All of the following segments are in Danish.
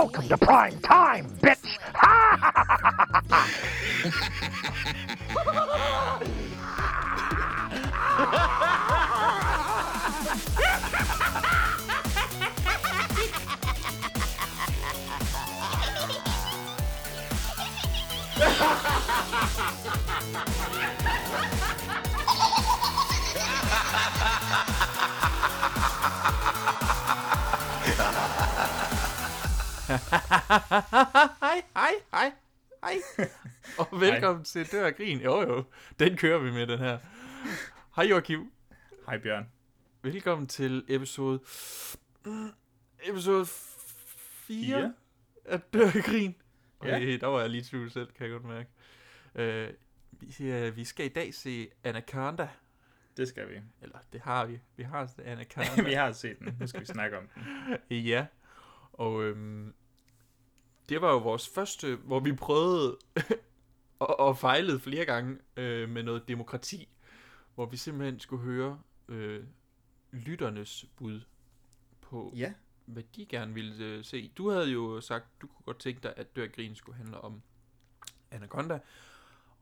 Welcome to prime time, bitch! Hej, hej, hej, hej. Og velkommen til Dør af Grin. Jo, jo, den kører vi med, den her. Hej Joachim. Hej Bjørn. Velkommen til episode... mm, Episode 4 Fire? af Dør af Grin. Ja. Okay, der var jeg lige tvivl selv, kan jeg godt mærke. Uh, vi, uh, vi skal i dag se Anaconda. Det skal vi. Eller, det har vi. Vi har set Anaconda. vi har set den. Nu skal vi snakke om den. Ja, og øhm, det var jo vores første, hvor vi prøvede og, og fejlede flere gange øh, med noget demokrati, hvor vi simpelthen skulle høre øh, lytternes bud på, Ja. hvad de gerne ville øh, se. Du havde jo sagt, du kunne godt tænke dig, at Dør Grin skulle handle om Anaconda,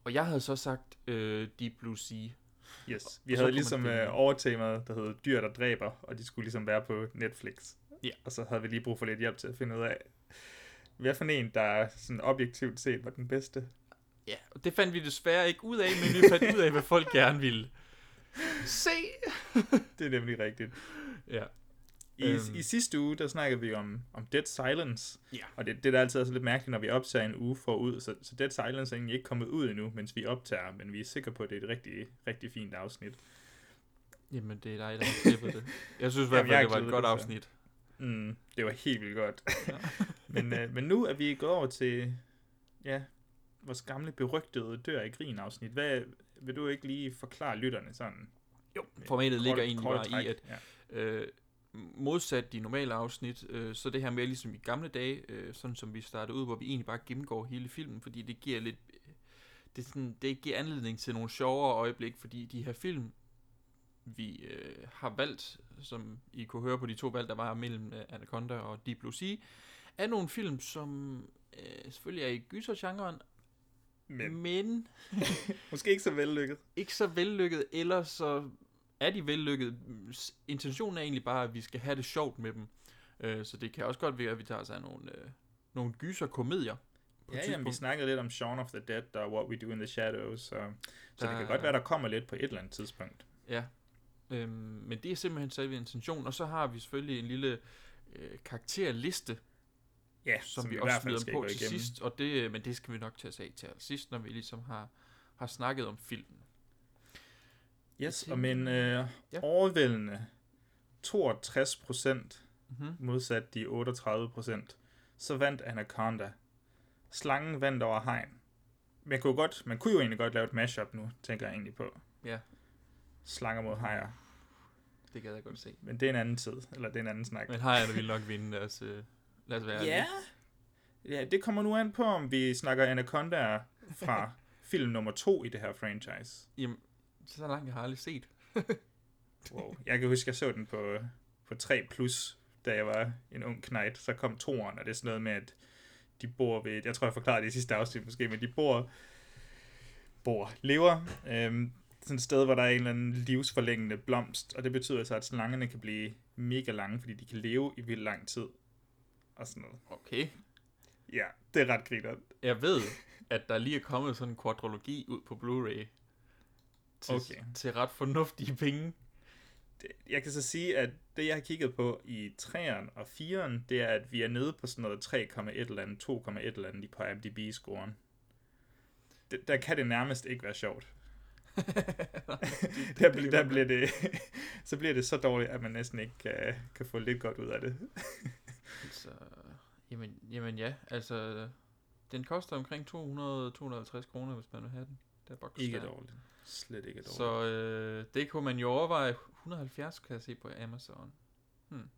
og jeg havde så sagt øh, Deep Blue Sea. Yes. Vi Og havde ligesom øh, overtemaet, der hed Dyr, der dræber, og de skulle ligesom være på Netflix. Ja. Og så havde vi lige brug for lidt hjælp til at finde ud af, hvad for en, der sådan objektivt set var den bedste. Ja, og det fandt vi desværre ikke ud af, men vi fandt ud af, hvad folk gerne ville se. Det er nemlig rigtigt. Ja. I, Øhm. I sidste uge, der snakkede vi om, om Dead Silence. Ja. Og det, det der altid er så lidt mærkeligt, når vi optager en uge forud. Så, så Dead Silence er egentlig ikke kommet ud endnu, mens vi optager. Men vi er sikre på, at det er et rigtig, rigtig fint afsnit. Jamen, det er dig, der har klippet det. Jeg synes i hvert fald, det var et godt det, afsnit. Mm, det var helt vildt godt. Men, øh, men nu er vi gået over til, ja, vores gamle berygtede dør i grin afsnit. Hvad, vil du ikke lige forklare lytterne sådan? Jo, formatet ligger egentlig bare i, træk, at Ja. øh, modsat de normale afsnit, øh, så det her med ligesom i gamle dage, øh, sådan som vi startede ud, hvor vi egentlig bare gennemgår hele filmen, fordi det giver lidt, øh, det, er sådan, det giver anledning til nogle sjovere øjeblik, fordi de her film, vi øh, har valgt, som I kunne høre på de to valg, der var mellem øh, Anaconda og Deep Blue Sea, er nogle film, som øh, selvfølgelig er i gysergenren, Men men måske ikke så vellykket. ikke så vellykket, eller så er de vellykket. Intentionen er egentlig bare, at vi skal have det sjovt med dem. Øh, så det kan også godt være, at vi tager sig nogle, øh, nogle gyser komedier. på et Ja, jamen, vi snakkede lidt om Shaun of the Dead og What We Do in the Shadows, så, så det Der- kan godt være, der kommer lidt på et eller andet tidspunkt. Ja. Øhm, men det er simpelthen selve intentionen. Og så har vi selvfølgelig en lille øh, karakterliste, Ja, som, som vi i også smider på til igennem. sidst. Og det, men det skal vi nok tage os af til sidst, når vi ligesom har, har snakket om filmen. Yes, og med en øh, Ja. overvældende 62 procent Mm-hmm. modsat de 38 procent, så vandt Anaconda. Slangen vandt over hegn. Man kunne, godt, man kunne jo egentlig godt lave et mashup nu, tænker jeg egentlig på. Ja, Slanger mod hajer. det gad jeg godt se. Men det er en anden tid, eller det er en anden snak. Men hejerne vil nok vinde. Os, øh, lad os være Ja. ja, det kommer nu an på, om vi snakker Anaconda fra film nummer to i det her franchise. Jamen, så langt jeg har aldrig set. Wow. Jeg kan huske, jeg så den på, på 3+, plus, da jeg var en ung knægt. Så kom toeren, og det er sådan noget med, at de bor ved, jeg tror, jeg forklarede det i sidste afsnit måske, men de bor, bor, lever, øhm, sådan et sted, hvor der er en eller anden livsforlængende blomst, og det betyder så, at slangerne kan blive mega lange, fordi de kan leve i vildt lang tid. Og sådan noget. Okay. Ja, det er ret grineren. Jeg ved, at der lige er kommet sådan en quadrologi ud på Blu-ray. Til, Okay. til ret fornuftige penge. Jeg kan så sige, at det, jeg har kigget på i 3'eren og 4'eren, det er, at vi er nede på sådan noget 3,1 eller andet, 2,1 eller andet i på IMDb-scoren. Der kan det nærmest ikke være sjovt. der, bliver, der bliver det, så bliver det så dårligt, at man næsten ikke kan, kan få lidt godt ud af det. Altså, jamen, jamen ja, altså, den koster omkring 200-250 kroner, hvis man vil have den. Det er box Ikke der. dårligt. Slet ikke dårligt. Så øh, det kunne man jo overveje. 170 kan jeg se på Amazon. Hmm.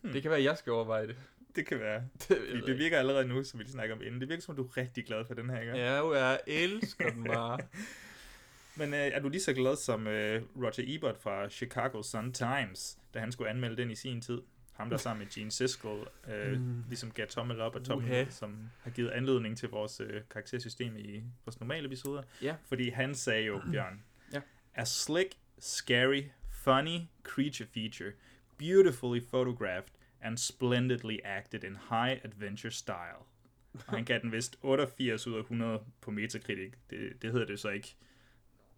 Hmm. Det kan være, at jeg skal overveje det. det kan være. det, Det virker allerede nu, som vi snakker om inden. Det virker som, du er rigtig glad for den her, ikke? Ja, jo, jeg elsker den bare. Men øh, er du lige så glad som øh, Roger Ebert fra Chicago Sun-Times, da han skulle anmelde den i sin tid? Ham der er sammen med Gene Siskel, øh, Mm. mm. ligesom gav tommel op og tommel ned, som har givet anledning til vores øh, karaktersystem i vores normale episoder. Ja. Fordi han sagde jo, Bjørn, Ja. a slick, scary, funny creature feature, beautifully photographed and splendidly acted in high adventure style. Og han gav den vist 88 ud af 100 på Metacritic. Det, det hedder det så ikke,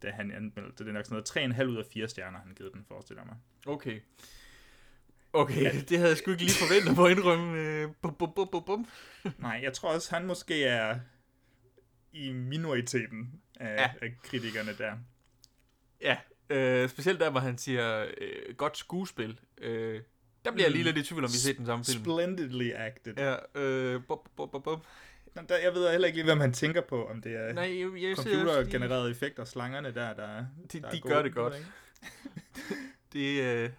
da han anmeldte det. Det er nok sådan noget 3,5 ud af 4 stjerner, han givet den, forestiller mig. Okay. Okay, det havde jeg sgu ikke lige forventet på at indrømme. Øh, bum, bum, bum, bum, bum. Nej, jeg tror også, han måske er i minoriteten af, Ja. ja. af kritikerne der. Ja, øh, specielt der, hvor han siger øh, godt skuespil. Øh, der bliver jeg lige Mm. lidt i tvivl, om vi set den samme film. Splendidly acted. Ja, øh, bum, bum, bum, bum. Der, jeg ved heller ikke lige, hvad man tænker på, om det er Nej, jeg, jeg ser computergenererede effekter, slangerne der, der, De- der de er gør gode. det godt. Det, øh,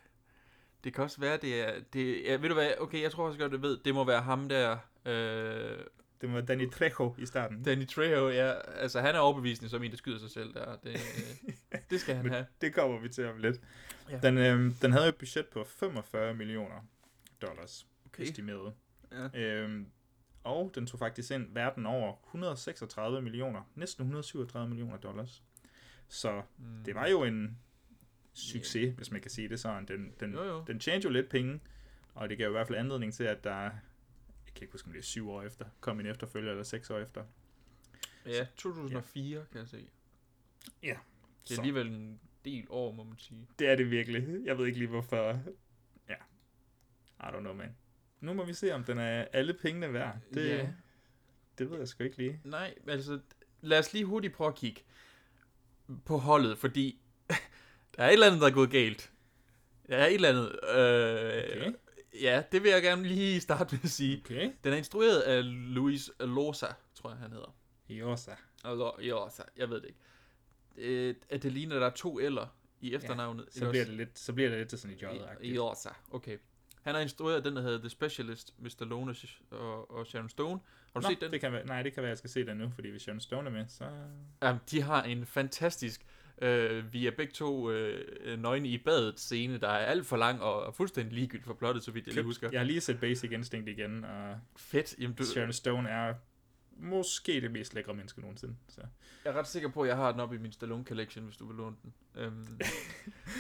det kan også være, det er... Det, ja, ved du hvad? Okay, jeg tror også godt, det ved. Det må være ham der... Øh, Det må være Danny Trejo i starten. Danny Trejo, ja. Altså, han er overbevisende som en, der skyder sig selv der. Det, øh, det skal han have. Det kommer vi til om lidt. Ja. Den, øh, den havde et budget på 45 millioner dollars, Okay. estimeret. Ja. Øhm, og den tog faktisk ind verden over 136 millioner, næsten 137 millioner dollars. Så Mm. det var jo en succes, yeah. hvis man kan sige det sådan. Den, den, Jo, jo. den tjente jo lidt penge, og det gav i hvert fald anledning til, at der, jeg kan ikke huske, om det er syv år efter, kom en efterfølger, eller seks år efter. Ja, 2004, kan jeg se. Ja. Det er Så. alligevel en del år, må man sige. Det er det virkelig. Jeg ved ikke lige, hvorfor. Ja. I don't know, man. Nu må vi se, om den er alle pengene værd. Det, Ja. det ved jeg sgu ikke lige. Nej, altså, lad os lige hurtigt prøve at kigge på holdet, fordi der er et eller andet, der er gået galt. Der er et eller andet. Øh, Okay. Ja, det vil jeg gerne lige starte med at sige. Okay. Den er instrueret af Luis Losa, tror jeg, han hedder. Josa. Altså, Losa, jeg ved det ikke. Øh, at det ligner, der er to L'er i efternavnet. Så bliver det lidt, så bliver det lidt til sådan en j Losa, okay. Han har instrueret den, der hedder The Specialist, Mr. Lone og, og Sharon Stone. Har du Nå, set den? Det kan være, nej, det kan være, at jeg skal se den nu, fordi hvis Sharon Stone er med, så... Jamen, de har en fantastisk, øh, vi er begge to øh, nøgne i badet scene, der er alt for lang og fuldstændig ligegyldigt for plottet, så vidt jeg lige husker. Jeg har lige set Basic Instinct igen, og Fedt. Jamen, du, Sharon Stone er måske det mest lækre menneske nogensinde. Så. jeg er ret sikker på, at jeg har den oppe i min Stallone Collection, hvis du vil låne den. Øhm,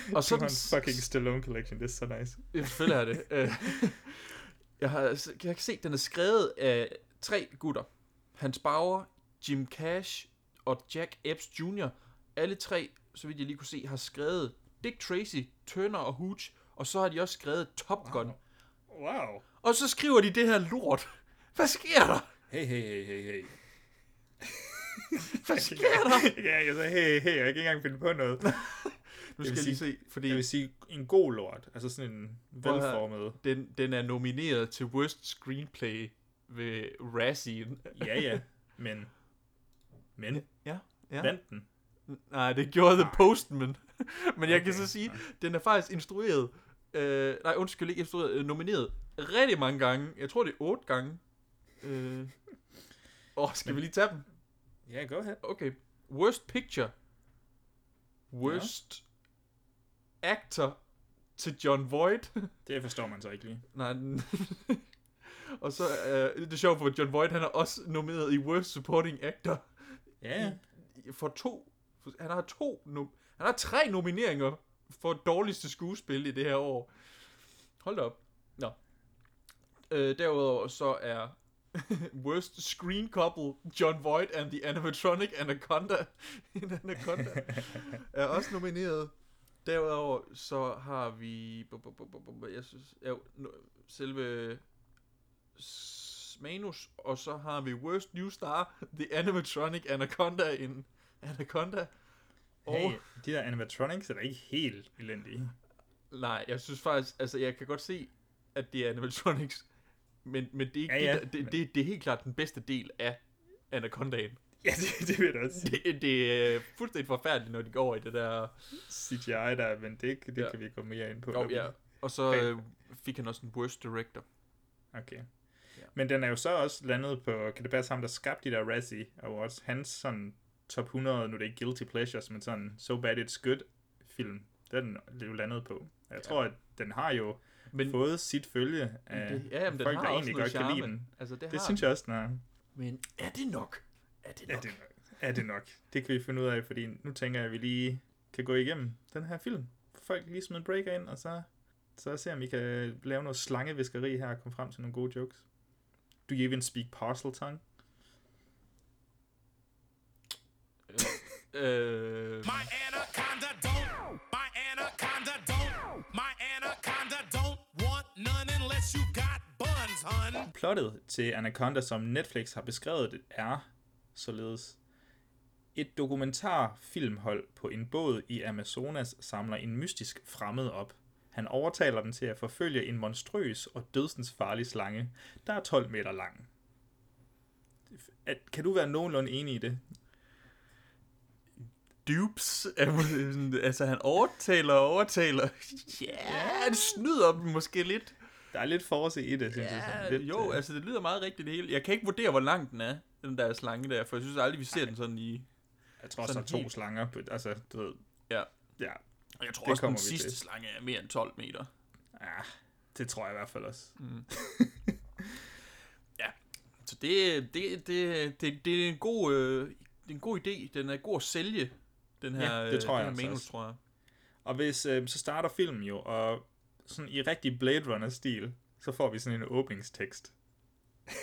og Og så så en fucking Stallone Collection, det er så nice. Selvfølgelig er det. Øh, jeg, har, jeg kan se, at den er skrevet af tre gutter. Hans Bauer, Jim Cash og Jack Epps Jr. Alle tre, så vidt jeg lige kunne se, har skrevet Dick Tracy, Turner og Hooch, og så har de også skrevet Top Gun. Wow. Wow. Og så skriver de det her lort. Hvad sker der? Hey, hey, hey, hey, hey. Hvad sker der? ja, jeg sagde, hey, hey, jeg kan ikke engang finde på noget. Nu skal jeg lige se, fordi Jeg vil sige, en god lort. Altså sådan en velformet. den, den er nomineret til Worst Screenplay ved Razzie. Ja, ja. Men, men, Ja, ja. vandt den. Nej, det gjorde The. Postman. Men jeg kan Okay, så sige, nej. den er faktisk instrueret, øh, nej undskyld, ikke instrueret, øh, nomineret rigtig mange gange. Jeg tror, det er otte gange. Øh. Åh, skal vi lige tage dem? Ja, go ahead. Okay. Worst Picture. Worst Actor til John Voight. Det forstår man så ikke lige. nej, og så øh, det er sjovt, for John Voight, han er også nomineret i Worst Supporting Actor. Ja, ja. for to, han har to, no, han har tre nomineringer for dårligste skuespil i det her år. Hold da op. Nå. Øh, derudover så er Worst Screen Couple, John Voight and the Animatronic Anaconda. en Anaconda er også nomineret. Derudover så har vi, jeg synes, ja, selve manus, og så har vi Worst New Star, The Animatronic Anaconda in Anaconda. Og, Hey, de der animatronics er da ikke helt elendige. nej, jeg synes faktisk, altså jeg kan godt se, at det er animatronics, men, men det, er ikke Ja, det, ja, det, men- det, det, er helt klart den bedste del af Anacondaen. Ja, det, det vil jeg da også sige. Det, det er fuldstændig forfærdeligt, når de går over i det der... CGI der, men det, det Ja. kan vi gå mere ind på. Oh, ja. Og så øh, fik han også en worst director. Okay. Ja. Men den er jo så også landet på, kan det passe ham, der skabte de der Razzie Awards, hans sådan top 100, nu er det ikke Guilty Pleasures, men sådan So Bad It's Good film, den er jo landet på. Jeg Ja. tror, at den har jo Men- fået sit følge af det, ja, jamen, den folk, har der egentlig godt kan lide den. Altså, det, Det synes den. jeg også, den er. Men er det nok? Er det Er nok? det nok? Er det nok? Det kan vi finde ud af, fordi nu tænker jeg, at vi lige kan gå igennem den her film. Folk lige smide en breaker ind, og så, så se, om vi kan lave noget slangeviskeri her og komme frem til nogle gode jokes. Do you even speak parcel tongue? Øh, My anaconda don't. My anaconda don't. My anaconda don't want none unless you got buns, hun. Plottet til Anaconda, som Netflix har beskrevet det, er således. Et dokumentarfilmhold på en båd i Amazonas samler en mystisk fremmed op. Han overtaler dem til at forfølge en monstrøs og dødsensfarlig slange, der er 12 meter lang. At, kan du være nogenlunde enig i det? Dupes. altså, han overtaler og overtaler. Ja, han snyder dem måske lidt. Der er lidt force i det, synes jeg. Ja, Sådan lidt, jo, øh, altså det lyder meget rigtigt det hele. Jeg kan ikke vurdere, hvor lang den er, den der slange der, for jeg synes aldrig, vi ser den sådan i... Jeg tror også, der er to helt- slanger. På, altså, du ved, Ja. ja, Og jeg tror Det også, den sidste til. slange er mere end 12 meter. ja, det tror jeg i hvert fald også. Så det, det, det, det, det er en god, øh, det er en god idé. Den er god at sælge, den her, Ja, det tror øh, jeg den altså her manus, tror jeg. Og hvis, øh, så starter filmen jo, og sådan i rigtig Blade Runner-stil, så får vi sådan en åbningstekst.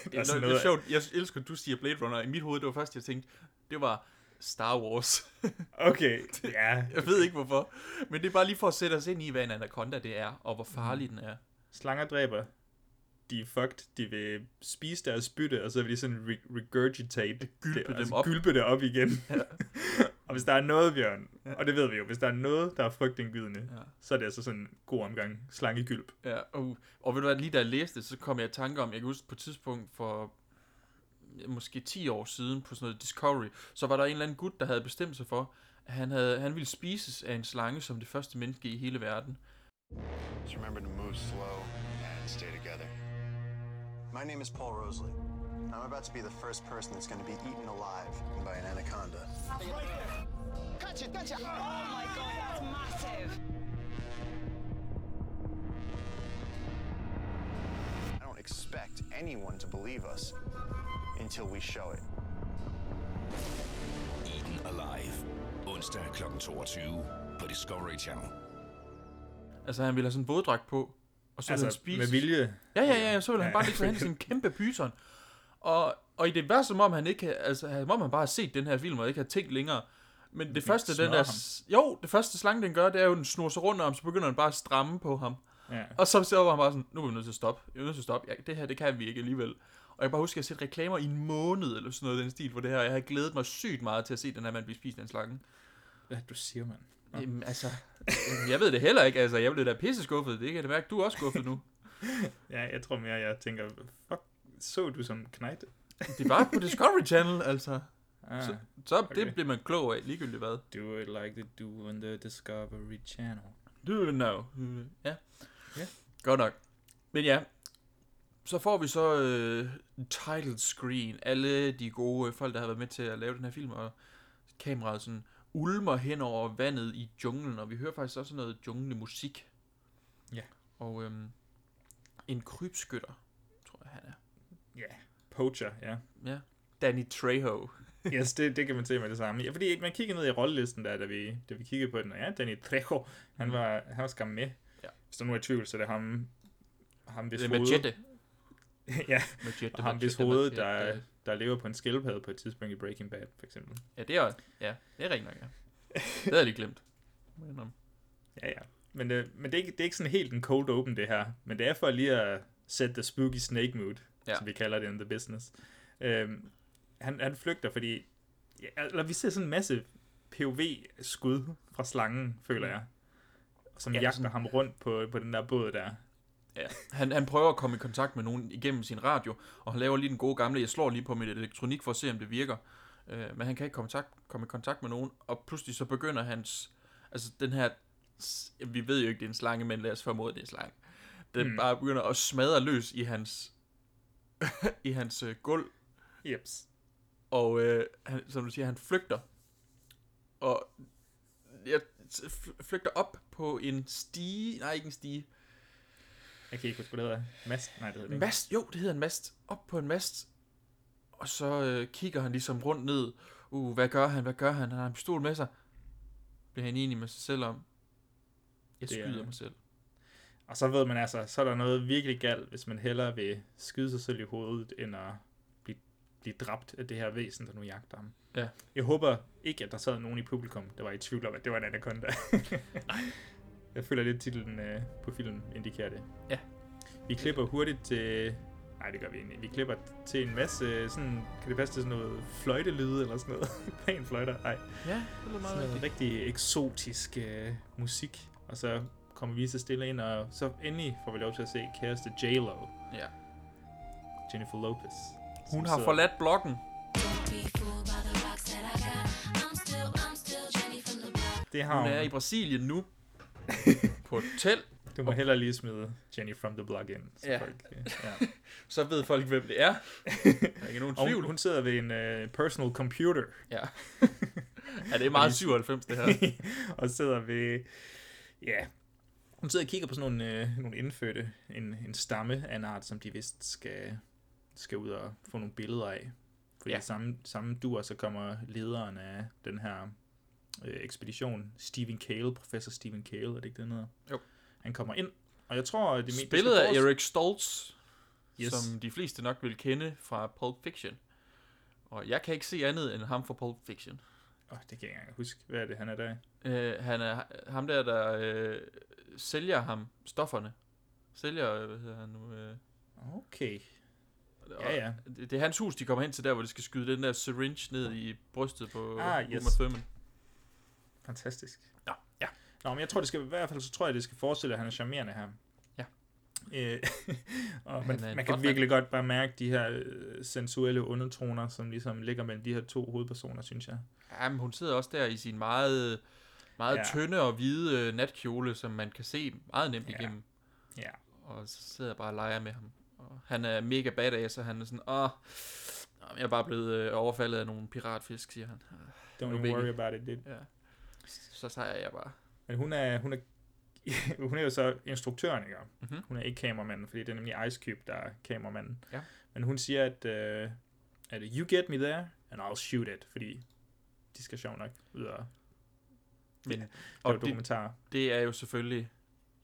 Det Der er, noget, det er sjovt. Jeg elsker, at du siger Blade Runner. I mit hoved, det var først, jeg tænkte, det var Star Wars. Okay, ja. jeg ved ikke, hvorfor. Men det er bare lige for at sætte os ind i, hvad en anaconda det er, og hvor farlig den er. Slanger dræber. De er fucked. De vil spise deres spytte, og så vil de sådan re- regurgitate. Gylpe det, dem altså op. Gylpe det op igen. og hvis der er noget, Bjørn, og det ved vi jo, hvis der er noget, der er frygtindgydende, Ja. så er det altså sådan en god omgang slangegylp. Ja, og, og ved du hvad, lige da jeg læste det, så kom jeg i tanke om, jeg kan huske på et tidspunkt for ja, måske 10 år siden på sådan noget Discovery, så var der en eller anden gut, der havde bestemt sig for, at han, havde, han ville spises af en slange som det første menneske i hele verden. Just remember to move slow and stay together. My name is Paul Rosalie. I'm about to be the first person that's going to be eaten alive by an anaconda. Gotcha, gotcha. Oh my god, that's massive. I don't expect anyone to believe us until we show it. Eden Alive. Onsdag kl. 22 på Discovery Channel. Altså han ville have sådan en våddragt på, og så altså, han spise. med vilje. Ja, ja, ja, så ville han bare ligge sig hen sådan en kæmpe pyton. Og, og i det værste, som om han ikke havde, altså, som om han bare har set den her film, og ikke har tænkt længere. Men det første, den der, ham. jo, det første slange, den gør, det er jo, den snor sig rundt om, så begynder den bare at stramme på ham. Ja. Og så, så var han bare sådan, nu er vi nødt til at stoppe. Jeg er nødt til at stoppe. Ja, det her, det kan vi ikke alligevel. Og jeg kan bare husker, at jeg har set reklamer i en måned, eller sådan noget den stil for det her. og Jeg har glædet mig sygt meget til at se den her mand blive spist af en slange. Hvad det, du siger, mand? Jamen, altså, jeg ved det heller ikke. Altså, jeg blev da pisse skuffet. Det kan jeg mærke, du er også skuffet nu. Ja, jeg tror mere, jeg tænker, fuck, så du som knejt? Det var på Discovery Channel, altså. Ah, Så, så okay. Det bliver man klog af, ligegyldigt hvad. do it like they do on the Discovery Channel. Do you know? Ja. Ja. Godt nok. Men ja, så får vi så øh, title screen. Alle de gode øh, folk, der har været med til at lave den her film, og kameraet sådan ulmer hen over vandet i junglen, og vi hører faktisk også noget junglemusik. Ja. Og øhm, en krybskytter, tror jeg han er. Ja, poacher, ja. Ja. Danny Trejo. yes, det, det kan man se med det samme. Ja, fordi man kigger ned i rollelisten der, da vi, da vi kiggede på den, og ja, Danny Trejo, han var, han var skam med. Ja. Hvis der nu er i tvivl, så er det ham, ham hvis Det er hoved, Machete. ja, Machete, og ham hvis hoved, der, der lever på en skildpadde på et tidspunkt i Breaking Bad, for eksempel. Ja, det er, ja, det er rigtigt nok, ja. Det havde jeg lige glemt. Ja, ja. Men, øh, men det, er ikke, det er ikke sådan helt en cold open, det her. Men det er for lige at sætte the spooky snake mood, Ja. som vi kalder det in the business. Øhm, han, han flygter, fordi... Ja, eller vi ser sådan en masse POV-skud fra slangen, føler jeg. Som ja, jagter sådan- ham rundt på, på den der båd der. Ja. Han, han prøver at komme i kontakt med nogen igennem sin radio, og han laver lige den gode gamle, jeg slår lige på mit elektronik for at se, om det virker. Øh, men han kan ikke komme, kontakt, komme i kontakt med nogen, og pludselig så begynder hans, altså den her, vi ved jo ikke, det er en slange, men lad os formode, det er en slange. Den mm. Bare begynder at smadre løs i hans, i hans øh, gulv, Jeps. og øh, han, som du siger, han flygter. Og jeg flygter op på en stige, nej ikke en stige, Jeg kan ikke huske, hvad det hedder. Mast? Nej, det hedder det ikke. Mast, jo, det hedder en mast. Op på en mast. Og så øh, kigger han ligesom rundt ned. Uh, hvad gør han? Hvad gør han? Han har en pistol med sig. Bliver han enig med sig selv om. Jeg Det er- skyder mig selv. Og så ved man altså, så er der noget virkelig galt, hvis man hellere vil skyde sig selv i hovedet, end at blive, blive dræbt af det her væsen, der nu jagter ham. Ja. Jeg håber ikke, at der sad nogen i publikum, der var i tvivl om, at det var en anaconda. Jeg føler lidt, titlen øh, på filmen indikerer det. Ja. Vi klipper hurtigt til... Nej, det gør vi egentlig. Vi klipper til en masse sådan... Kan det passe til sådan noget fløjtelyde eller sådan noget? Pæn fløjter? Nej. Ja, det lyder meget Sådan noget rigtigt. rigtig eksotisk øh, musik. Og så kommer vi så stille ind, og så endelig får vi lov til at se kæreste J-Lo, Ja. Jennifer Lopez. Hun har sidder- forladt blokken. Det har Hun hun. er i Brasilien nu. på hotel. Du må hellere lige smide Jenny from the Block ind. så Ja. Folk, øh, ja. Så ved folk, hvem det er. Der er ikke nogen Og tvivl. hun, hun sidder ved en uh, personal computer. Ja. ja, det er meget 97, det her. og sidder ved... Ja. Hun sidder og kigger på sådan nogle, øh, nogle indfødte, en, en stamme af en art, som de vist skal, skal ud og få nogle billeder af. Fordi Ja. ja. samme, samme dur, så kommer lederen af den her øh, ekspedition, Stephen Cale, professor Stephen Cale, er det ikke det, han hedder? Jo. Han kommer ind, og jeg tror, det mest... Spillet af Eric Stoltz, Yes. som de fleste nok vil kende fra Pulp Fiction. Og jeg kan ikke se andet end ham fra Pulp Fiction. Åh, det kan jeg ikke huske. Hvad er det, han er der? Uh, han er ham der, der uh, sælger ham stofferne. Sælger, øh, hvad hedder han nu? Uh, Okay. Ja, ja. Det, det er hans hus, de kommer hen til der, hvor de skal skyde den der syringe ned i brystet på Ah, Uma yes. Thurman. Fantastisk. Ja, ja. Nå, men jeg tror, det skal, i hvert fald så tror jeg, det skal forestille, at han er charmerende her. Ja. Øh, og man, man kan virkelig godt bare mærke de her øh, sensuelle undertoner, som ligesom ligger mellem de her to hovedpersoner, synes jeg. Jamen, hun sidder også der i sin meget, meget Ja. ja. tynde og hvide øh, natkjole, som man kan se meget nemt Ja. igennem. Ja. Og så sidder jeg bare og leger med ham. Og han er mega badass, og han er sådan, åh, "Nå, jeg er bare blevet øh, overfaldet af nogle piratfisk, siger han. Don't worry about it. det. Ja. Så sejrer jeg bare. Men hun er, hun er, hun er jo så instruktøren, ikke? Mhm. Hun er ikke kameramanden, fordi det er nemlig Ice Cube, der er kameramanden. Ja. Men hun siger, at, øh, at you get me there, and I'll shoot it, fordi de skal sjov nok ud og Men, lave og det, dokumentarer. det er jo selvfølgelig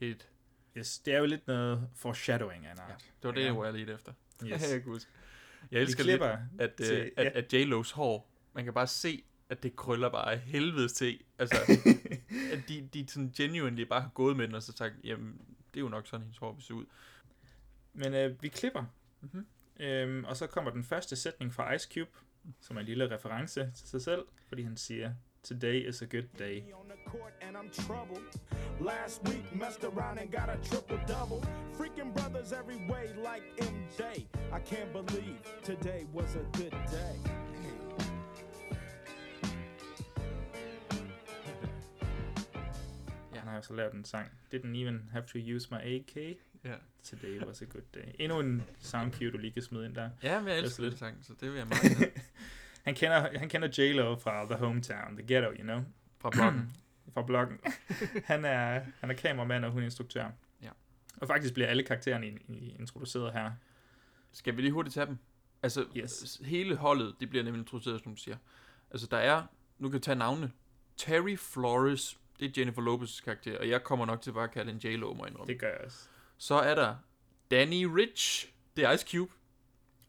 et... Yes, det er jo lidt noget foreshadowing af en Ja, art. det var det, Ja. jeg var lidt efter. Yes. jeg kan huske. Jeg elsker lidt, at, til- øh, at, ja. at J-Lo's hår, man kan bare se, at det krøller bare af helvedes til. Altså, at de, de sådan genuinely bare har gået med den, og så sagt, jamen, det er jo nok sådan, hendes hår vil se ud. Men øh, vi klipper. Mhm. Øhm, og så kommer den første sætning fra Ice Cube, som er en lille reference til sig selv, fordi han siger, Today is a good day. and I'm troubled. Last week messed around and got a triple double. Freaking brothers every way like MJ. I can't believe today was a good day. Har så lavet en sang. Didn't even have to use my AK. Ja. Today was a good day. Endnu en sound cue, du lige kan smide ind der. Ja, men jeg er elsker den sang, så det vil jeg meget Han kender, han kender J-Lo fra The Hometown, The Ghetto, you know, fra bloggen. fra bloggen. han, er, han er kameramand, og hun er instruktør. Ja. Og faktisk bliver alle karaktererne introduceret her. Skal vi lige hurtigt tage dem? Altså, Yes. hele holdet, det bliver nemlig introduceret, som du siger. Altså, der er, nu kan vi tage navnene. Terry Flores, det er Jennifer Lopez' karakter, og jeg kommer nok til bare at kalde en J-Lo, må jeg indrømme. Det gør jeg også. Så er der Danny Rich, det er Ice Cube,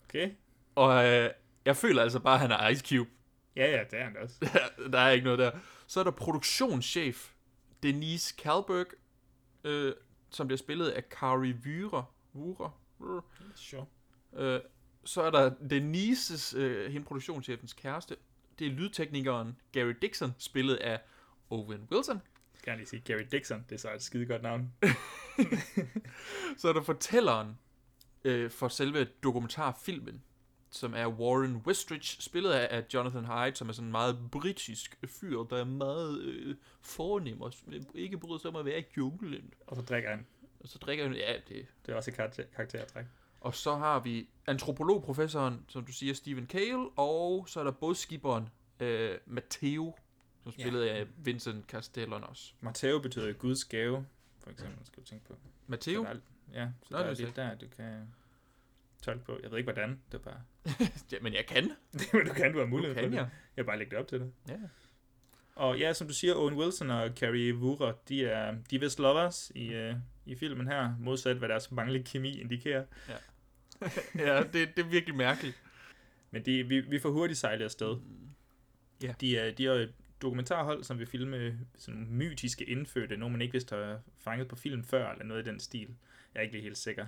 Okay? og øh, jeg føler altså bare, at han er Ice Cube. Ja, ja, det er han også. der er ikke noget der. Så er der produktionschef Denise Kalberg, øh, som bliver spillet af Kari Vyre. Vyre. Sure. Øh, så er der Denises, øh, hende produktionschefens kæreste. Det er lydteknikeren Gary Dixon, spillet af Owen Wilson. Jeg skal lige sige Gary Dixon. Det er så et skide godt navn. Så er der fortælleren øh, for selve dokumentarfilmen, som er Warren Westridge, spillet af, af Jonathan Hyde, som er sådan en meget britisk fyr, der er meget øh, fornem og ikke bryder sig om at være i junglen. Og så drikker han. Og så drikker han, ja, det. Det er også et karakter, karaktertræk. Og så har vi antropologprofessoren, som du siger, Stephen Cale, og så er der bådskiberen øh, Matteo, som spillet ja. af Vincent Castellanos. Matteo betyder Guds gave, for eksempel, skal du tænke på. Matteo? Ja, så Nå, der det er lidt der, du kan tolke på. Jeg ved ikke, hvordan. Det er bare... Ja, men jeg kan. Men du kan, du har mulighed for kan det. jeg. Jeg bare lægge det op til dig. Ja. Og ja, som du siger, Owen Wilson og Carrie Woorer, de er, de er vist lovers i, uh, i filmen her, modsat hvad deres manglende kemi indikerer. ja, det, det er virkelig mærkeligt. Men de, vi, vi får hurtigt sejlet afsted. Mm. Ja. De er, de er dokumentarhold, som vil filme sådan nogle mytiske indfødte, nogen man ikke vidste har fanget på film før, eller noget i den stil. Jeg er ikke lige helt sikker.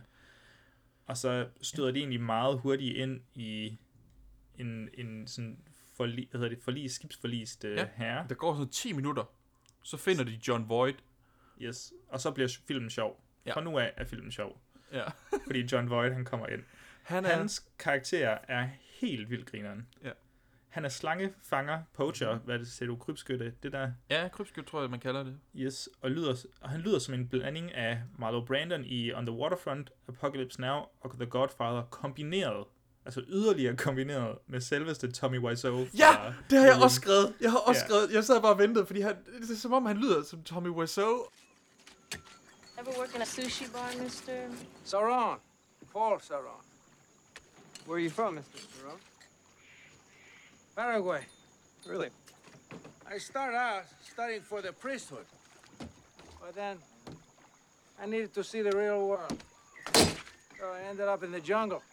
Og så støder de egentlig meget hurtigt ind i en, en sådan forli, hvad hedder det, forlis, skibsforlist uh, Ja. herre. Der går sådan 10 minutter, så finder de John Voight. Yes. Og så bliver filmen sjov. Ja. Fra nu af er filmen sjov. Ja. Fordi John Voight, han kommer ind. Han er... Hans karakter er helt vildt grineren. Ja. Han er slangefanger, poacher, hvad det ser du, krybskytte, det der. Ja, krybskyld tror jeg, man kalder det. Yes, og, lyder, og han lyder som en blanding af Marlo Brandon i On the Waterfront, Apocalypse Now og The Godfather kombineret, altså yderligere kombineret med selveste Tommy Wiseau. Ja, det har jeg også skrevet. Jeg har også Ja. skrevet. Jeg sad bare og ventede, fordi han, det er som om, han lyder som Tommy Wiseau. Ever work in a sushi bar, mister? Saron. Paul Saron. Where are you from, Mr. Saron? Paraguay. Really? I started out studying for the priesthood. But then I needed to see the real world. So I ended up in the jungle.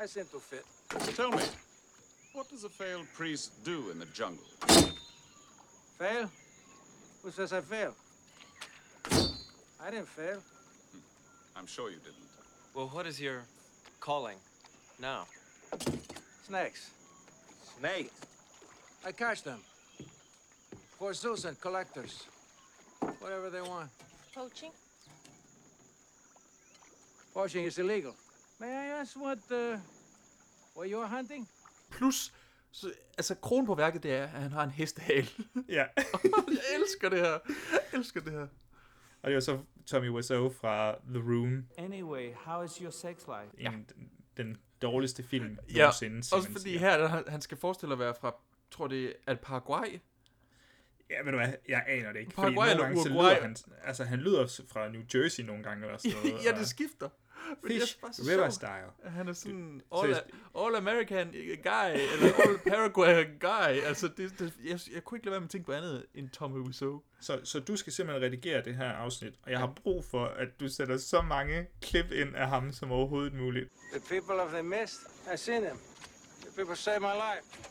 I seem to fit. Tell me, what does a failed priest do in the jungle? Fail? Who says I failed? I didn't fail. Hmm. I'm sure you didn't. Well, what is your calling now? Snakes. Snakes? I catch them. For zoos and collectors. Whatever they want. Poaching? Poaching is illegal. May I ask what, uh, what you're hunting? Plus, så, altså kronen på værket, det er, at han har en hestehale. Ja. jeg elsker det her. Jeg elsker det her. Og det var så Tommy Wiseau fra The Room, Anyway, how is your sex life? en, den, den dårligste film Ja, nogensinde. også fordi siger. her, han, han skal forestille at være fra, tror det er Paraguay. Ja, ved du hvad, jeg aner det ikke. Paraguay fordi eller nogle gange, Uruguay? lyder han, altså han lyder fra New Jersey nogle gange, eller sådan noget. ja, det skifter. Er Fish, river style. Han er sådan all, seriøst. all American guy, eller all Paraguay guy. Altså, det, det, jeg, jeg kunne ikke lade være med at tænke på andet end Tommy Wiseau. Så, så du skal simpelthen redigere det her afsnit, og jeg har brug for, at du sætter så mange klip ind af ham som overhovedet muligt. The people of the mist, I've seen them. The people saved my life.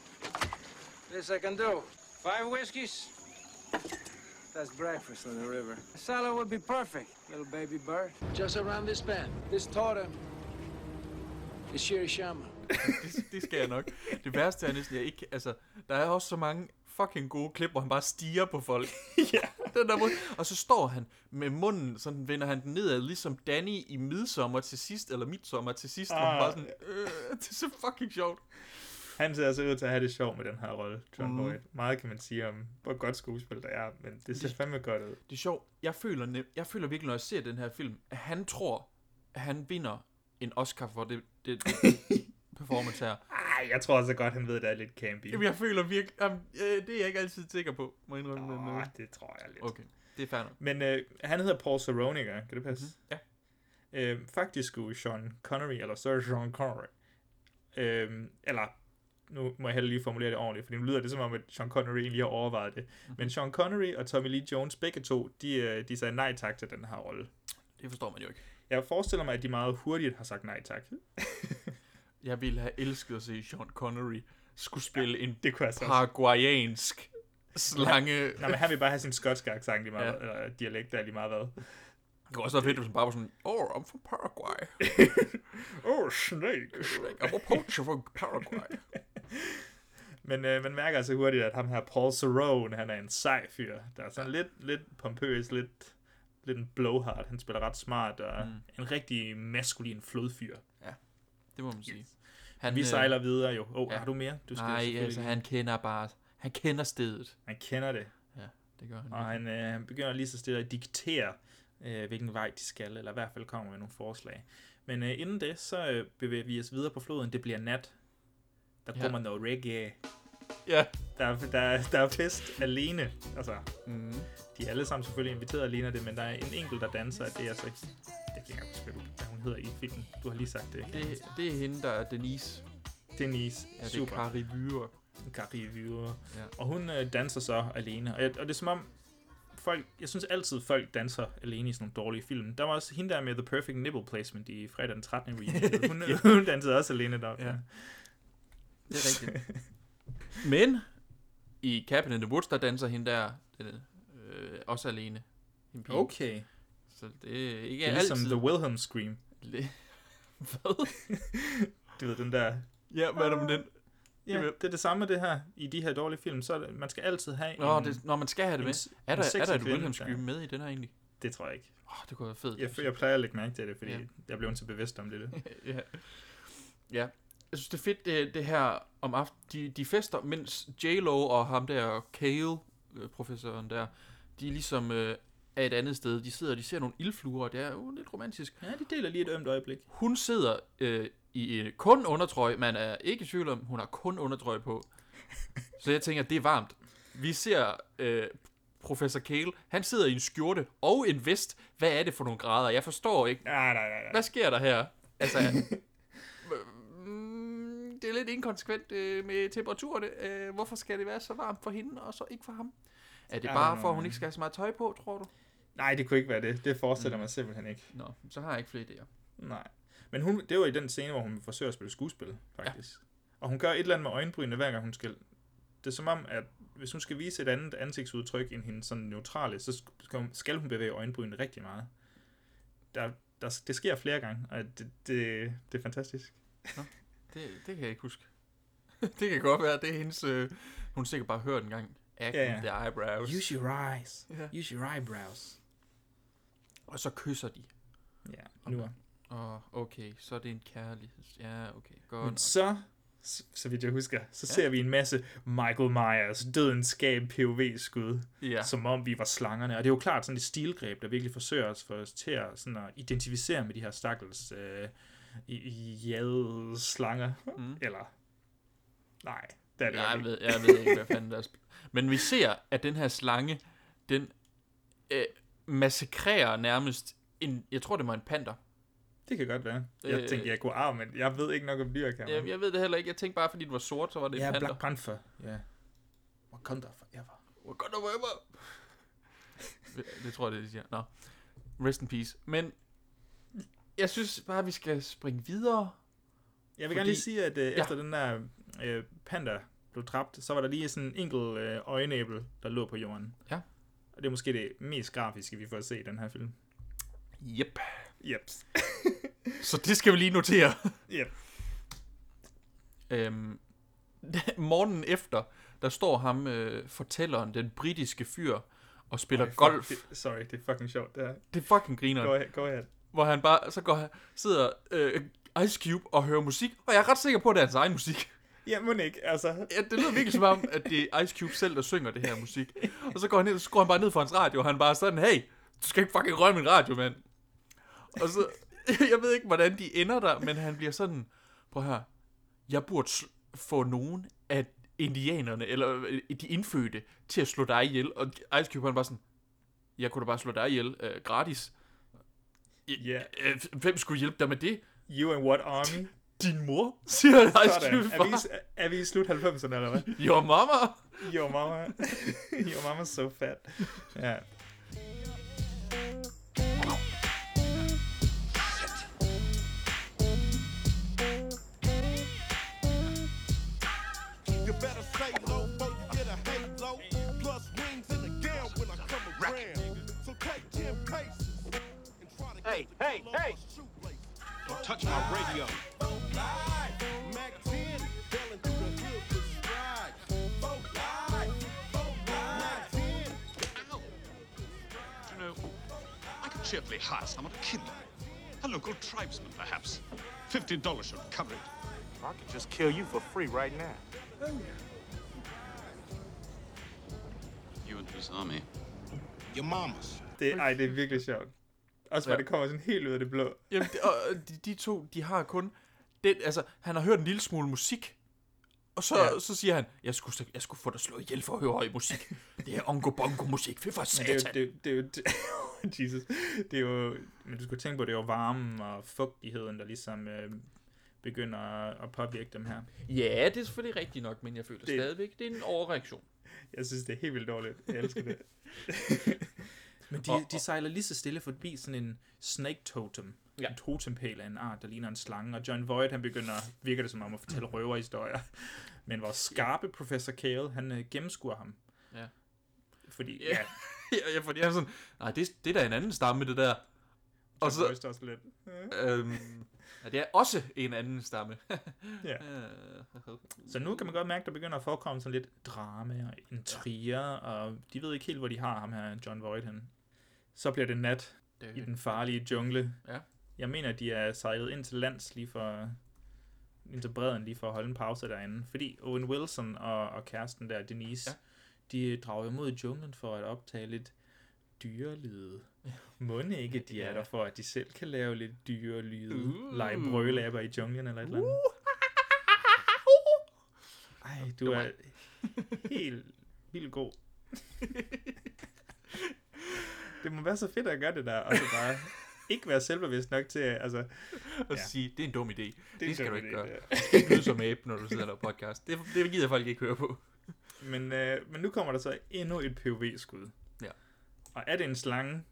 This I can do. Five whiskeys. That's breakfast on the river. A salad would be perfect, little baby bird. Just around this bend. This totem is Shirishama. det, det skal jeg nok. Det værste er næsten, jeg ikke... Altså, der er også så mange fucking gode klip, hvor han bare stiger på folk. ja. Den der måde. Og så står han med munden, sådan vender han den nedad, ligesom Danny i midsommer til sidst, eller midsommer til sidst, hvor han Ah. bare sådan, øh, det er så fucking sjovt. Han ser altså ud til at have det sjovt med den her rolle, John mm. Boyd. Meget kan man sige om, hvor godt skuespil der er, men det ser fandme godt ud. Det er sjovt. Jeg føler, nem- jeg føler virkelig, når jeg ser den her film, at han tror, at han vinder en Oscar for det, det, det performance her. Ej, jeg tror også godt, han ved, at det er lidt campy. Jamen, jeg føler virkelig... Jamen, øh, det er jeg ikke altid sikker på, må jeg indrømme. men, Åh, øh, det tror jeg lidt. Okay, det er fair nok. Men øh, han hedder Paul Saronica, kan det passe? Mhm, ja. Øh, faktisk skulle Sean Connery, eller Sir Sean Connery, øh, eller nu må jeg heller lige formulere det ordentligt, for nu lyder det som om, at Sean Connery egentlig har overvejet det. Mhm. Men Sean Connery og Tommy Lee Jones, begge to, de, øh, de sagde nej tak til den her rolle. Det forstår man jo ikke. Jeg forestiller mig, at de meget hurtigt har sagt nej tak. Jeg ville have elsket at se Sean Connery skulle spille ja, en det kunne paraguayansk slange. Nej, men han vil bare have sin skotske accent lige meget, Ja. eller dialekt der lige meget hvad. Det kunne også være fedt, hvis han bare var sådan, oh, I'm from Paraguay. oh, snake. I'm a poacher from Paraguay. Men øh, man mærker altså hurtigt, at ham her Paul Cerrone, han er en sej fyr. Der er sådan ja. lidt, lidt pompøs, lidt, lidt en blowhard. Han spiller ret smart, og mm. en rigtig maskulin flodfyr. Ja, det må man sige. Yes. Han, Vi øh, sejler videre jo. Åh, oh, ja. har du mere? Du Nej, selvfølgelig altså han kender bare, han kender stedet. Han kender det. Ja, det gør han. Og han, øh, han begynder lige så stille at diktere, øh, hvilken vej de skal, eller i hvert fald kommer med nogle forslag. Men øh, inden det, så øh, bevæger vi os videre på floden. Det bliver nat. Der Ja. kommer noget reggae. Ja, Der er, der, er, der er fest alene. Altså, Mm. de er alle sammen selvfølgelig inviteret alene af det, men der er en enkelt, der danser. Det er altså ikke... Jeg kan ikke huske, hvad hun hedder i filmen. Du har lige sagt det. Det, det er hende, der er Denise. Denise. Ja, det er Super. Vyre. Kari Vyre. Ja. Og hun øh, danser så alene. Og, jeg, og det er som om, folk, jeg synes altid, folk danser alene i sådan nogle dårlige film. Der var også hende der med The Perfect Nipple Placement i fredag den 13. remake. Hun, Ja. hun dansede også alene deroppe. Ja. Det er rigtigt. Men i Cabin in the Woods, der danser hende der den, øh, også alene. En pige. Okay. Så det er ikke Det er ligesom altid... The Wilhelm Scream. Le- Hvad? Du ved, den der... Ja, hvad er der med den? Ja, det er det samme det her i de her dårlige film. Så det, man skal altid have Nå, en... det, når man skal have det en med. Er der, er der et der- Scream med i den her egentlig? Det tror jeg ikke. Åh, det kunne være fedt. Jeg, jeg plejer at lægge mærke til det, fordi ja. jeg blev så bevidst om det. ja. ja. Jeg synes, det er fedt, det, det her om aftenen. De, de fester, mens J-Lo og ham der, Kale, øh, professoren der, de ligesom øh, er et andet sted. De sidder og de ser nogle ildfluer, og det er jo lidt romantisk. Ja, de deler lige et ømt øjeblik. Hun sidder øh, i øh, kun undertrøje. Man er ikke i tvivl om, hun har kun undertrøje på. Så jeg tænker, det er varmt. Vi ser øh, professor Kale. Han sidder i en skjorte og en vest. Hvad er det for nogle grader? Jeg forstår ikke. Nej, nej, nej. nej. Hvad sker der her? Altså, det er lidt inkonsekvent øh, med temperaturerne. Øh, hvorfor skal det være så varmt for hende, og så ikke for ham? Er det bare nå, for, at hun ikke skal have så meget tøj på, tror du? Nej, det kunne ikke være det. Det forestiller Mm. mig simpelthen ikke. Nå, så har jeg ikke flere idéer. Nej. Men hun, det var i den scene, hvor hun forsøger at spille skuespil, faktisk. Ja. Og hun gør et eller andet med øjenbrynene, hver gang hun skal... Det er som om, at hvis hun skal vise et andet ansigtsudtryk end hendes sådan neutrale, så skal hun, bevæge øjenbrynene rigtig meget. Der, der, det sker flere gange, og det, det, det er fantastisk. Det, det kan jeg ikke huske. det kan godt være, det er hendes... Øh, hun sikkert bare hørt en gang. Act Ja, ja, ja. ja. the eyebrows. Use your eyes. Ja. Use your eyebrows. Og så kysser de. Ja, nu er. Og okay, så er det en kærligheds... Ja, okay, godt. Men nok. så, så, vidt jeg husker, så Ja. ser vi en masse Michael Myers dødens skab POV-skud, Ja. som om vi var slangerne. Og det er jo klart sådan et stilgreb, der virkelig forsøger os, for os til at, sådan at identificere med de her stakkels øh, jade slanger. Mm. Eller, nej, det er det jeg, nok ved, ikke. jeg ved ikke, hvad fanden der er. Men vi ser, at den her slange, den øh, massakrerer nærmest en... Jeg tror, det var en panter. Det kan godt være. Jeg Øh, tænkte, jeg kunne arve, men jeg ved ikke nok om dyr, kan Jeg, jeg ved det heller ikke. Jeg tænkte bare, fordi det var sort, så var det Ja, en panter. Black Panther. Ja. Wakanda forever. Wakanda forever. det, det tror jeg, det de siger. Nå. Rest in peace. Men jeg synes bare, vi skal springe videre. Jeg vil gerne lige sige, at øh, Ja. efter den der øh, panda blev dræbt, så var der lige sådan en enkelt øh, øjenæbel, der lå på jorden. Ja. Og det er måske det mest grafiske, vi får at se i den her film. Yep. Yep. Så det skal vi lige notere. Yep. Øhm, morgenen efter, der står ham, øh, fortælleren, den britiske fyr, og spiller Ej, fuck, golf. Det, sorry, det er fucking sjovt, det her. Det er fucking griner. Go ahead, go ahead. Hvor han bare, så går sidder øh, Ice Cube og hører musik, og jeg er ret sikker på, at det er hans egen musik. Ja, må ikke, altså. Ja, det lyder virkelig som om, at det er Ice Cube selv, der synger det her musik. Og så går han ned, så går han bare ned for hans radio, og han bare sådan, hey, du skal ikke fucking røre min radio, mand. Og så, jeg ved ikke, hvordan de ender der, men han bliver sådan, prøv her, jeg burde få nogen af indianerne, eller øh, de indfødte, til at slå dig ihjel. Og Ice Cube, han bare sådan, jeg kunne da bare slå dig ihjel øh, gratis. Ja. Øh, hvem skulle hjælpe dig med det? You and what army? Din mor, siger Ice Sådan. Cube Er vi, er vi i slut 90'erne, eller hvad? Your mama. Your mama. Your mama's so fat. Ja. You better stay low before you get a halo. Plus wings in the gown when I come around. Hey, hey, hey! Don't touch my radio. Mac 10, belling through the hood with stride. Four live, four live. Mac 10. You know, I could cheerfully hire someone to kill you. A local tribesman, perhaps. Fifty dollars should cover it. I could just kill you for free right now. You and whose army? Your mamas. Det, ej, det er virkelig sjovt. Også Ja. det kommer sådan helt ud af det blå. Jamen, det, og de, de to, de har kun... Det, altså, han har hørt en lille smule musik, Og så, Ja. så siger han, jeg skulle, jeg skulle få dig slået ihjel for at høre høj musik. Det er ongo bongo musik, fy for Men det er satan. jo, det, det er jo, det, Jesus, det er jo, men du skulle tænke på, det er jo varmen og fugtigheden, der ligesom øh, begynder at, at påvirke dem her. Ja, det er selvfølgelig rigtigt nok, men jeg føler Det- det... stadigvæk, det er en overreaktion. Jeg synes, det er helt vildt dårligt. Jeg elsker det. men de, Og- de sejler lige så stille forbi sådan en snake totem. Ja. En totempæl af en art, der ligner en slange. Og John Voight, han begynder, virker det som om at fortælle røverhistorier. Men vores skarpe professor Kale, han øh, gennemskuer ham. Ja. Fordi, Ja, ja, ja fordi han er sådan, nej, det, det er da en anden stamme, det der. Og så så, også lidt. øhm, ja, det er også en anden stamme. Ja. Øh, Så nu kan man godt mærke, der begynder at forekomme sådan lidt drama og intriger, og de ved ikke helt, hvor de har ham her, John Voight, hen. Så bliver det nat Det- i den farlige jungle. Ja. Jeg mener, at de er sejlet ind til lands lige for ind til bredden lige for at holde en pause derinde. Fordi Owen Wilson og, og kæresten der, Denise, ja. de drager imod junglen for at optage lidt dyrelyde. Må ikke, de er Ja. der for, at de selv kan lave lidt dyrelyde. Uh. Lege brølaber i junglen eller et eller andet. Ej, du er helt vildt god. det må være så fedt at gøre det der, og så bare ikke være selvbevidst nok til, at- altså... Og sige, det er en dum idé. Det, det skal du ikke idé, gøre. det Du skal ikke lyde som abe, når du sidder laver podcast. Det, det gider folk ikke høre på. Men, øh, men nu kommer der så endnu et POV-skud. Ja. Og er det en slange?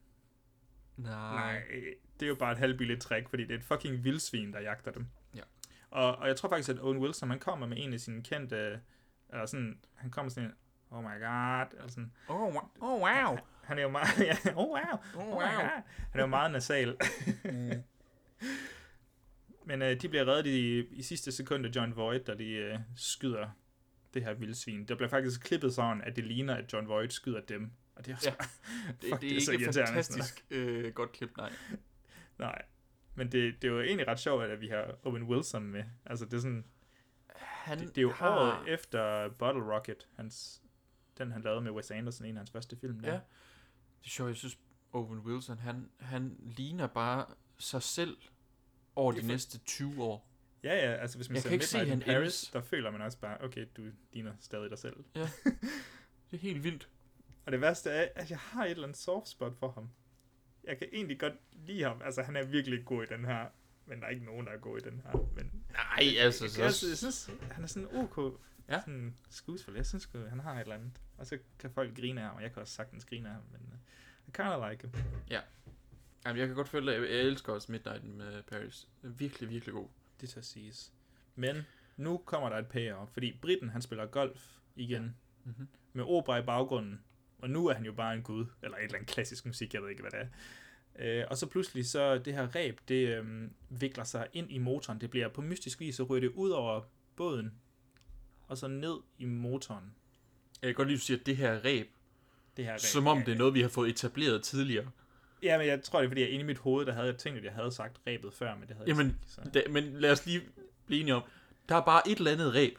Nej. Nej, det er jo bare et halvbilligt trick, fordi det er et fucking vildsvin, der jagter dem. Ja. Og, og jeg tror faktisk, at Owen Wilson, han kommer med en af sine kendte, eller sådan, han kommer sådan en, oh my god, eller sådan. Oh, oh wow. Han er jo meget, ja, oh wow, Oh, my wow. God. Han er jo meget nasal. Men øh, de bliver reddet i, i sidste sekund af John Voight, der de øh, skyder det her vildsvin. Der bliver faktisk klippet sådan, at det ligner, at John Voight skyder dem. Og det er, Ja. ja. Det, Fuck, det er så ikke et fantastisk øh, godt klip, nej. Nej. Men det, det er jo egentlig ret sjovt, at vi har Owen Wilson med. Altså, det er sådan... Han det, det er jo har- året efter Bottle Rocket, hans, den han lavede med Wes Anderson, en af hans første film. Der. Ja. Det er sjovt, jeg synes, Owen Wilson, han, han ligner bare sig selv over er de for- næste 20 år. Ja, ja, altså hvis man Jeg ser se, Midnight in han Paris, ældes. der føler man også bare, okay, du ligner stadig dig selv. Ja. Det er helt vildt. Og det værste er, at jeg har et eller andet soft spot for ham. Jeg kan egentlig godt lide ham. Altså, han er virkelig god i den her. Men der er ikke nogen, der er god i den her. Men Nej, altså, så- Jeg, jeg, jeg synes, han er sådan ok Ja. sådan skuespiller. Jeg synes, han har et eller andet. Og så kan folk grine af ham, og jeg kan også sagtens grine af ham. Men uh, I kinda like him. Ja. Jamen, jeg kan godt føle, at jeg, jeg elsker også Midnight in øh, Paris. Virkelig, virkelig god. Det tør siges. Men nu kommer der et payoff, fordi Britten, han spiller golf igen. Ja. Mhm. Med opera i baggrunden. Og nu er han jo bare en gud. Eller et eller andet klassisk musik, jeg ved ikke, hvad det er. Øh, og så pludselig så det her ræb, det øh, vikler sig ind i motoren. Det bliver på mystisk vis, så ryger det ud over båden. Og så ned i motoren. Jeg kan godt lide, at du siger, at det her ræb. Det her ræb, Som om det er noget, vi har fået etableret tidligere. Ja, men jeg tror, det er, fordi jeg inde i mit hoved, der havde jeg tænkt, at jeg havde sagt ræbet før, men det havde Jamen, jeg ikke. Da, men lad os lige blive enige om, der er bare et eller andet ræb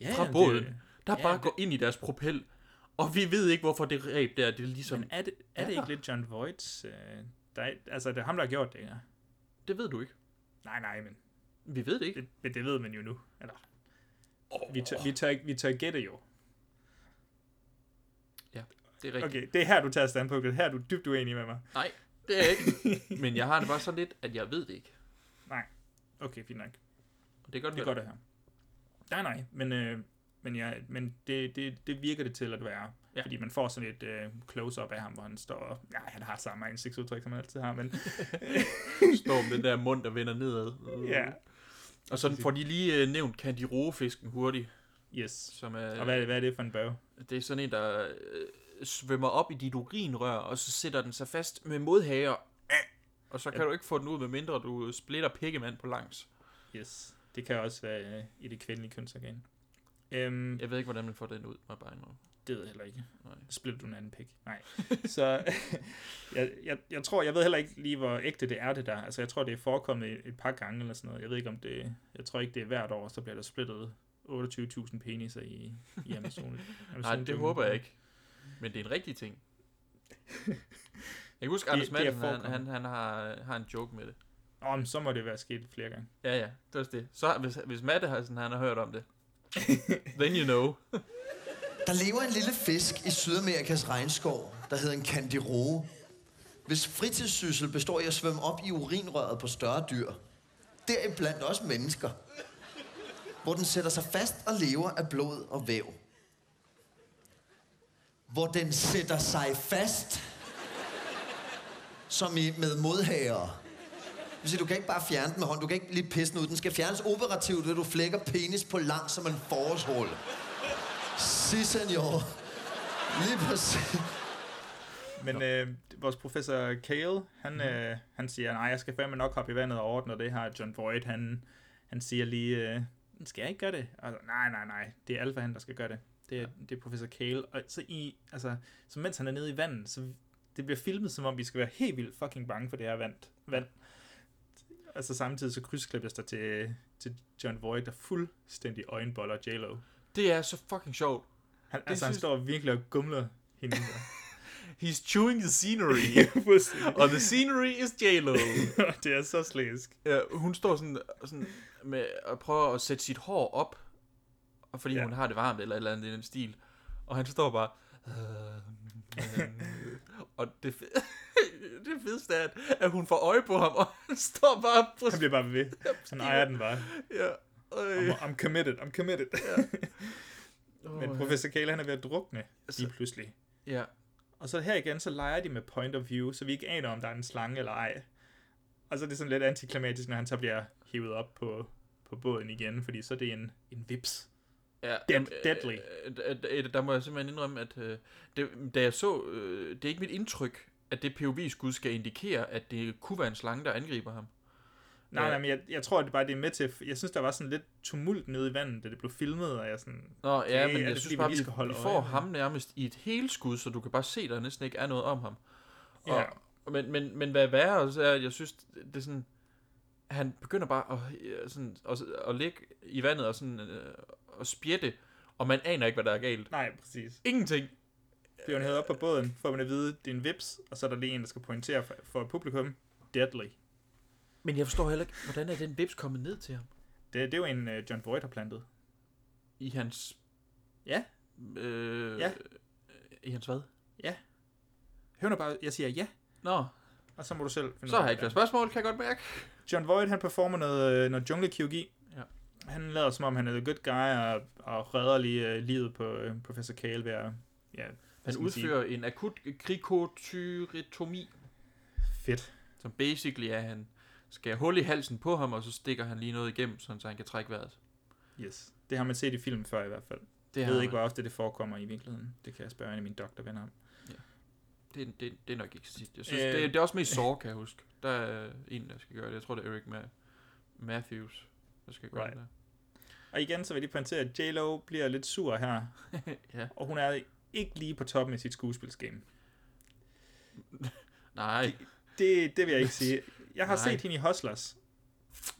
Ja, fra det- båden, der ja, bare det- går ind i deres propel. Og vi ved ikke, hvorfor det ræb der, det er ligesom... Men er det, er det ikke lidt John Voights... Øh, der er, altså, det er ham, der har gjort det, ja. Det ved du ikke. Nej, nej, men... Vi ved det ikke. Det, men det ved man jo nu. Eller, oh. vi, tør, vi, tør, vi tør gætte jo. Ja, det er rigtigt. Okay, det er her, du tager standpunktet. Her er du dybt uenig med mig. Nej, det er jeg ikke. Men jeg har det bare sådan lidt, at jeg ved det ikke. Nej. Okay, fint nok. Og det er godt, det er godt at høre. Nej, nej, men, øh, men, ja, men det, det, det virker det til at være. Ja. Fordi man får sådan et øh, close-up af ham, hvor han står og... Ja, han har samme ansigtsudtryk, som han altid har, men... Står med den der mund, der vender nedad. Ja. Og så får de lige øh, nævnt Candirofisken hurtigt. Yes. Som er, Og hvad, er det- hvad er det for en bøv? Det er sådan en, der øh, svømmer op i dit urinrør, og så sætter den sig fast med modhager. Og så kan Ja. du ikke få den ud, medmindre du splitter pikkemand på langs. Yes. Det kan også være øh, i det kvindelige kønsorgan. Øhm, Jeg ved ikke, hvordan man får den ud, må jeg bare indrømme. Det ved jeg heller ikke. Nej. Splitter du en anden pik? Nej. Så jeg, jeg, jeg tror, jeg ved heller ikke lige, hvor ægte det er det der. Altså, jeg tror, det er forekommet et, et par gange eller sådan noget. Jeg ved ikke, om det... Jeg tror ikke, det er hvert år, så bliver der splittet 28.000 peniser i, i Amazon. Nej, det håber jeg ikke. Men det er en rigtig ting. Jeg kan huske, Anders er Madsen, han, han, han har, har en joke med det. Nå, men så må det være sket flere gange. Ja, ja, det er det. Så hvis, hvis Matte har, sådan, han har hørt om det, Then you know. Der lever en lille fisk i Sydamerikas regnskov, der hedder en candiroe. Hvis fritidssyssel består i at svømme op i urinrøret på større dyr, deriblandt også mennesker, hvor den sætter sig fast og lever af blod og væv. Hvor den sætter sig fast, som i med modhager. Det vil du kan ikke bare fjerne den med hånd, du kan ikke lige pisse den ud. Den skal fjernes operativt, ved du flækker penis på lang som en forårshul. Si, senor. Lige præcis. Men øh, vores professor Kale, han, øh, han siger, nej, jeg skal fandme nok hoppe i vandet og ordne det her. John Voight, han, han siger lige, øh, skal jeg ikke gøre det? Altså, nej, nej, nej, det er Alpha, han, der skal gøre det. Det er, det er professor Kale. Og så, i, altså, så mens han er nede i vandet, så det bliver filmet, som om vi skal være helt vildt fucking bange for det her vand. vand. Altså samtidig så krydsklippes der til, til John Voight, der fuldstændig øjenboller J-Lo. Det er så fucking sjovt. Han, Det altså, han synes- står virkelig og gumler hende. He's chewing the scenery. Og the scenery is J-Lo. det er så slæsk. Ja, hun står sådan, sådan med at prøve at sætte sit hår op, og fordi Ja. hun har det varmt eller et eller andet i den stil. Og han står bare... "Øh, øh." og det, det fedeste er, at, at hun får øje på ham, og han står bare på... Han bliver bare ved. Han ejer den bare. Ja. Øh. I'm, I'm committed, I'm committed. Men Åh, professor Kale, han er ved at drukne lige pludselig. Ja. Og så her igen, så leger de med point of view, så vi ikke aner, om der er en slange eller ej. Og så er det sådan lidt antiklimatisk, når han så bliver hivet op på, på båden igen, fordi så er det en, en vips. Ja, Dead, jamen, deadly. øh, øh, øh, der må jeg simpelthen indrømme, at øh, det, da jeg så, øh, det er ikke mit indtryk, at det POV-skud skal indikere, at det kunne være en slange, der angriber ham. Nej, nej, men jeg, jeg tror, at det bare det er med til... Jeg synes, der var sådan lidt tumult nede i vandet, da det blev filmet, og jeg sådan... Nå, okay, ja, men jeg det, synes bare, vi, skal holde vi får øje? ham nærmest i et helskud, så du kan bare se, der næsten ikke er noget om ham. Og, Ja. men, men, men hvad værre, så er, at jeg synes, det er sådan, han begynder bare at, øh, sådan, at, at ligge i vandet og, sådan, øh, og spjætte, og man aner ikke, hvad der er galt. Nej, præcis. Ingenting. Bliver hun hævet op på båden, får man at vide, det er en vips, og så er der lige en, der skal pointere for, for publikum. Deadly. Men jeg forstår heller ikke, hvordan er den vips kommet ned til ham? Det, det er jo en, uh, John Voight har plantet. I hans... Ja. Øh, Ja. I hans hvad? Ja. Hør nu bare, jeg siger ja. Nå. Og så må du selv finde Så har jeg ikke flere spørgsmål, kan jeg godt mærke. John Voight, han performer noget, øh, noget junglekirurgi. Ja. Han lader som om, han er the good guy, og, og redder lige uh, livet på uh, professor Kale ved at... Ja, Han sige? udfører en akut krikotyrotomi. Fedt. Som basically er, han skærer hul i halsen på ham, og så stikker han lige noget igennem, sådan, så han kan trække vejret. Yes. Det har man set i film før i hvert fald. Det Det jeg ved man. ikke, hvor ofte det forekommer i virkeligheden. Det kan jeg spørge en af mine doktorvenner om. Det, det, det er nok ikke sidst. Jeg synes, Øh. det, det, er også mest Saw, kan jeg huske. Der er en, der skal gøre det. Jeg tror, det er Eric Ma- Matthews, der skal gøre Right. det. Og igen, så vil jeg lige pointere, at J-Lo bliver lidt sur her. Ja. Og hun er ikke lige på toppen af sit skuespilsgame. Nej. Det, det vil jeg ikke sige. Jeg har Nej. set hende i Hustlers,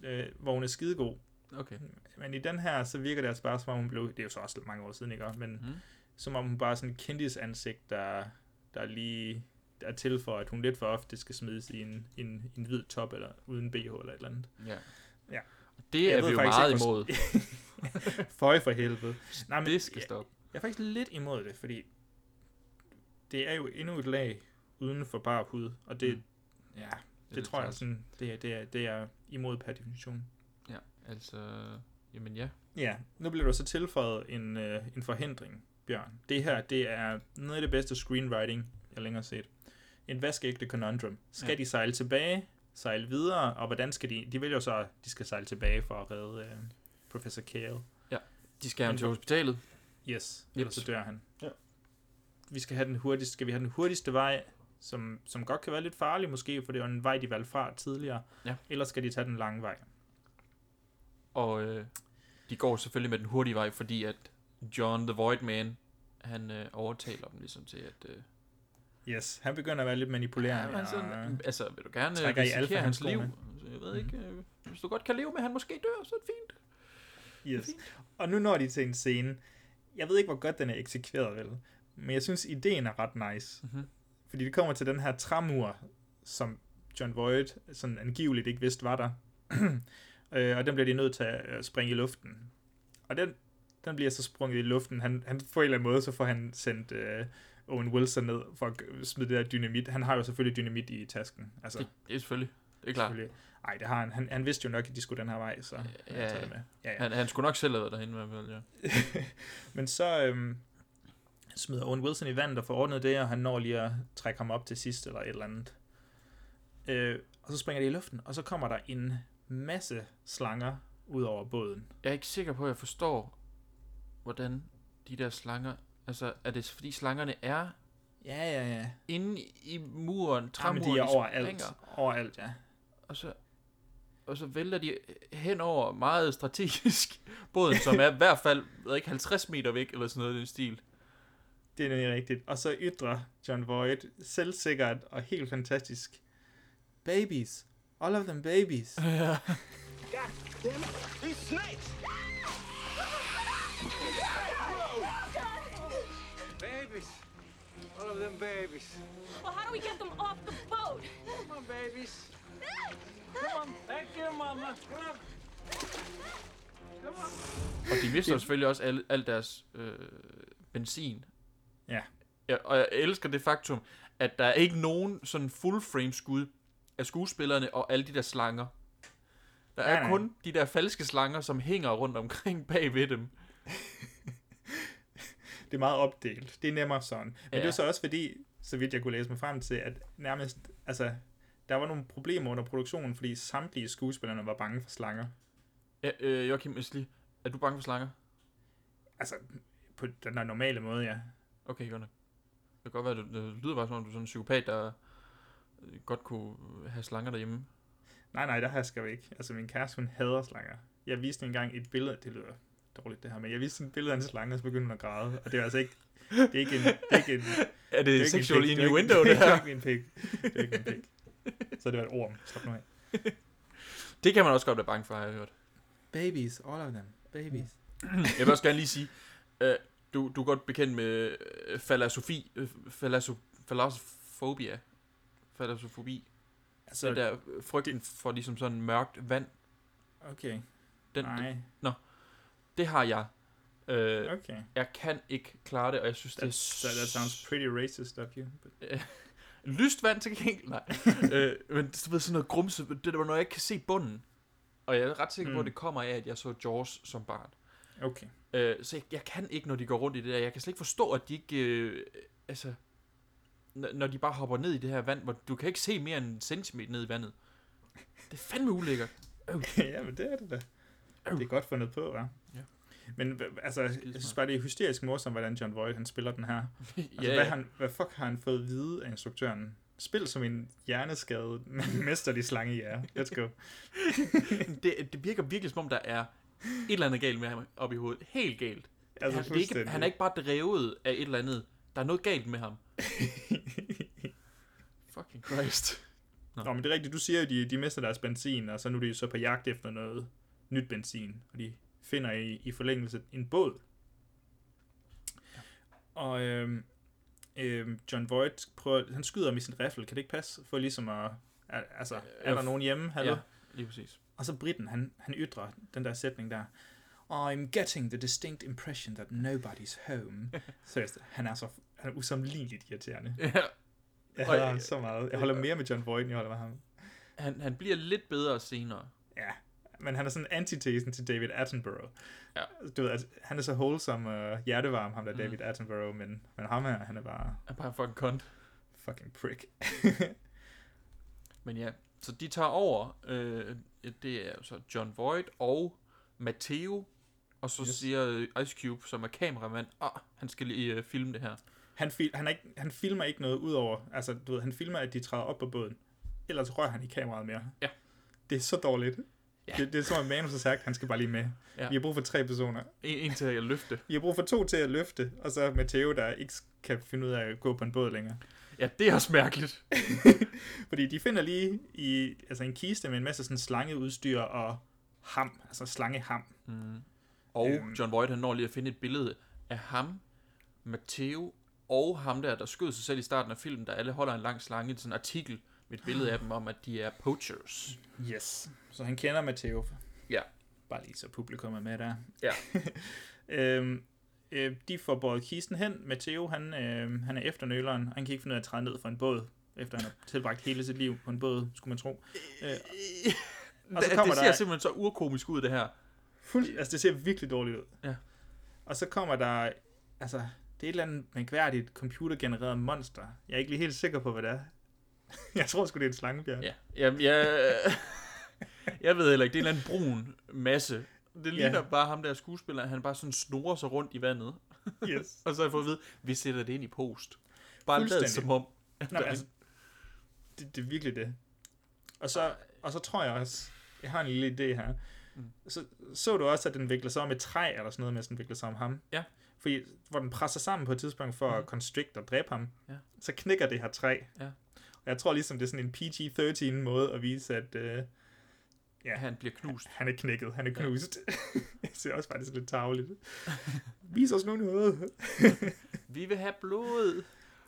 øh, hvor hun er skidegod. Okay. Men i den her, så virker det altså bare, som om hun blev... Det er jo så også mange år siden, ikke? Men mm. som om hun bare er sådan en kendis ansigt, der, der lige der er til for, at hun lidt for ofte skal smides i en, en, en hvid top, eller uden BH eller et eller andet. Ja. ja. Det Jeg er vi jo faktisk meget ikke, imod. Føj for helvede. Nej, men Det skal jeg, stoppe. Jeg er faktisk lidt imod det, fordi det er jo endnu et lag uden for bare hud, og det, Mm. ja, det, det tror jeg sådan, det er, det, er, det er imod per definition. Ja, altså... Jamen ja. Ja, nu bliver der så tilføjet en, øh, en forhindring, Bjørn. Det her, det er noget af det bedste screenwriting, jeg længere har set. En vaskeægte conundrum. Skal Ja. de sejle tilbage, sejle videre, og hvordan skal de... De vælger jo så, at de skal sejle tilbage for at redde øh, Professor Kale. Ja, de skal ham Men til hospitalet. Yes, Yes. ellers så dør han. Ja. Vi skal have den hurtigste, skal vi have den hurtigste vej, som, som godt kan være lidt farlig måske, for det var en vej, de valgte fra tidligere. Ja. Eller skal de tage den lange vej? Og øh, de går selvfølgelig med den hurtige vej, fordi at John the Void Man, han øh, overtaler dem ligesom til at... Øh, Yes, han begynder at være lidt manipulerende. Ja, sådan, og altså, vil du gerne i risikere alfa hans liv? Altså, Jeg ved ikke, øh, hvis du godt kan leve med, at han måske dør, så er det fint. Yes. Og nu når de til en scene. Jeg ved ikke, hvor godt den er eksekveret, vel? Men jeg synes, ideen er ret nice. Mhm. Fordi det kommer til den her træmur, som John Voight sådan angiveligt ikke vidste var der. øh, og den bliver de nødt til at øh, springe i luften. Og den, den bliver så sprunget i luften. Han, han på en eller anden måde, så får han sendt øh, Owen Wilson ned for at smide det der dynamit. Han har jo selvfølgelig dynamit i tasken. Altså, Det, det er selvfølgelig. Det er klart. selvfølgelig. Ej, det har han. han. Han vidste jo nok, at de skulle den her vej, så han Ja, tager det med. Ja, ja. Han, han skulle nok selv have været derhen i hvert fald, ja. Men så øhm, smider Owen Wilson i vandet og får ordnet det, og han når lige at trække ham op til sidst, eller et eller andet. Øh, og så springer de i luften, og så kommer der en masse slanger ud over båden. Jeg er ikke sikker på, at jeg forstår, hvordan de der slanger... Altså, er det fordi slangerne er Ja, ja, ja. inde i muren, Ja, træmuren, de er overalt. springer, Overalt, ja. og så, og så vælter de henover meget strategisk båden, som er i hvert fald ikke, 50 meter væk, eller sådan noget i den stil. Det er nemlig rigtigt. Og så ytrer John Voight selvsikkert og helt fantastisk. Babies. All of them babies. Ja. God damn it! These snakes! Babies. All of them babies. Well, how do we get them off the boat? Come on, babies. Come on. Thank you, mama. Come on. Come on. Og de mister selvfølgelig også al, al deres øh, benzin. Ja. ja. Og jeg elsker det faktum, at der er ikke nogen sådan full frame skud af skuespillerne og alle de der slanger. Der er Nej, nej. kun de der falske slanger, som hænger rundt omkring bag ved dem. Det er meget opdelt. Det er nemmere sådan. Men ja. det er så også fordi, så vidt jeg kunne læse mig frem til, at nærmest, altså, der var nogle problemer under produktionen, fordi samtlige skuespillerne var bange for slanger. Ja, øh, Joachim Esli, er du bange for slanger? Altså, på den der normale måde, ja. Okay, godt nok. Det kan godt være, det, det lyder bare som om, du er sådan en psykopat, der øh, godt kunne have slanger derhjemme. Nej, nej, der hersker vi ikke. Altså, min kæreste, hun hader slanger. Jeg viste engang et billede, det lyder dårligt det her, men jeg viste et billede af en slange, og så begyndte hun at græde. Og det er altså ikke, det er ikke en, det er ikke en, Er det sexual pik. er ikke- innuendo, det Det her? er ikke en pik. Det er ikke en pik. Så det var et orm. Stop nu af. Det kan man også godt være bange for, har jeg hørt. Babies, all of them. Babies. Jeg vil også gerne lige sige, øh, du, du er godt bekendt med øh, falasofi, øh, falaso, falasofobia, falasofobi. Altså, den der øh, frygten for ligesom sådan mørkt vand. Okay. Den, Nej. Nå, det har jeg. Øh, Okay. Jeg kan ikke klare det, og jeg synes, det er... That, that sounds pretty racist of you. But... Lyst vand til gengæld, nej. øh, men du ved, sådan noget grumse, det der, når jeg ikke kan se bunden. Og jeg er ret sikker på, Mm. at det kommer af, at jeg så Jaws som barn. Okay. Øh, så jeg, jeg kan ikke, når de går rundt i det der. Jeg kan slet ikke forstå, at de ikke... Øh, altså, når de bare hopper ned i det her vand, hvor du kan ikke se mere end en centimeter ned i vandet. Det er fandme ulækkert. ja, men det er det da. Det er godt fundet på, hva'? Ja. Men altså, jeg synes bare, det er hysterisk morsomt, hvordan John Voight, han spiller den her. Altså, Ja, hvad, ja. han, hvad fuck har han fået at vide af instruktøren? Spil som en hjerneskadet mesterlig slange, ja. Let's go. det, det virker virkelig som om, der er et eller andet galt med ham op i hovedet. Helt galt. Altså, han, det er ikke, han er ikke bare drevet af et eller andet. Der er noget galt med ham. Fucking Christ. Nå. Nå, men det er rigtigt. Du siger jo, de, de mister deres benzin, og så nu er de så på jagt efter noget nyt benzin. Og de finder i, i forlængelse en båd. Og øhm, øhm, John Voight prøver, han skyder med sin riffel. Kan det ikke passe? For ligesom at... al- Altså, er der nogen hjemme? Hallo? Ja, lige præcis. Og så Britten, han, han ytrer den der sætning der. I'm getting the distinct impression that nobody's home. Seriøst, han er så han er usammenligneligt irriterende. Ja. Jeg hader ham så meget. Jeg holder mere med John Voight, end jeg holder med ham. Han, han bliver lidt bedre senere. Ja, men han er sådan antitesen til David Attenborough. Ja. Du ved, at han er så wholesome og hjertevarm, ham der Mm. David Attenborough, men, men ham her, han er bare Han er bare fucking cunt. fucking prick. Men ja, så de tager over. Øh, det er så John Voight og Matteo. Og så Yes. siger Ice Cube, som er kameramand, ah, han skal lige øh, filme det her. Han, fil, han, er ikke, han filmer ikke noget ud over, altså du ved, han filmer, at de træder op på båden. Ellers rører han i kameraet mere. Ja. Det er så dårligt. Ja. Det, det er som om Manus har sagt, han skal bare lige med. Ja. Vi har brug for tre personer. En, en til at løfte. Vi har brug for to til at løfte, og så Matteo, der ikke kan finde ud af at gå på en båd længere. Ja, det er også mærkeligt. Fordi de finder lige i altså en kiste med en masse sådan slangeudstyr og ham, altså slangeham. Mm. Og Øhm. John Voight, han når lige at finde et billede af ham, Matteo og ham der, der skød sig selv i starten af filmen, der alle holder en lang slange, sådan en artikel med et billede af dem om, at de er poachers. Yes. Så han kender Matteo. Ja. Bare lige så publikum er med der. Ja. Øhm, øh, de får båret kisten hen. Matteo, han, øh, han er efternøleren. Han kan ikke finde ud af at træde ned fra en båd, efter han har tilbragt hele sit liv på en båd, skulle man tro. Øh, Og så det, det ser der... simpelthen så urkomisk ud, det her. Fuld, altså, det ser virkelig dårligt ud. Ja. Og så kommer der, altså, det er et eller andet mærkværdigt computergenereret monster. Jeg er ikke lige helt sikker på, hvad det er. jeg tror sgu, det er en slangebjørn. Ja, jeg, jeg, jeg ved heller ikke, det er en eller anden brun masse. Det ligner ja. bare ham der skuespiller, han bare sådan snorer sig rundt i vandet. Yes. og så har jeg fået at vide, vi sætter det ind i post. Bare lad som om. Nå, altså, det, det er virkelig det. Og så, og så tror jeg også, jeg har en lille idé her. Mm. Så, så du også, at den vikler sig om et træ, eller sådan noget at den vikler sig om ham? Ja. Fordi, hvor den presser sammen på et tidspunkt for mm. at constrict og dræbe ham, ja. så knækker det her træ. Ja. Og jeg tror ligesom, det er sådan en PG-13 måde at vise, at øh, ja, han bliver knust. Han er knækket, han er knust. Ja. jeg ser også faktisk lidt tageligt. Vis os nu noget. vi vil have blod.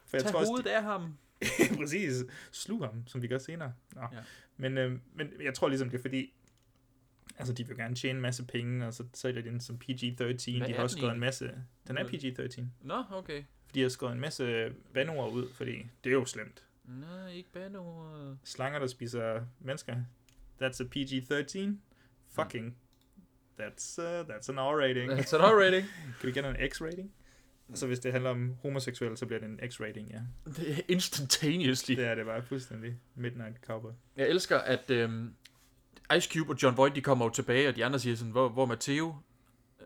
For jeg Tag tror hovedet af ham. Præcis. Slug ham, som vi gør senere. Nå. Ja. Men, øh, men jeg tror ligesom, det er fordi, altså de vil gerne tjene en masse penge, og så sælger de den som PG-13. Hvad de har også skrevet en masse... Den er PG-13. Nå, okay. Fordi de har skrevet en masse vandord ud, fordi det er jo slemt. Nej, ikke vandord. Slanger, der spiser mennesker. That's a PG-13. Fucking. That's, uh, that's an R-rating. That's an R-rating. kan vi get en X-rating? Så hvis det handler om homoseksuelle, så bliver det en X-rating, ja. Det er instantaneously. Det er det bare fuldstændig. Midnight Cowboy. Jeg elsker, at øhm, Ice Cube og John Voight, de kommer jo tilbage, og de andre siger sådan, hvor, hvor Matteo,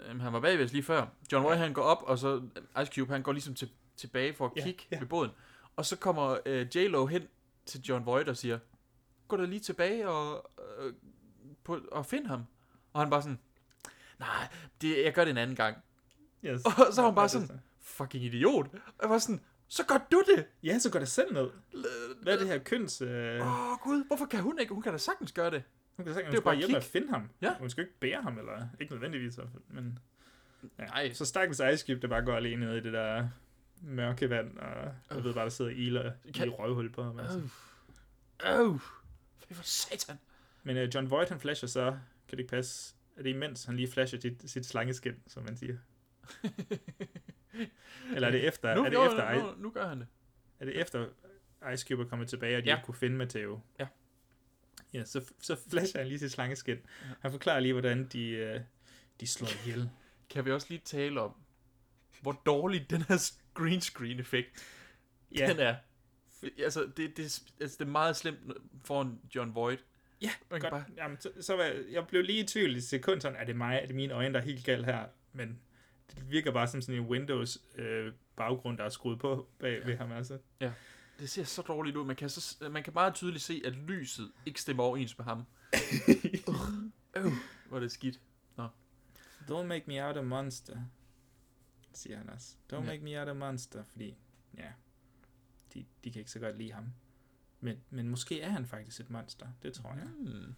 øhm, han var bagved lige før. John Voight, han går op, og så Ice Cube, han går ligesom til, tilbage for at yeah, kigge yeah. ved båden. Og så kommer øh, J-Lo hen til John Voight og siger, gå da lige tilbage og, øh, på, og find ham. Og han bare sådan, nej, det, jeg gør det en anden gang. Yes. Og så var han bare sådan, fucking idiot. Og jeg var sådan, så gør du det. Ja, så gør det selv ned. Hvad er det her køns... Åh, øh... oh, gud, hvorfor kan hun ikke? Hun kan da sagtens gøre det. Hun kan sagtens, det er bare hjælpe med at finde ham. Ja. Hun skal ikke bære ham, eller ikke nødvendigvis i hvert fald, men... Ja. Nej. Så stakkels Ejskib, der bare går alene ned i det der mørke vand, og jeg ved bare, der sidder iler kan... i røvhul på ham. Altså. Åh, oh. Fy for satan. Men uh, John Voight, han flasher så, kan det ikke passe, er det imens han lige flasher sit, sit slangeskin, som man siger? Eller er det efter? Nu, er det jo, efter nu, nu, gør han det. Er det efter Ice Cube er kommet tilbage, og de ja. ikke kunne finde Matteo? Ja. Ja, så, så flasher han lige sit slangeskin. Ja. Han forklarer lige, hvordan de, uh, de slår ihjel. Kan vi også lige tale om, hvor dårlig den her green screen effekt, ja. den er. Altså det, det, altså, det er meget slemt foran John Voight. Ja, godt. Bare... Jamen, så, så var jeg, jeg blev lige i tvivl i sekund, sådan, er det mig, er det mine øjne, der er helt galt her? Men det virker bare som sådan en Windows øh, baggrund, der er skruet på bag ja. ved ham, altså. Ja, det ser så dårligt ud. Man kan, så, man kan meget tydeligt se, at lyset ikke stemmer overens med ham. øh, uh, hvor er det skidt. Nå. Don't make me out a monster, siger han også. Don't ja. make me out a monster, fordi, ja, de, de kan ikke så godt lide ham. Men, men måske er han faktisk et monster, det tror jeg. Mm.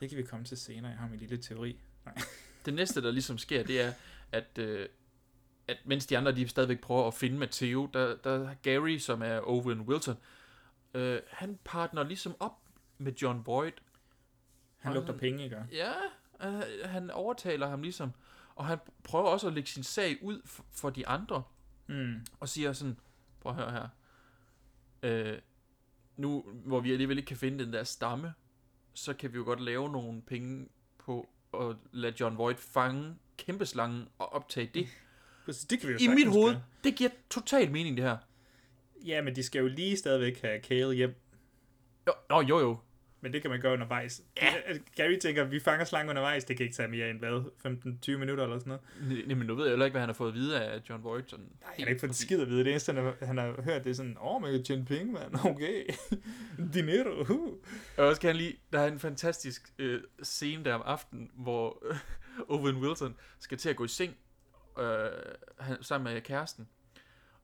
Det kan vi komme til senere, jeg har min lille teori. Nej. Det næste, der ligesom sker, det er, at, øh, at mens de andre de stadigvæk prøver at finde Matteo, der, der Gary, som er Owen Wilson, øh, han partner ligesom op med John Boyd. Han lugter penge, ikke? Ja, øh, han overtaler ham ligesom, og han prøver også at lægge sin sag ud for, for de andre, mm. og siger sådan, prøv at høre her, øh, nu hvor vi alligevel ikke kan finde den der stamme, så kan vi jo godt lave nogle penge på at lade John Voight fange kæmpeslangen og optage det. Præcis, det kan vi jo I mit hoved, gøre. det giver totalt mening det her. Ja, men de skal jo lige stadigvæk have Kale hjem. Jo, jo, jo. jo. Men det kan man gøre undervejs. Ja. Gary tænker, vi fanger slangen undervejs, det kan ikke tage mere end hvad, 15-20 minutter eller sådan noget. Nej, men nu ved jeg heller ikke, hvad han har fået at vide af John Voight. Sådan Nej, han har ikke fået skid at vide. Det eneste, han har, han har hørt, det er sådan, åh, oh, man kan tjene penge, mand. Okay. Dinero. Uh. Og også kan han lige, der er en fantastisk øh, scene der om aftenen, hvor øh, Owen Wilson skal til at gå i seng øh, han, sammen med kæresten.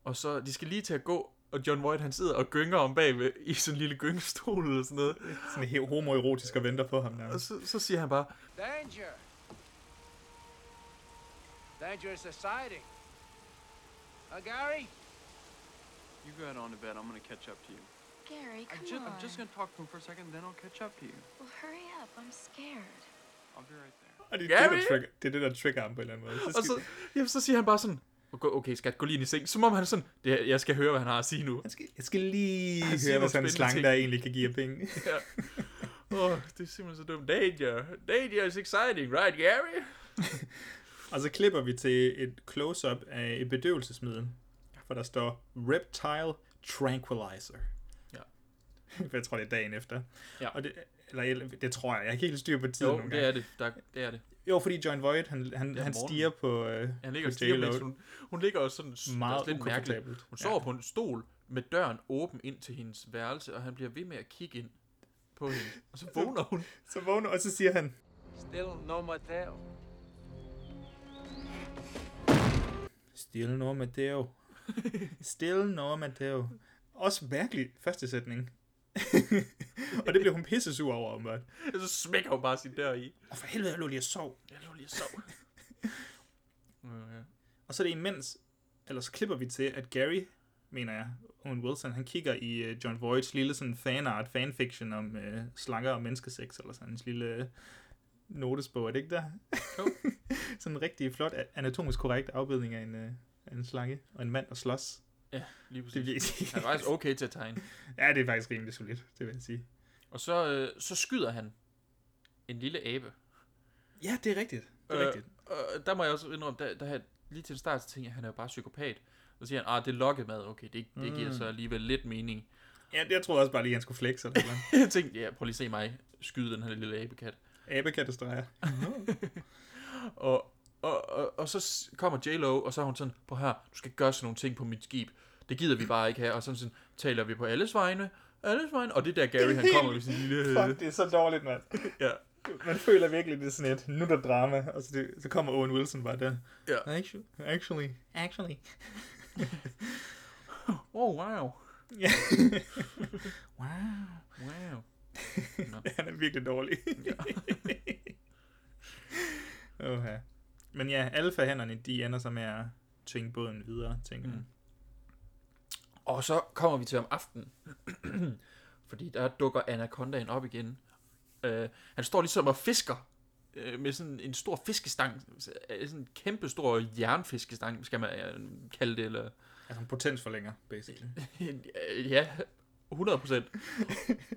Og så, de skal lige til at gå, og John Voight, han sidder og gynger om bagved i sådan en lille gyngestol eller sådan noget. Sådan helt homoerotisk og venter på ham nærmest. Og så, så siger han bare... Danger! Danger is society. Uh, Gary? You go on to bed. I'm going to catch up to you. Gary, come I'm just, on. I'm just going to talk to him for a second, then I'll catch up to you. Well, hurry up. I'm scared. I'll be right there. Og det, er det, Gary? der trigger, det er det, der trigger ham på en eller anden måde. Og så, jamen, så siger han bare sådan, okay, skat, gå lige ind i seng. Som om han er sådan, det, jeg skal høre, hvad han har at sige nu. Jeg skal, jeg skal lige Han høre, hvad sådan en slange, ting. der egentlig kan give penge. ja. Åh, oh, det er simpelthen så dumt. Danger. Danger is exciting, right, Gary? Og så klipper vi til et close-up af et bedøvelsesmiddel, hvor der står Reptile Tranquilizer. Ja. For jeg tror, det er dagen efter. Ja. Og det, eller det tror jeg. Jeg har ikke helt styr på tiden Jo, nogle det gange. er det. Der, det er det. Jo, fordi John Voight, han, han, Ja, han stiger på, øh, Han ligger på stiger, mens hun, hun ligger også sådan Meget altså lidt mærkeligt. Hun sover på en stol med døren åben ind til hendes værelse, og han bliver ved med at kigge ind på hende. Og så vågner hun. Så vågner, og så siger han, Still no Mateo. Still no Matteo. Still no Matteo. Også mærkelig første sætning. og det bliver hun pissesur over, åbenbart. Og så smækker hun bare sin dør i. Og for helvede, jeg lå lige og sov. Jeg lå lige og sov. Og så er det imens, eller så klipper vi til, at Gary, mener jeg, Owen Wilson, han kigger i uh, John Voights lille sådan fanart, fanfiction om uh, slanger og menneskesex, eller sådan en lille uh, notesbog, er det ikke der? Jo. sådan en rigtig flot, anatomisk korrekt afbildning af en, uh, af en slange og en mand, der slås. Ja, lige Det vil jeg præcis. sige. Han er faktisk okay til at tegne. Ja, det er faktisk rimelig solidt, det vil jeg sige. Og så, øh, så skyder han en lille abe. Ja, det er rigtigt. Det er rigtigt. Øh, der må jeg også indrømme, der, der lige til en start, så tænkte jeg, at han er jo bare psykopat. Så siger han, ah, det er lokkemad. Okay, det, det giver Mm. så alligevel lidt mening. Ja, jeg troede også bare lige, at han skulle flexe eller noget. jeg tænkte, ja, prøv lige at se mig skyde den her lille abekat. Abekatestreger. Og, og, og, og så kommer J-Lo, og så er hun sådan, på her, du skal gøre sådan nogle ting på mit skib. Det gider vi bare ikke have. Og sådan, sådan taler vi på alles vegne. Alles vegne. Og det er der Gary, han kommer med sin lille... Fuck, det er så dårligt, mand. Ja. Man føler virkelig, det er sådan et, nu er der drama, og så, det, så kommer Owen Wilson bare der. Ja. Actually, actually, actually. Oh, wow. Ja. wow. Wow. Nå. Han er virkelig dårlig. Oha. Men ja, alfa-hænderne, de ender så med at tvinge båden videre, tænker jeg. Mm. Og så kommer vi til om aftenen. Fordi der dukker Anacondaen op igen. Uh, han står ligesom og fisker. Uh, med sådan en stor fiskestang. Øh, Sådan en kæmpe stor jernfiskestang, skal man uh, kalde det. Eller, Altså en potensforlænger, basically. Øh, ja, 100 procent.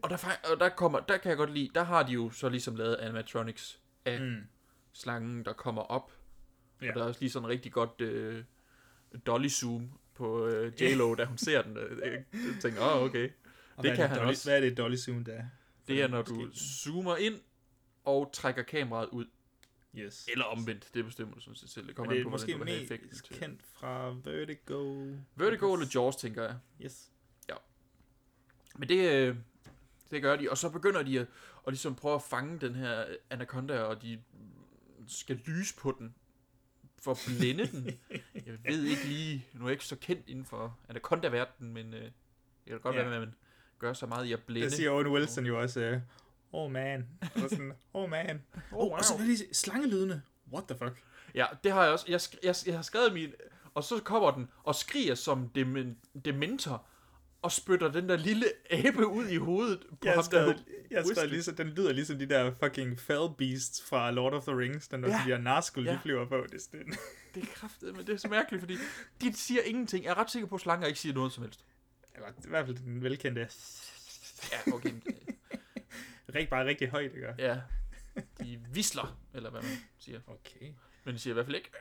og, der, og der, kommer, der kan jeg godt lide, der har de jo så ligesom lavet animatronics af Mm. slangen, der kommer op. Ja. Og der er også lige sådan rigtig godt øh, dolly zoom på øh, J-Lo, da hun ser den. Øh, Jeg tænker, åh, oh, okay. Og Det kan han også. Hvad er det dolly zoom der? Det er, når du zoomer ind og trækker kameraet ud. Yes. Eller omvendt, det bestemmer du sådan set selv. Det kommer det er på, måske hvordan du mest kendt fra Vertigo. Vertigo eller Jaws, tænker jeg. Yes. Ja. Men det, øh, det gør de, og så begynder de at, at ligesom prøve at fange den her anaconda, og de skal lyse på den, for at blænde den. Jeg ved ikke lige, nu er jeg ikke så kendt inden for anaconda-verdenen, men øh, det kan godt Ja. være, at man gør så meget i at blænde. Der siger Owen Wilson jo også, uh, oh man. Og sådan, oh man. Oh, oh, og så lige slangelydene. What the fuck? Ja, det har jeg også. Jeg, jeg, jeg har skrevet min... Og så kommer den og skriger som demen, dementor, og spytter den der lille abe ud i hovedet på Jeg ham, skrevet, der jeg skrevet Weasley. ligesom, den lyder ligesom de der fucking fell beasts fra Lord of the Rings, den der Ja. de der Nazgul, Ja. de flyver på. Det sådan, Det er kraftigt, men det er så mærkeligt, fordi de siger ingenting. Jeg er ret sikker på, at slanger ikke siger noget som helst. eller i hvert fald den velkendte, Ja, okay. rigtig, bare rigtig højt, ikke? ja, de visler, eller hvad man siger. Okay. Men de siger i hvert fald ikke.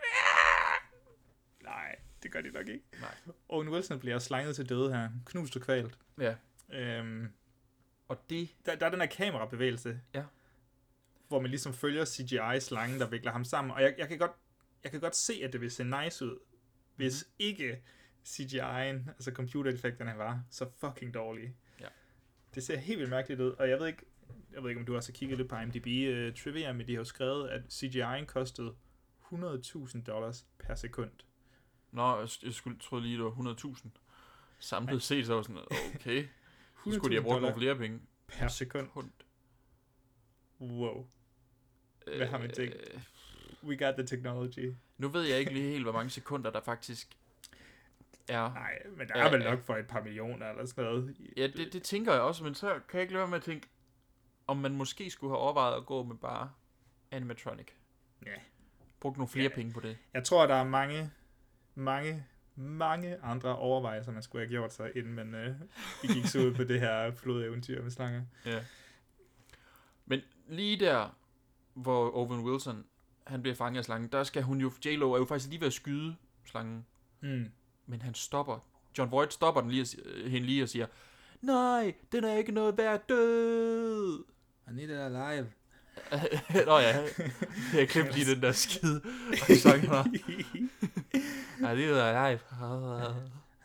Nej, det gør de nok ikke. Nej. Owen Wilson bliver slanget til døde her. Knust og kvalt. Ja. Øhm, og det... Der, der er den her kamerabevægelse. Ja. Hvor man ligesom følger CGI-slangen, der vikler ham sammen. Og jeg, jeg, kan godt, jeg kan godt se, at det vil se nice ud, hvis mm-hmm. ikke CGI'en, altså computereffekterne var så fucking dårlige. Ja. Det ser helt vildt mærkeligt ud, og jeg ved ikke, jeg ved ikke om du også har kigget lidt på IMDb uh, trivia, men de har jo skrevet, at CGI'en kostede 100.000 dollars per sekund. Nå, jeg, jeg skulle, troede lige, det var 100.000. Samlet set, så var sådan, okay. Så skulle de have brugt nogle flere penge. Per sekund. Wow. Hvad har man tænkt? Øh, We got the technology. Nu ved jeg ikke lige helt, hvor mange sekunder der faktisk er. Nej, men der er vel nok for et par millioner eller sådan noget. Ja, det, det tænker jeg også, men så kan jeg ikke lade være med at tænke, om man måske skulle have overvejet at gå med bare animatronic. Ja. Brugt nogle flere ja. penge på det. Jeg tror, der er mange, mange, mange andre overvejelser, man skulle have gjort sig, inden man øh, vi gik så ud på det her flodeventyr med slanger. Ja. Men lige der, hvor Owen Wilson, han bliver fanget af slangen, der skal hun jo, J-Lo er jo faktisk lige ved at skyde slangen. Mm. Men han stopper. John Voight stopper den lige, og øh, hende lige og siger, nej, den er ikke noget værd død. I need it alive. Nå ja, jeg glemte lige den der skide sang der. It alive.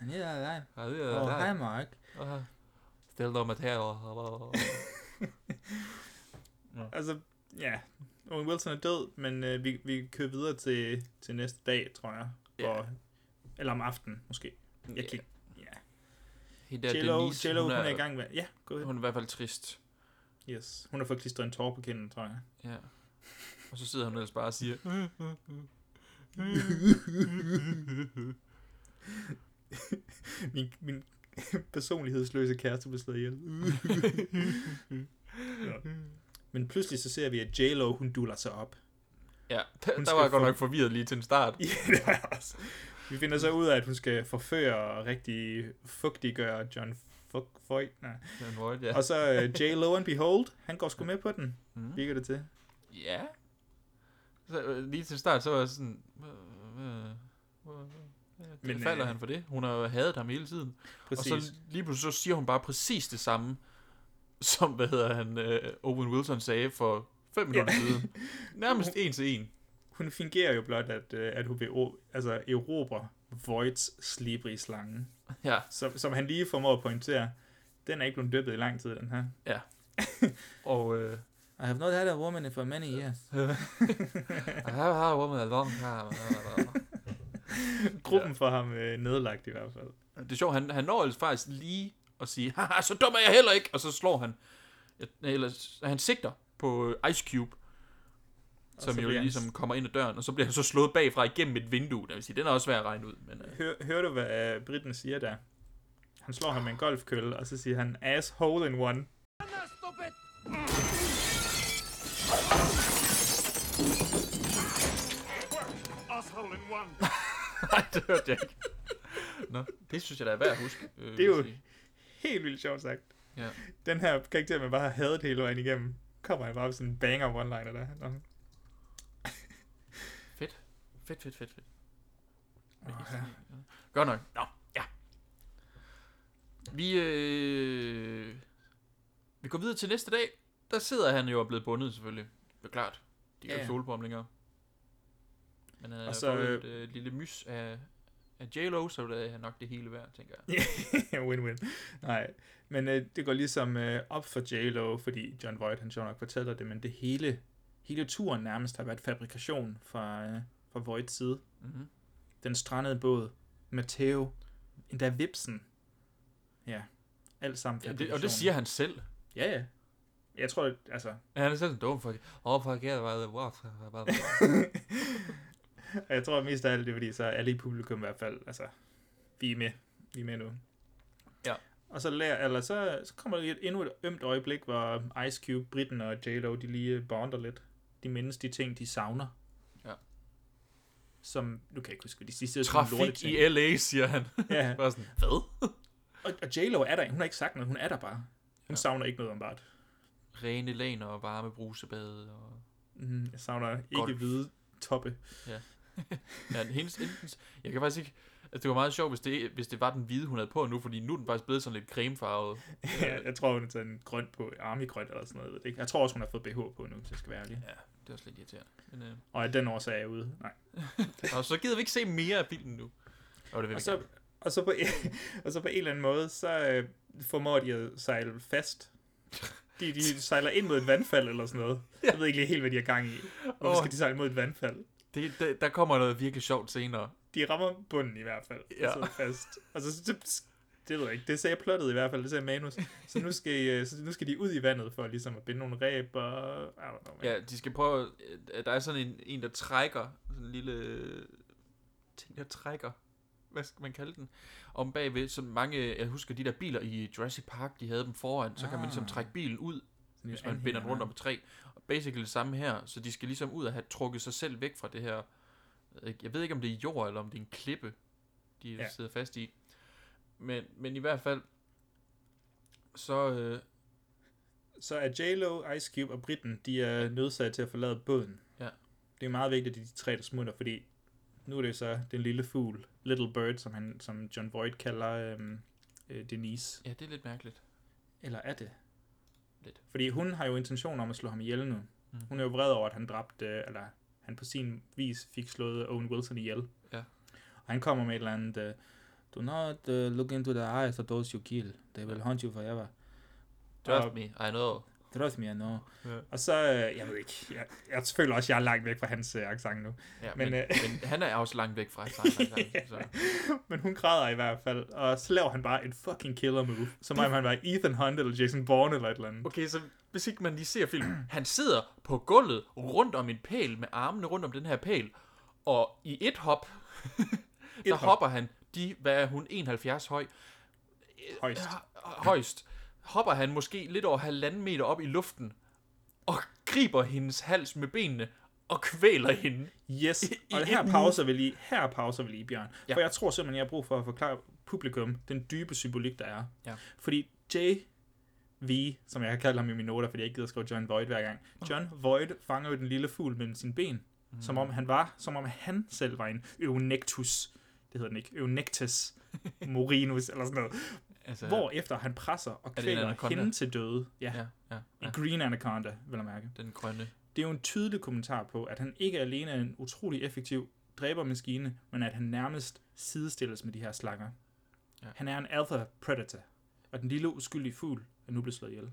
Ja, det er Oh, live. hej Mark. Uh, Still no material. Altså, ja. Owen Wilson er død, men øh, vi, vi kører videre til, til næste dag, tror jeg. Ja. For, eller om aftenen, måske. Jeg Ja. kan. Ja. Hende Denise, J-Lo, hun hun, er- er, i gang med... Ja, gå Hun er i hvert fald trist. Yes. Hun har fået klistret en tår på kinden, tror jeg. Ja. Og så sidder hun ellers bare og siger, min, min personlighedsløse kæreste blev slået ihjel. ja. Men pludselig så ser vi, at J-Lo, hun duller sig op. Ja, der, Hun der var jeg godt nok forvirret lige til en start. Ja, det var jeg også. Vi finder så ud af, at hun skal forføre og rigtig fugtiggøre John Fuck Voight. Nej. John Voight, ja. Og så uh, J. Lo and Behold, han går sgu med på den. Virker det til. Ja. Så, øh, lige til start, så var jeg sådan... Øh, øh, øh, Men, falder øh, han for det? Hun har jo hadet ham hele tiden. Præcis. Og så lige pludselig så siger hun bare præcis det samme, som, hvad hedder han, øh, Owen Wilson sagde for fem minutter Ja. siden. Nærmest en til en. Hun fingerer jo blot, at, uh, at hun vil altså, erobre Voights slibri slange. Ja. Som, som han lige formår at pointere. Den er ikke blevet dyppet i lang tid, den her. Ja. Og... Øh, I have not had a woman for many years. I have had a woman a long time. Gruppen får ham øh, nedlagt i hvert fald. Det er sjovt, han, han når altså faktisk lige at sige, haha, så dum er jeg heller ikke, og så slår han, eller han sigter på Ice Cube, Og som så jo bliver han- ligesom kommer ind ad døren, og så bliver han så slået bagfra igennem et vindue, det vil sige, den er også svær at regne ud, men øh, Hør, hører du, hvad uh, Britten siger der? Han slår ham med en golfkølle, og så siger han, asshole in one. Asshole in one. nej, det hørte jeg ikke. Nå, det synes jeg da er værd at huske. Øh, Det er jo helt vildt sjovt sagt. Ja. Den her karakter, man bare har hadet hele vejen igennem, kommer han bare med sådan en banger one-liner der. Nå. Fedt. Fedt, fedt, fedt, fedt. Ja. Godt nok. Nå, ja. Vi, øh, vi går videre til næste dag. Der sidder han jo og er blevet bundet selvfølgelig. Det er klart. De kan Ja, jo ja. stole på ham længere. Men han har Og så, fået øh, et øh, lille mys af, af J-Lo, så det er nok det hele værd, tænker jeg. Win-win. Nej, men øh, det går ligesom øh, op for J-Lo, fordi John Voight, han sjovt nok fortæller det, men det hele, hele turen nærmest har været fabrikation fra, øh, fra Voights side. Mhm. Den strandede båd, Matteo, endda Vipsen. Ja, alt sammen Ja, det, og det siger han selv. Ja, ja. Jeg tror, at, altså... Ja, han er en dum for Åh, for jeg var det water. Og jeg tror mest af alt, det er fordi, så er alle i publikum i hvert fald, altså, vi er med. Vi er med nu. Ja. Og så, lærer, eller så, så kommer der lige et, endnu et ømt øjeblik, hvor Ice Cube, Britten og J-Lo, de lige bonder lidt. De mindes de ting, de savner. Ja. Som, nu kan jeg ikke huske, hvad de sidste Trafik i LA, siger han. Ja. Bare sådan, hvad? og, og J-Lo er der, hun har ikke sagt noget, hun er der bare. Hun ja. savner ikke noget om bare. Rene laner og varme brusebade og... Mm, jeg savner ikke Golf. hvide toppe. Ja. ja hendes, enten, jeg kan faktisk ikke... Altså, det var meget sjovt, hvis det, hvis det var den hvide, hun havde på nu, fordi nu er den faktisk blevet sådan lidt cremefarvet. ja, jeg tror, hun har taget en grøn på, army-grønt eller sådan noget. Ikke? Jeg tror også, hun har fået BH på nu, hvis jeg skal være ærlig. Ja, det er også lidt irriterende. Men, øh, Og af den årsag er jeg ude. Nej. og så gider vi ikke se mere af filmen nu. Og det vil vi Og så, gerne. Og, så på, og så på en eller anden måde, så øh, formår de at sejle fast. De, de sejler ind mod et vandfald eller sådan noget. Jeg ved ikke lige helt, hvad de har gang i. Hvorfor skal de sejle mod et vandfald? Det, det, der kommer noget virkelig sjovt senere. De rammer bunden i hvert fald. Ja. Og sidder fast. Og så, det, det ved jeg ikke. Det sagde plottet i hvert fald. Det sagde manus. Så nu skal, I, øh, så nu skal de ud i vandet for ligesom at binde nogle ræb og... I don't know, man. Ja, de skal prøve... Der er sådan en, en der trækker, sådan en lille ting, der trækker, hvad skal man kalde den, om bagved, så mange, jeg husker de der biler i Jurassic Park, de havde dem foran, så kan man ligesom Ah. trække bilen ud. hvis man binder den rundt om et træ. Og basically det samme her, så de skal ligesom ud og have trukket sig selv væk fra det her, øh, jeg ved ikke om det er jord, eller om det er en klippe, de. Ja. sidder fast i. Men, men i hvert fald, så, øh, Så er J-Lo, Ice Cube og Britten, de er nødsaget til at forlade båden. Ja. Det er meget vigtigt, at de tre, der smutter, fordi nu er det så den lille fugl, Little Bird, som, han, som John Voight kalder øhm, øh, Denise. ja, det er lidt mærkeligt. Eller er det? Lidt. Fordi hun har jo intention om at slå ham ihjel nu. Mm. Hun er jo vred over, at han dræbte, øh, eller han på sin vis fik slået Owen Wilson ihjel. Ja. Og han kommer med et eller andet, uh, do not uh, look into the eyes of those you kill. They will haunt you forever. Trust Og- me, I know. Trust me, I know. Ja. Og så, øh, jeg ved ikke, jeg, jeg føler også, jeg er langt væk fra hans øh, accent nu. Ja, men, øh, men, men han er også langt væk fra hans accent, så. men hun græder i hvert fald, og så laver han bare en fucking killer move, som om han var Ethan Hunt eller Jason Bourne eller et eller andet. Okay, så hvis ikke man lige ser filmen, han sidder på gulvet rundt om en pæl med armene rundt om den her pæl, og i et hop, der hop. hopper han de, hvad er hun, 71 høj, Højst. højst, hopper han måske lidt over halvanden meter op i luften, og griber hendes hals med benene, og kvæler hende. Yes, I- i og her pauser vi lige, her pauser vi lige, Bjørn. Ja. For jeg tror simpelthen, jeg har brug for at forklare publikum den dybe symbolik, der er. Ja. Fordi J. V, som jeg har kaldt ham i mine noter, fordi jeg ikke gider at skrive John Voight hver gang. John Voight fanger jo den lille fugl mellem sine ben, mm. som om han var, som om han selv var en Eunectus. Det hedder den ikke. Eunectus morinus, eller sådan noget. Altså, Hvor efter han presser og er en kvæler hende til døde. Ja, Ja, ja, en ja. green anaconda, vil jeg mærke. Den grønne. Det er jo en tydelig kommentar på, at han ikke alene er en utrolig effektiv dræbermaskine, men at han nærmest sidestilles med de her slanger. Ja. Han er en alpha predator, og den lille uskyldige fugl er nu blevet slået ihjel.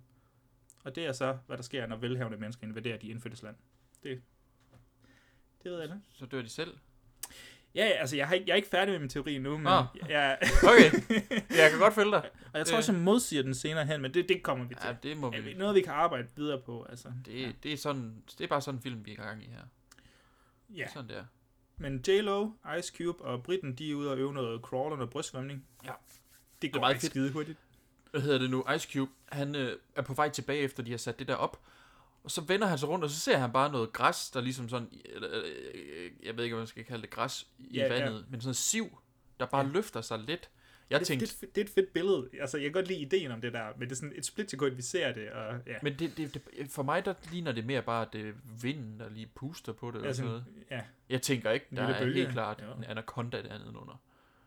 Og det er så, hvad der sker, når velhavende mennesker invaderer de indfødtes land. Det, det ved jeg da. Så dør de selv. Ja, ja, altså jeg, har ikke, jeg er ikke færdig med min teori nu, men Ah. jeg, Okay, jeg kan godt følge dig. og jeg tror også, jeg modsiger den senere hen, men det, det kommer vi til. Ja, det må Det vi. er noget, vi kan arbejde videre på. Altså. Det, det, er sådan, det er bare sådan en film, vi er i gang i her. Ja. Sådan der. Men J-Lo, Ice Cube og Britten, de er ude og øve noget crawl og brystsvømning. Ja. Det går meget ikke fedt. skide hurtigt. Hvad hedder det nu? Ice Cube, han øh, er på vej tilbage, efter de har sat det der op. Og så vender han sig rundt, og så ser han bare noget græs, der ligesom sådan, eller, jeg ved ikke, hvad man skal kalde det, græs i Ja, ja. vandet, men sådan en siv, der bare løfter sig lidt. Jeg det, tænkte, det, det, er et fedt billede. Altså, jeg kan godt lide ideen om det der, men det er sådan et splitsekund, vi ser det, og ja. men det, det, det, for mig, der ligner det mere bare, at det er vinden, der lige puster på det, eller Ja, sådan sådan- noget. ja. Jeg tænker ikke, der er bølge. helt klart Jo. en anaconda der nedenunder.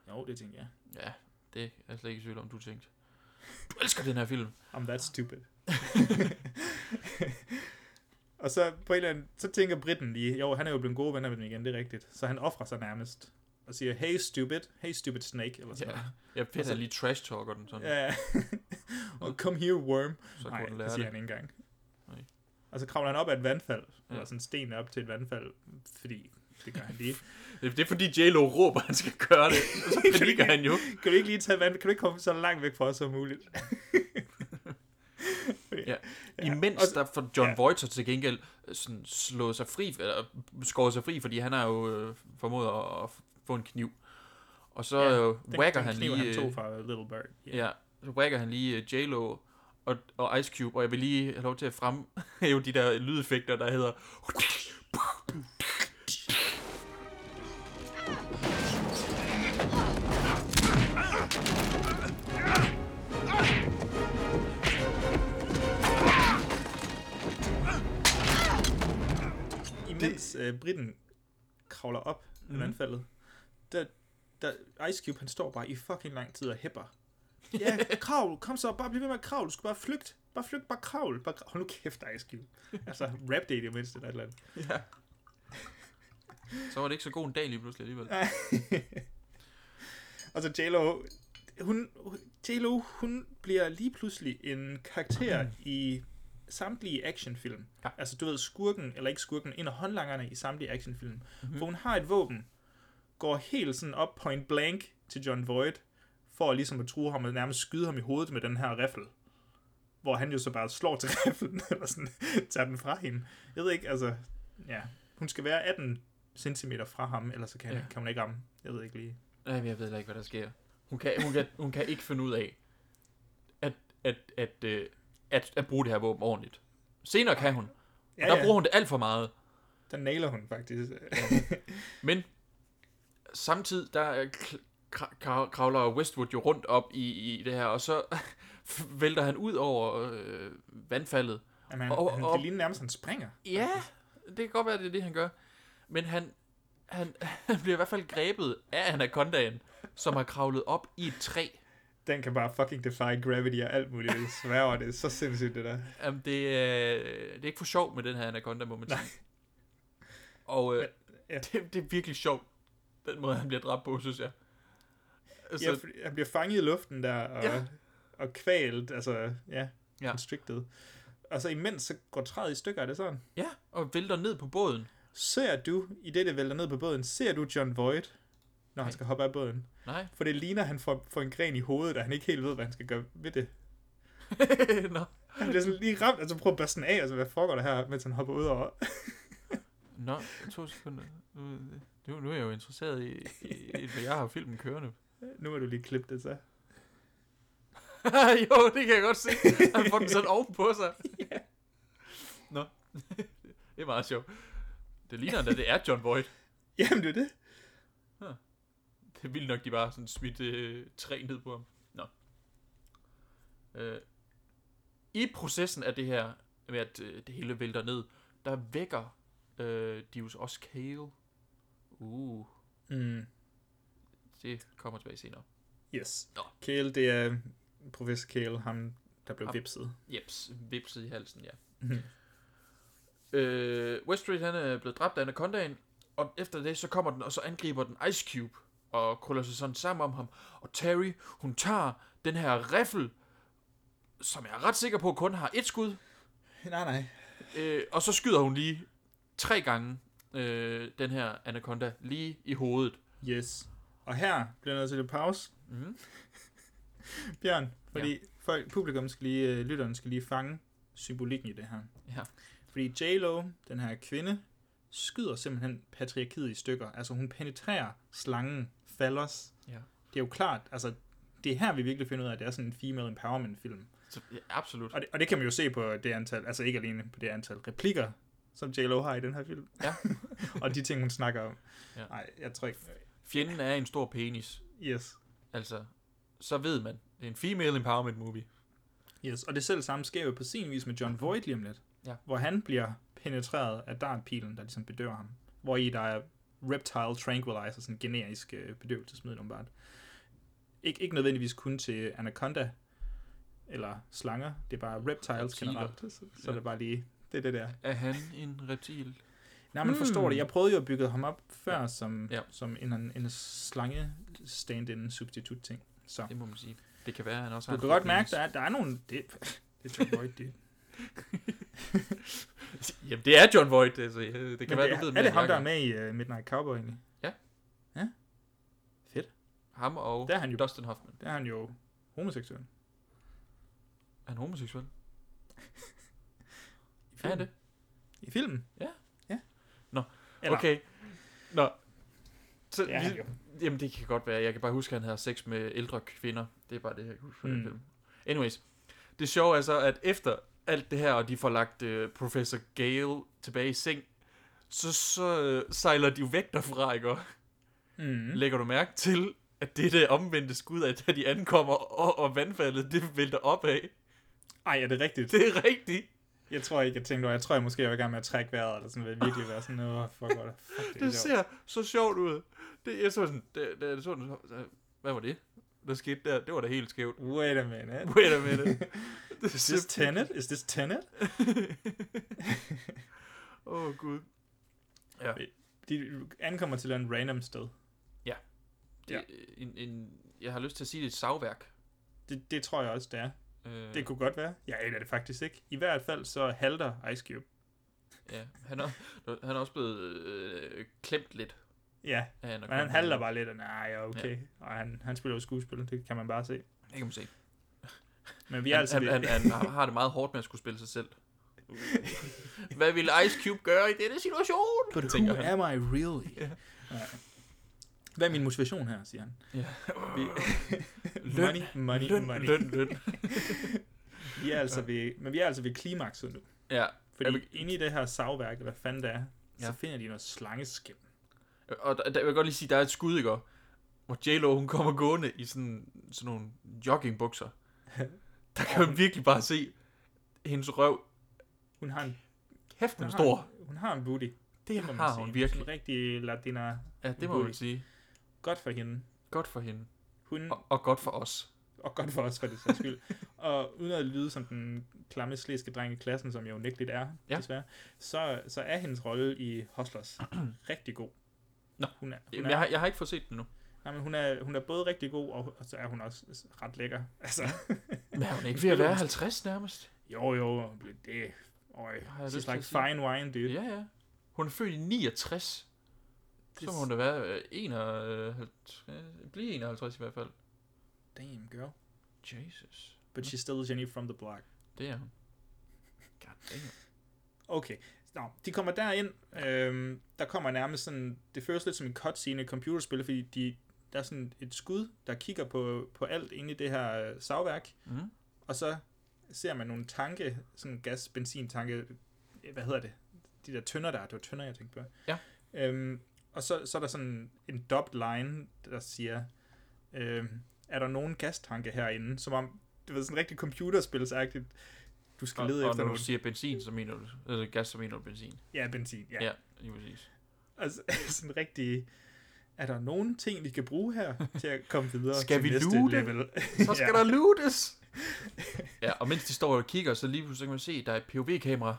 Jo, det tænker jeg. Ja, det er jeg slet ikke i tvivl om, du tænkte. Du elsker den her film. I'm that stupid. og så på en eller anden, så tænker Britten lige, jo, han er jo blevet gode venner med dem igen, det er rigtigt. Så han offrer sig nærmest. Og siger, hey stupid, hey stupid snake, eller sådan Ja, noget. jeg fedt, at lige trash-talker den sådan. Ja, og come here, worm. Så Nej, den lære det siger det. han ikke engang. Nej. Og så kravler han op ad et vandfald, Ja. eller sådan en sten op til et vandfald, fordi det gør han lige. Det, er fordi J-Lo råber, at han skal gøre det. Og så panikker ikke- han jo. Kan du ikke lige tage vand? Kan du ikke komme så langt væk fra os som muligt? Ja. Imens der får John ja. Voight til gengæld øh, sådan slået sig fri, eller skåret sig fri, fordi han har jo øh, formået at, at få en kniv. Og så Ja, ja, den- whacker han lige... han tog øh, fra Little Bird. Ja. Ja, så whacker han lige øh, J-Lo og, og Ice Cube, og jeg vil lige have lov til at fremhæve de der lydeffekter, der hedder... Imens øh, Britten kravler op mm. Mhm. i vandfaldet, der, der Ice Cube, han står bare i fucking lang tid og hæpper. Ja, kravl, kom så, bare bliv ved med at kravle, du skal bare flygte. Bare flygt, bare kravl. Bare kravl. Hold nu kæft, Ice Cube. altså, rap det i det mindste, eller et eller andet. Ja. Så var det ikke så god en dag lige pludselig alligevel. Og så J-Lo, hun, J-Lo, hun bliver lige pludselig en karakter i samtlige actionfilm. Ja. Altså, du ved, skurken, eller ikke skurken, en af håndlangerne i samtlige actionfilm. Mhm. Mm-hmm. Hvor hun har et våben, går helt sådan op point blank til John Voight, for ligesom at true ham og nærmest skyde ham i hovedet med den her riffel. Hvor han jo så bare slår til riflen, eller sådan, tager den fra hende. Jeg ved ikke, altså, ja. Hun skal være 18 cm fra ham, ellers så kan, Ja. kan hun ikke ramme. Jeg ved ikke lige. Nej, jeg ved ikke, hvad der sker. Hun kan, hun kan, hun kan ikke finde ud af, at, at, at, øh, at, at bruge det her våben ordentligt. Senere kan hun. Ja, Og der ja. bruger hun det alt for meget. Der nailer hun faktisk. Men samtidig, der er kravler Westwood jo rundt op i, i det her, og så vælter han ud over øh, vandfaldet. Jamen, og, han, det ligner nærmest, han springer. Ja, det kan godt være, det er det, han gør. Men han, han, han bliver i hvert fald grebet af anacondaen, som har kravlet op i et træ. Den kan bare fucking defy gravity og alt muligt. Jeg sværger, det er så sindssygt, det der. Jamen, det, er, det er ikke for sjovt med den her anaconda, må man sige. Og øh, ja. det, det er virkelig sjovt, den måde, han bliver dræbt på, synes jeg. Altså, ja, han bliver fanget i luften der, og, Ja. og kvalt, altså, ja, Ja. ja. constricted. Og så imens, så går træet i stykker, er det sådan? Ja, og vælter ned på båden. Ser du, i det, det vælter ned på båden, ser du John Voight, når han skal hoppe af båden? Nej. For det ligner, at han får, får en gren i hovedet, og han ikke helt ved, hvad han skal gøre ved det. Nå. Han bliver sådan lige ramt, og så prøver at børste den af, og så hvad foregår der her, mens han hopper ud over. Nå, to sekunder. Nu, nu, er jeg jo interesseret i, i, hvad jeg har filmen kørende. nu må du lige klippe det så. jo, det kan jeg godt se. Han får den sådan ovenpå sig. Nå, det er meget sjovt. Det ligner endda, det er John Voight. Jamen, det er det. Vildt nok, de bare sådan smidt øh, træ ned på ham. Nå. Øh, I processen af det her, med at øh, det hele vælter ned, der vækker øh, Dius også Kale. Uh. Mm. Det kommer tilbage senere. Yes. Nå. Kale, det er professor Kale, ham, der blev Ham. vipset. Jeps, vipset i halsen, ja. Mhm. øh, Weststreet, han er blevet dræbt af Anacondaen, og efter det, så kommer den, og så angriber den Ice Cube, og krøller sig sådan sammen om ham. Og Terry, hun tager den her riffel, som jeg er ret sikker på kun har et skud, Nej, nej. øh, og så skyder hun lige tre gange øh, den her Anaconda lige i hovedet. Yes. Og her bliver nødt til at pause. Mhm. Bjørn, fordi ja. folk, publikum skal lige, øh, lytterne skal lige fange symbolikken i det her. Ja. Fordi J-Lo, den her kvinde, skyder simpelthen patriarkiet i stykker. Altså hun penetrerer slangen Fallos. Ja. Det er jo klart, altså det er her, vi virkelig finder ud af, at det er sådan en female empowerment film. Så, ja, absolut. Og det, og det kan man jo se på det antal, altså ikke alene på det antal replikker, som J-Lo har i den her film. Ja. og de ting, hun snakker om. Ja. Nej, jeg tror ikke... Fjenden er en stor penis. Yes. Altså, så ved man. Det er en female empowerment movie. Yes, og det selv samme sker jo på sin vis med John Voight lige om lidt. Ja. Hvor han bliver penetreret af dartpilen, der ligesom bedøver ham. Hvor i der er reptile tranquilizer, sådan en generisk øh, bedøvelsesmiddel åbenbart. Ik- ikke nødvendigvis kun til anaconda eller slanger, det er bare reptiles Reptiler. generelt. Så, så Ja. er det bare lige, det er det der. Er han en reptil? Nej, men forstår Hmm. det. Jeg prøvede jo at bygge ham op før ja. som, Ja. som en, en slange stand-in substitut ting. Så. Det må man sige. Det kan være, at han også Du har kan en godt mærke, der er, der er nogle... Det, det er John Voight, det. Jamen, det er John Voight. Altså, det kan Men være, det, du er, ved er det ham, der er med i uh, Midnight Cowboy egentlig? Ja. Ja. Fedt. Ham og Der er han jo, Dustin Hoffman. der er han jo homoseksuel. Er han homoseksuel? I Er filmen. det? I filmen? Ja. Ja. Nå, Eller- okay. Nå. Så, er han vi, jamen, det kan godt være. Jeg kan bare huske, at han havde sex med ældre kvinder. Det er bare det, jeg kan huske fra mm. den Mm. film. Anyways. Det sjove er så, at efter alt det her, og de får lagt uh, Professor Gale tilbage i seng, så, så uh, sejler de jo væk derfra, ikke? Mm. Lægger du mærke til, at det er det omvendte skud, at da de ankommer, og, og vandfaldet, det vælter opad? Ej, er det rigtigt? Det er rigtigt. Jeg tror ikke, jeg tænkte over. Jeg tror, jeg måske jeg var i gang med at trække vejret, eller sådan vil virkelig være sådan, åh, fuck, hvor er det, fuck, det, Det sjovt." ser så sjovt ud. Det, jeg så sådan, det, det, så den, så- hvad var det? Der skete der, det var da helt skævt. Wait a minute. Wait a minute. Det Is this Tenet? Is this Tenet? Åh, oh, gud. Ja. De ankommer til en random sted. Ja. Det, Ja. En, en, jeg har lyst til at sige, det er et savværk. Det, det tror jeg også, det er. Øh, Det kunne godt være. Jeg aner det faktisk ikke. I hvert fald så halter Ice Cube. Ja, han er, han er også blevet øh, klemt lidt. Ja, af men han halter bare lidt, og nej, ja, okay. Ja. Og han, han spiller jo skuespil, det kan man bare se. Det kan man se. Men vi er han, altså... han, han, han har- har det meget hårdt med at skulle spille sig selv. Hvad ville Ice Cube gøre i denne situation? But tænker who han. am I really? Ja. Hvad er min motivation her, siger han. Vi, Løn, money, money, løn, money. løn, løn. vi er altså ved, men vi er altså ved klimakset nu. Ja, Fordi Jeg vil- inde i det her savværk, hvad fanden det er, Ja. så finder de noget slangeskin. Og der, der, jeg vil godt lige sige, der er et skud, ikke? Hvor J-Lo, hun kommer gående i sådan, sådan nogle joggingbukser. Der kan man virkelig bare se hendes røv. Hun har en... Kæft, hun er stor. en- Hun har en booty. Det må man har sige. hun virkelig. Sådan en rigtig latina Ja, det må booty. man sige. Godt for hende. Godt for hende. Hun, Og, og godt for os. og godt for os, for det sags skyld. og uden at lyde som den klamme slæske dreng i klassen, som jeg jo nægteligt er, Ja. desværre, så, så er hendes rolle i Hustlers rigtig god. Nå, hun er, hun er, jeg, har, jeg har ikke fået set den nu. Nej, men hun, er, hun er både rigtig god, og, og så er hun også ret lækker. Altså, Men er hun ikke ved at være 50 nærmest? jo, jo, det Øj, til like fine wine, dude. Ja, ja. Hun er født i 69. Så må hun da være øh, 51, øh, blive 51 i hvert fald. Damn, girl. Jesus. But she's still Jenny from the block. Det er hun. God damn. Okay, Nå, de kommer derind. Øhm, der kommer nærmest sådan... Det føles lidt som en cutscene i computerspil, fordi de, der er sådan et skud, der kigger på, på alt inde i det her øh, savværk. Mhm. Og så ser man nogle tanke, sådan gas, benzintanke, øh, hvad hedder det? De der tønder der, det var tønder, jeg tænkte på. Ja. Øhm, og så, så er der sådan en dubbed line, der siger, øhm, er der nogen gastanke herinde? Som om, det var sådan rigtig computerspilsagtigt. Du skal Og, lede og efter når du nogle... siger benzin, så mener du, eller gas, så mener du benzin. Ja, benzin, ja. Ja, lige præcis. Altså, sådan rigtig... Er der nogen ting, vi kan bruge her til at komme videre Skal til vi næste loote? level? Så skal der lootes! ja, og mens de står og kigger, så lige pludselig så kan man se, der er et POV-kamera,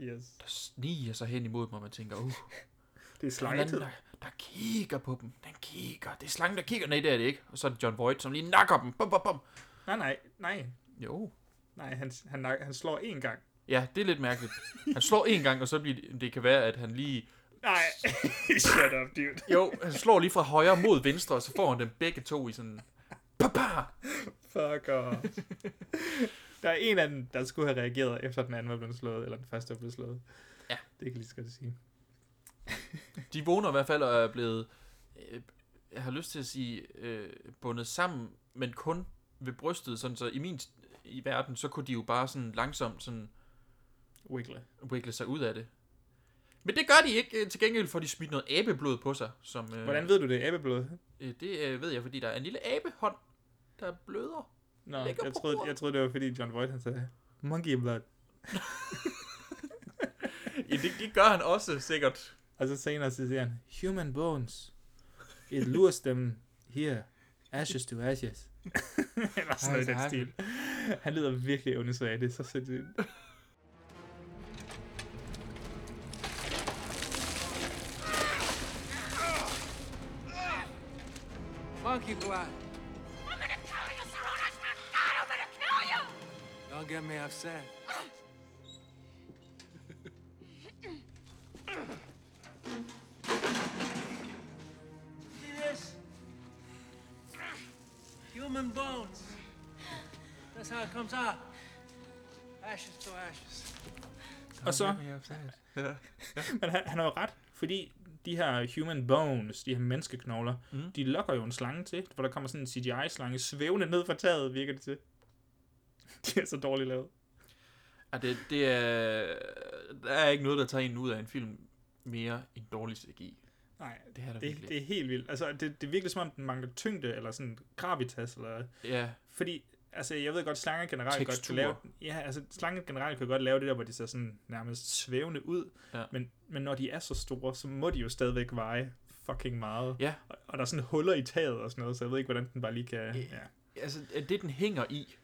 Yes. der sniger sig hen imod dem, og man tænker, uh, Det er der er en slangetid. anden, der, der kigger på dem. Den kigger. Det er slangen, der kigger. Nej, det er det ikke. Og så er det John Voight, som lige nakker dem. Bum, bum, bum. Nej, nej, nej. Jo. Nej, han, han, han slår én gang. Ja, det er lidt mærkeligt. Han slår en gang, og så bliver det, det kan være, at han lige... Nej, shut up, dude. Jo, han slår lige fra højre mod venstre, og så får han dem begge to i sådan... Papa! Fuck off. Der er en af dem, der skulle have reageret, efter den anden var blevet slået, eller den første var blevet slået. Ja. Det kan lige så godt sige. De vågner i hvert fald og er blevet... Øh, jeg har lyst til at sige øh, bundet sammen, men kun ved brystet, sådan så i min i verden, så kunne de jo bare sådan langsomt sådan Wiggle. wiggle sig ud af det. Men det gør de ikke. Til gengæld får de smidt noget abeblod på sig. Som, øh, Hvordan ved du det, æbleblod? Øh, det øh, ved jeg, fordi der er en lille abehånd, der bløder. Nå, jeg troede, jeg troede, det var fordi John Voight, han sagde, monkey blood. Ja, det, det gør han også sikkert. Og så senere så siger han, human bones. It lures them here. Ashes to ashes. Eller sådan noget i den stil. Han lyder virkelig ondesvag. Det er så sindssygt. Monkey blood. I'm gonna kill you, Sarunas! God, I'm gonna kill you! Don't get me upset. See this? Human bones. That's how it comes out. Ashes to ashes. Og så, Ja. men han, han har jo ret, fordi de her human bones, de her menneskeknogler, Mm. de lokker jo en slange til, hvor der kommer sådan en CGI-slange svævende ned fra taget, virker det til. De er så dårligt lavet. Ja, det, det er, der er ikke noget, der tager en ud af en film mere end dårlig CGI. Nej, Det er det, virkelig. det er helt vildt. Altså, det, det er virkelig som om, den mangler tyngde, eller sådan gravitas, eller... Ja, Fordi, altså, jeg ved godt, slanger generelt godt Tekstur. kan lave... Ja, altså, slanger generelt kan godt lave det der, hvor de ser sådan nærmest svævende ud. Ja. Men, men når de er så store, så må de jo stadigvæk veje fucking meget. Ja. Og, og der er sådan huller i taget og sådan noget, så jeg ved ikke, hvordan den bare lige kan... Ja. altså det den hænger i,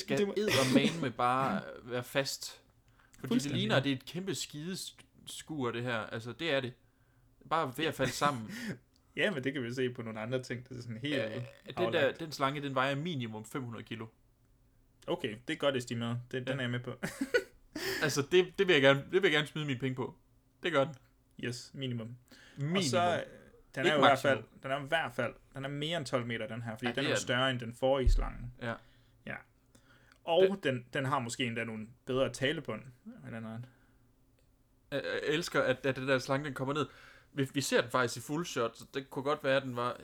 skal det må- eddermane med bare være fast. Fordi det ligner, ja. at det er et kæmpe skideskur, det her. Altså, det er det. Bare ved at falde sammen. ja, men det kan vi se på nogle andre ting, det er sådan helt Ja, den, der, den slange, den vejer minimum 500 kilo. Okay, det er godt estimeret. Det, den er jeg med på. Altså, det, det, vil jeg gerne, det vil jeg gerne smide mine penge på. Det gør den. yes, minimum. Minimum. Og så, øh, den er jo i hvert fald, den er i hvert fald, den er mere end 12 meter, den her, fordi Ja, ja, den er er den. større end den forrige slange. Ja. Ja. Og den, den, den har måske endda nogle bedre talebånd. anden. Jeg, jeg elsker, at, at den der slange, den kommer ned. Vi, vi ser den faktisk i full shot, så det kunne godt være, at den var...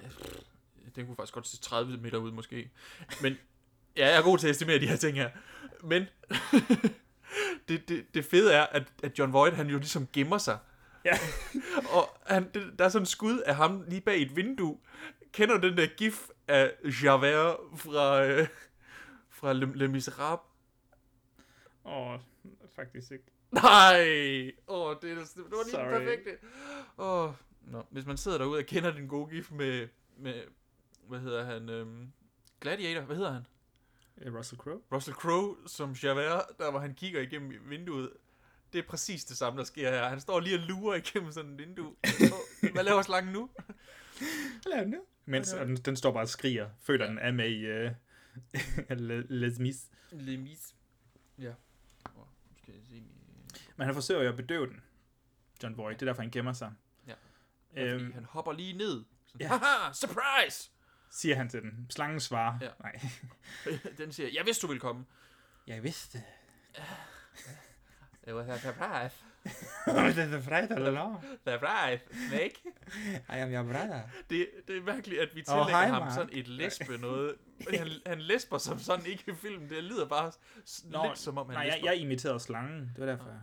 Den kunne faktisk godt se 30 meter ud, måske. Men ja, jeg er god til at estimere de her ting her. Men det, det, det fede er, at, at John Voight, han jo ligesom gemmer sig. Ja. og han, det, der er sådan en skud af ham lige bag et vindue. Kender du den der gif af Javert fra, øh, fra Le, Le Miserable? Åh, oh, faktisk ikke. Nej! Åh, oh, det, er- det var lige Sorry. den perfekte. Åh, oh. Nå, hvis man sidder derude og kender den gode gif med, med hvad hedder han, øhm, Gladiator, hvad hedder han? Eh, Russell Crowe? Russell Crowe som Javert, der hvor han kigger igennem vinduet. Det er præcis det samme, der sker her. Han står lige og lurer igennem sådan et vindue. Hvad laver slangen nu? Hvad laver den nu? Mens den, den står bare og skriger. Føler, ja. den er med i uh, Le- Les Mis. Lemis. Ja. Oh, skal jeg se. Men han forsøger jo at bedøve den, John Voight. Det er derfor, han gemmer sig. Ja. Øhm, han hopper lige ned. Sådan, ja. Haha, surprise! siger han til den. Slangen svarer. Ja. Nej. den siger, jeg vidste, du ville komme. Jeg vidste. Det var her surprise. det er fredag, eller hvad? Surprise, Snake. I am your brother. Det, det er mærkeligt, at vi tillægger hej, ham Mark. sådan et lesbe noget. Han, han lesber som sådan ikke i filmen. Det lyder bare Nå, lidt som om, han nej, jeg, lesber. jeg imiterede slangen. Det var derfor.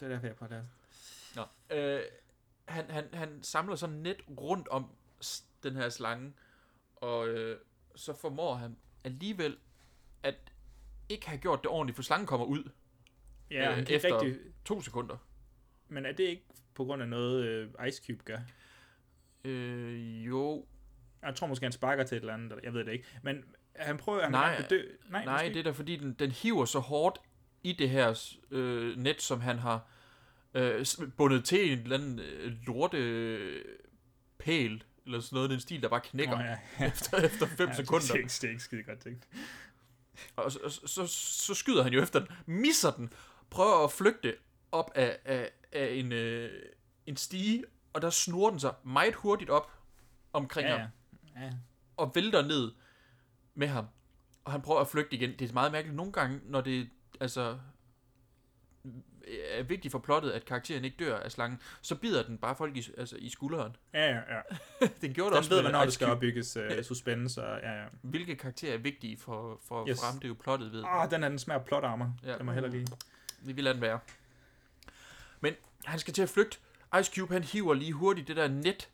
Det var derfor, jeg prøvede det. Nå, øh, han, han, han samler sådan net rundt om den her slange, og øh, så formår han alligevel at ikke have gjort det ordentligt, for slangen kommer ud Ja, øh, kan ikke efter rigtig... to sekunder. Men er det ikke på grund af noget, øh, Ice Cube gør? Øh, jo. Jeg tror måske, han sparker til et eller andet. Jeg ved det ikke. Men han prøver... Han Nej, bedø... nej, Nej, nej måske det er da fordi, den, den hiver så hårdt i det her øh, net, som han har øh, bundet til en eller anden øh, lorte øh, pæl, eller sådan noget den stil, der bare knækker Nå, ja, ja. efter, efter 5 Ja, sekunder. Det er, ikke, det er ikke skide godt tænkt. Og så, så, så, så skyder han jo efter den, misser den, prøver at flygte op af, af, af en, øh, en stige, og der snurrer den sig meget hurtigt op omkring Ja, ham, ja. Ja. og vælter ned med ham. Og han prøver at flygte igen. Det er meget mærkeligt nogle gange, når det altså er vigtigt for plottet, at karakteren ikke dør af slangen, så bider den bare folk i, altså, i skulderen. Ja, ja, ja. den gjorde det Den også ved, med hvornår det skal opbygges uh, suspense, og ja, ja. Hvilke karakterer er vigtige for, for Yes. yes. frem, det er jo plottet ved. Åh, den er den smager plot armor. Ja. Den må heller lige... Vi vil lade den være. Men han skal til at flygte. Ice Cube, han hiver lige hurtigt det der net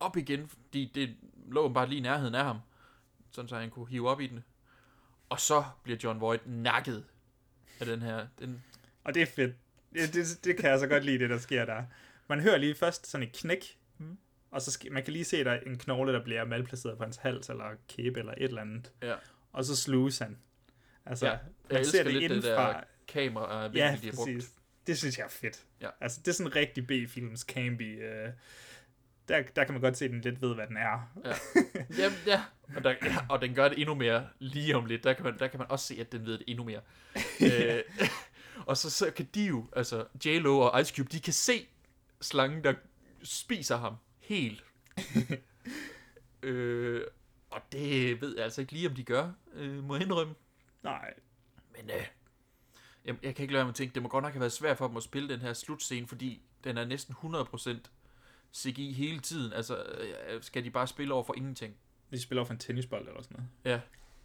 op igen, fordi det lå bare lige i nærheden af ham. Sådan så han kunne hive op i den. Og så bliver John Voight nakket af den her. Den, Og det er fedt. Det, det, det kan jeg så godt lide, det der sker der. Man hører lige først sådan et knæk, Mm. og så sk- man kan lige se, der er en knogle, der bliver malplaceret på hans hals, eller kæbe, eller et eller andet. Ja. Og så sluges han. Altså, ja, man jeg ser elsker det lidt det indenfra. der kamera, øh, Ja, de har brugt. præcis. Det synes jeg er fedt. Ja. Altså, det er sådan en rigtig B-films campy. Øh, der, der kan man godt se, at den lidt ved, hvad den er. Ja. Jamen, ja. Og, der, ja. og den gør det endnu mere lige om lidt. Der kan man, der kan man også se, at den ved det endnu mere. øh, og så, så kan de jo, altså J-Lo og Ice Cube, de kan se slangen, der spiser ham helt. øh, og det ved jeg altså ikke lige, om de gør, øh, må jeg indrømme. Nej. Men øh, jeg, jeg kan ikke lade mig tænke, det må godt nok have været svært for dem at spille den her slutscene, fordi den er næsten 100% CGI hele tiden. Altså, øh, skal de bare spille over for ingenting? De spiller over for en tennisbold eller sådan noget. Ja,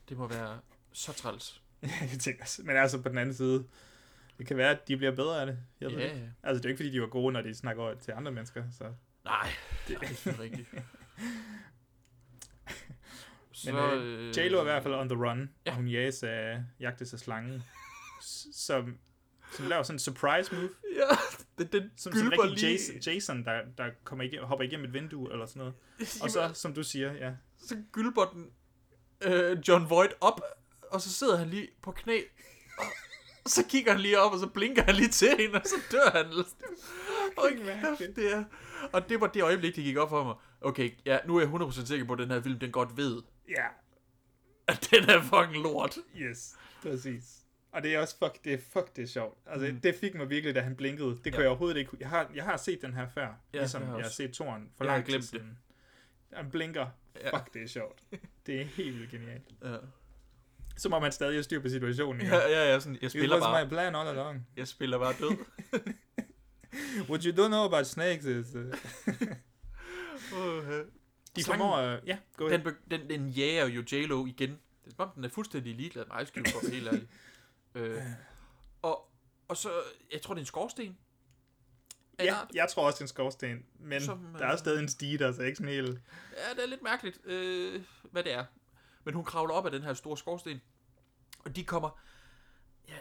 det må være så træls. jeg tænker også. Men altså på den anden side, det kan være, at de bliver bedre af det. Jeg ved Ja, ja. Altså det er jo ikke, fordi de var gode, når de snakker over til andre mennesker. Så. Nej, det er ikke rigtigt. Men Så, øh, øh, J-Lo er i hvert fald on the run, Ja. og hun jages af, jagtes af slangen, som, som laver sådan en surprise move. Ja, den, den som, som rigtig lige- Jason, Jason der, der kommer igennem, hopper igennem et vindue eller sådan noget. Og så, som du siger, ja. Så gylper den øh, John Voight op, og så sidder han lige på knæ, og så kigger han lige op, og så blinker han lige til hende, og så dør han. Kæft, det er, og det var det øjeblik, det gik op for mig. Okay, ja, nu er jeg 100% sikker på, at den her film, den godt ved, Ja, at den er fucking lort. yes, præcis. Og det er også, fuck, det er, fuck, det er sjovt. Altså, Mm. det fik mig virkelig, da han blinkede. Det kunne Ja. jeg overhovedet ikke. Jeg har, jeg har set den her før, Ja, ligesom det har jeg jeg har set Toren for Jeg lang tid glemt det. siden. Han blinker. Ja. Fuck, det er sjovt. Det er helt vildt genialt. Ja. Så må man stadig have styr på situationen. Ja, ja, ja, sådan, jeg spiller It was bare- my plan all along. Jeg spiller bare død. What you don't know about snakes is... Uh... Uh, De formår at- ja, gå den, den, den jager jo J-Lo igen. Det er den er fuldstændig ligeglad med Ice Cube, for helt ærlig. Øh, og, og så, jeg tror, det er en skorsten. Ja, art. jeg tror også, det er en skorsten, men Som, der er øh, stadig en stige, der er så ikke sådan helt... Ja, det er lidt mærkeligt, øh, hvad det er. Men hun kravler op af den her store skorsten, og de kommer... Ja,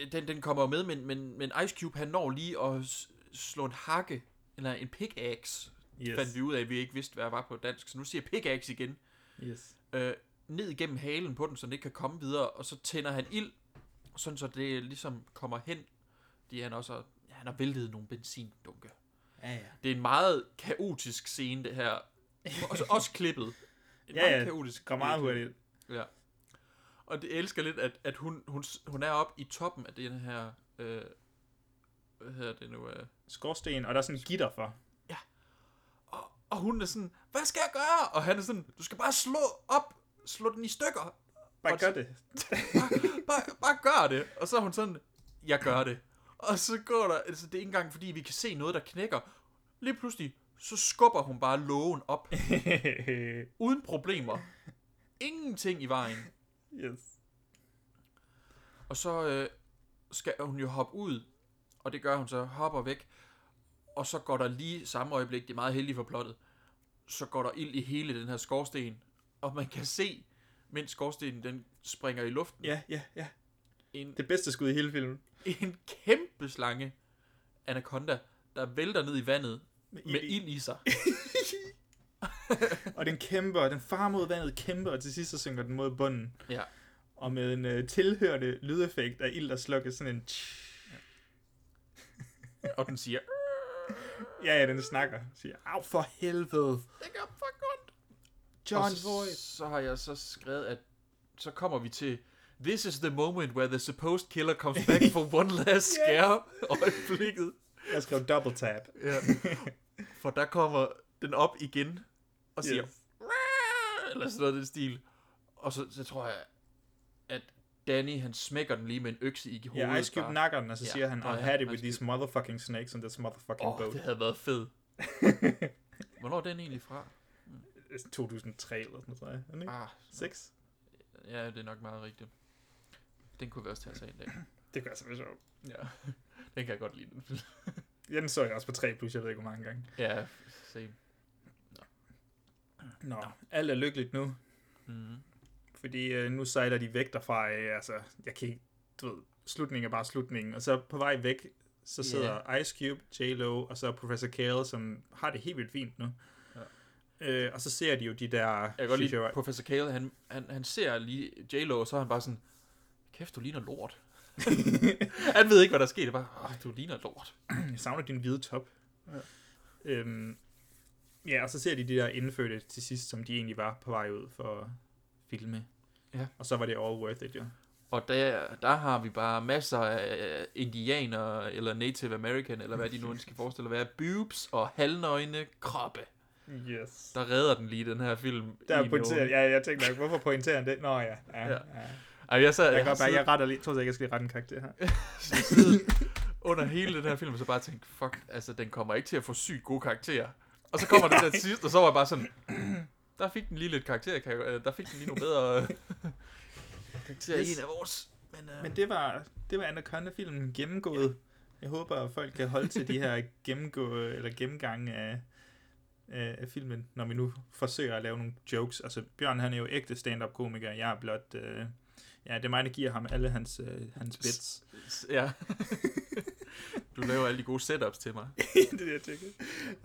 øh, den, den kommer med, men, men, men Ice Cube, han når lige at slå en hakke, eller en pickaxe, yes. fandt vi ud af, at vi ikke vidste, hvad jeg var på dansk. Så nu siger jeg pickaxe igen. Yes. Øh, ned igennem halen på den, så den ikke kan komme videre, og så tænder han ild, sådan så det ligesom kommer hen. De han også har, ja, han har væltet nogle benzindunke. Ja, ja. Det er en meget kaotisk scene, det her. Også, også klippet. En Ja, meget ja, kaotisk går meget hurtigt. Ja. Og det elsker lidt, at, at hun, hun, hun er oppe i toppen af den her... Øh, hvad hedder det nu? Øh, Skorsten, og der er sådan en gitter for. og hun er sådan, hvad skal jeg gøre? Og han er sådan, du skal bare slå op, slå den i stykker. Bare gør det. bare, bare gør det. Og så er hun sådan, jeg gør det. Og så går der, altså det er ikke engang fordi, vi kan se noget, der knækker. Lige pludselig, så skubber hun bare lågen op. uden problemer. Ingenting i vejen. Yes. Og så øh, skal hun jo hoppe ud, og det gør hun så, hopper væk. Og så går der lige samme øjeblik, det er meget heldigt for plottet, så går der ild i hele den her skorsten. Og man kan se, mens skorstenen den springer i luften, Ja, ja, ja. en, Det bedste skud i hele filmen. en kæmpe slange anaconda, der vælter ned i vandet med, med ild i sig. Og den kæmper, den far mod vandet kæmper, og til sidst så synker den mod bunden. Ja. Og med en uh, tilhørende lydeffekt af ild, der slukker sådan en... Og den siger, Ja, ja, den snakker. Siger, af for helvede. det gør fuck ondt. John så, Voight. så har jeg så skrevet, at så kommer vi til This is the moment where the supposed killer comes back for one last scare. Øjeblikket. Jeg skrev double tap. Ja. For der kommer den op igen og siger, Yes. eller sådan noget i den stil. Og så, så tror jeg, at Danny, han smækker den lige med en økse i hovedet. Ja, Ice Cube nakker den, og så siger han, ja, had it with these motherfucking snakes on this motherfucking Åh, boat. det havde været fedt. Hvornår er den egentlig fra? 2003 eller sådan noget, tror jeg. Er? Ah, 6? ja, det er nok meget rigtigt. Den kunne vi også tage sig en dag. Det gør så være sjovt. Ja, den kan jeg godt lide. Ja, den så jeg også på 3 plus, jeg ved ikke hvor mange gange. ja, same. Nå, alt er lykkeligt nu. Mm. Fordi øh, nu sejler de væk derfra. Øh, altså, jeg kan ikke, du ved, slutningen er bare slutningen. Og så på vej væk, så sidder Ice Cube, J-Lo, og så Professor Kale, som har det helt vildt fint nu. Øh, og så ser de jo de der... Jeg kan godt lide, Professor Kale, han, han, han ser lige J-Lo, og så er han bare sådan, kæft, du ligner lort. han ved ikke, hvad der er sket. Det er bare, "Åh, du ligner lort. Jeg savner din hvide top. Ja. Øhm, ja, og så ser de de der indfødte til sidst, som de egentlig var på vej ud for at filme. Ja. Og så var det all worth it, jo. Og der, der har vi bare masser af indianer, eller Native American, eller hvad de nu end skal forestille at være, boobs og halvnøgne kroppe. Yes. Der redder den lige, den her film. Der er noget. ja, jeg tænkte nok, hvorfor pointerer han det? Nå ja, ja, Ja. ja. Ej, jeg, sad, Jeg, jeg, jeg, bare, siddet- jeg retter lige, jeg tror ikke, jeg skal lige rette en karakter her. jeg under hele den her film, så bare tænkte, fuck, altså, den kommer ikke til at få sygt gode karakterer. Og så kommer det der til sidst, og så var jeg bare sådan, der fik den lige lidt karakter, øh, der fik den lige nogle bedre karakterer i Yes. en af vores. Men, uh, Men det var, det var Anaconda-filmen gennemgået. Jeg håber, at folk kan holde til de her gennemgå, eller gennemgange af, af, af filmen, når vi nu forsøger at lave nogle jokes. Altså, Bjørn han er jo ægte stand-up-komiker. Jeg er blot... Øh, ja, det er mig, der giver ham alle hans, øh, hans bits. ja. du laver alle de gode setups til mig. det er det, jeg tænker.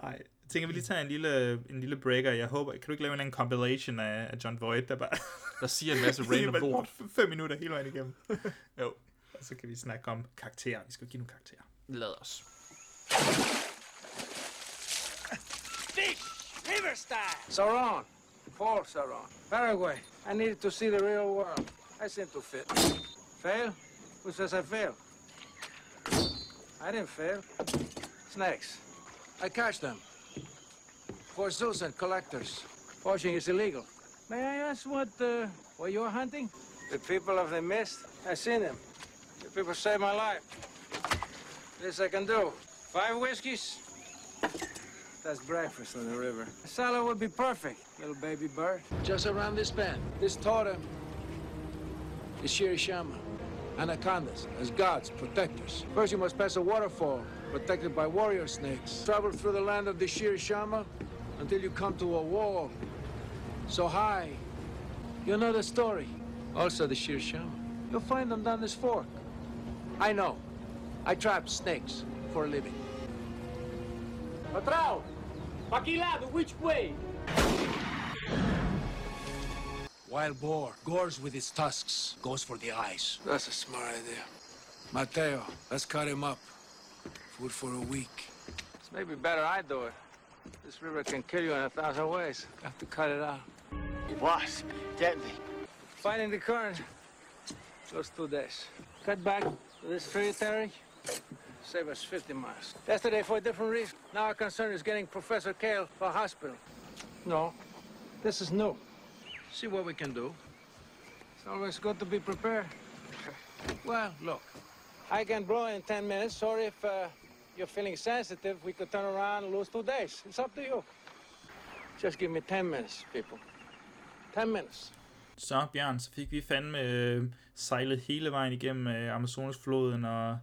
Nej, tænker, vi lige tager en lille, en lille breaker. Jeg håber, kan du ikke lave en eller anden compilation af, af John Voight, der bare... Der siger en masse random lort. Fem minutter hele vejen igennem. jo. Og så kan vi snakke om karakterer. Vi skal give nogle karakterer. Lad os. Fish! River style! Saron. Paul Saron. Paraguay. I needed to see the real world. I seem to fit. Fail? Who says I failed? I didn't fail. Snakes. I catch them. For zoos and collectors. Poaching is illegal. May I ask what, uh, what you're hunting? The people of the mist. I seen them. The people saved my life. This I can do. Five whiskeys. That's breakfast on the river. A salad would be perfect, little baby bird. Just around this bend. This totem is Shirishama. anacondas as gods, protectors. First, you must pass a waterfall protected by warrior snakes. Travel through the land of the Shir Shama until you come to a wall so high. You know the story. Also, the Shir Shama. You'll find them down this fork. I know. I trap snakes for a living. Patrão! Paquilado, which way? Wild boar gores with its tusks, goes for the eyes. That's a smart idea. Mateo, let's cut him up. Food for a week. It's maybe better I do it. This river can kill you in a thousand ways. Have to cut it out. Wasp, deadly. Finding the current goes two days. Cut back to this tributary. Save us 50 miles. Yesterday for a different reason. Now our concern is getting Professor Kale to a hospital. No, this is new. See what we can do. It's always good to be prepared. Well, look, I can blow in 10 minutes, or if uh, you're feeling sensitive, we could turn around and lose two days. It's up to you. Just give me 10 minutes, people. 10 minutes. Så, Bjørn, så fik vi fandme øh, sejlet hele vejen igennem øh, Amazonasfloden og,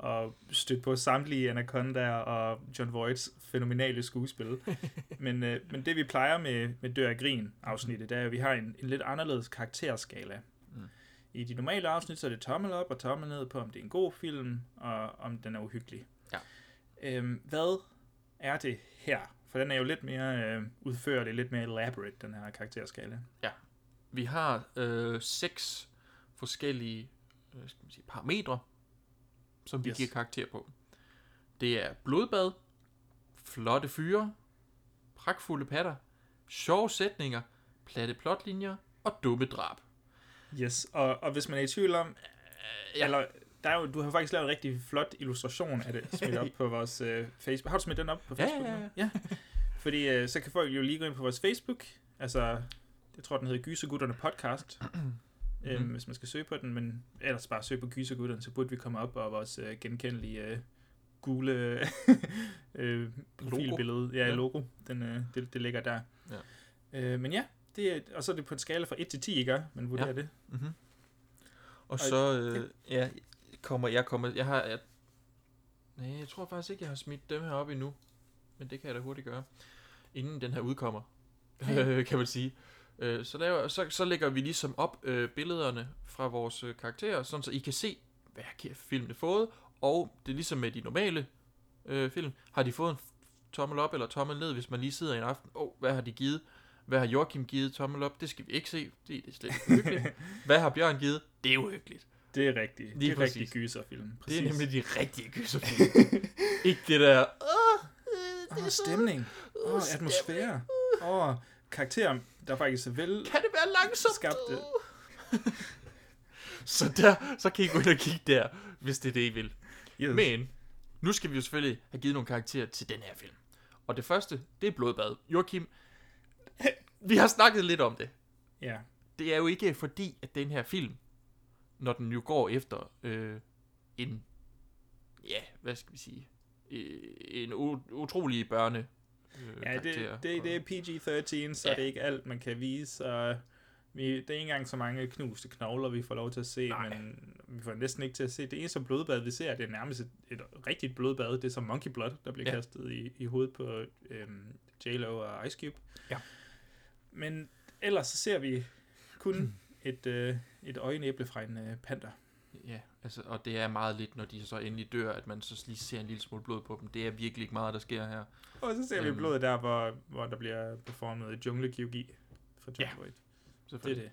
og stødt på samtlige Anaconda og John Voights fænomenale skuespil. men, øh, men det vi plejer med, med Dør af Grin afsnittet, det er, at vi har en, en lidt anderledes karakterskala. Mm. I de normale afsnit, så er det tommel op og tommel ned på, om det er en god film, og om den er uhyggelig. Ja. Øhm, hvad er det her? For den er jo lidt mere øh, udførlig, lidt mere elaborate, den her karakterskala. Ja. Vi har øh, seks forskellige øh, skal man sige, parametre, som vi Yes. giver karakter på. Det er blodbad, flotte fyre, pragtfulde patter, sjove sætninger, platte plotlinjer og dumme drab. Yes, og, og hvis man er i tvivl om, ja. eller der er jo, du har faktisk lavet en rigtig flot illustration af det, smidt op på vores øh, Facebook. Har du smidt den op på Ja, Facebook? ja, nu? ja. ja. Fordi øh, så kan folk jo lige gå ind på vores Facebook, altså, jeg tror den hedder Gysergutterne Podcast, øhm, Mhm. hvis man skal søge på den, men ellers bare søge på Gysergutterne, så burde vi komme op, og vores øh, genkendelige øh, gule øh, profilbillede, ja, Ja. logo, den, øh, det, det ligger der. Ja. Øh, men ja, det er, og så er det på en skala fra 1 til 10, ikke? Man vurderer Ja. det. Mm-hmm. Og så øh, ja, kommer jeg kommer jeg har jeg, nej, jeg tror faktisk ikke jeg har smidt dem her op endnu. Men det kan jeg da hurtigt gøre inden den her udkommer. Ja. kan man sige. Øh, så, laver, så, så lægger vi ligesom op øh, billederne fra vores øh, karakterer, sådan så I kan se, hvad har filmene fået, og det er ligesom med de normale øh, film, har de fået en tommel op eller tommel ned, hvis man lige sidder en aften, åh, oh, hvad har de givet? Hvad har Joachim givet tommel op? Det skal vi ikke se, det er slet ikke uhyggeligt. hvad har Bjørn givet? Det er uhyggeligt. Det er rigtigt. Lige det er rigtig præcis. gyserfilm. Det er Præcis. nemlig de rigtige gyserfilm. ikke det der, Åh, oh, stemning. Åh, oh, atmosfære. Åh, oh, karakterer, der faktisk er vel... Kan det være langsomt? Skabte. Så der, så kan I gå ind og kigge der, hvis det er det, I vil. Yes. Men, nu skal vi jo selvfølgelig have givet nogle karakterer til den her film. Og det første, det er Blodbad. Joachim, vi har snakket lidt om det. Ja. Det er jo ikke fordi, at den her film, når den jo går efter øh, en, ja, hvad skal vi sige, øh, en utrolig børne øh, Ja, det, det, det er PG-13, så Ja. det er ikke alt, man kan vise. Og vi, det er ikke engang så mange knuste knogler, vi får lov til at se, Nej. men vi får næsten ikke til at se. Det eneste blodbad, vi ser, det er nærmest et, et rigtigt blodbad. Det er som Monkey Blood, der bliver Ja. ja. kastet i, i hovedet på øhm, J-Lo og Ice Cube. Ja. Men ellers så ser vi kun et, øh, et øjenæble fra en øh, panter. Ja, altså, og det er meget lidt, når de så endelig dør, at man så lige ser en lille smule blod på dem. Det er virkelig ikke meget, der sker her. Og så ser vi Øhm, blodet der, hvor, hvor der bliver performet junglekirurgi fra John Ja, Voight. Det er det.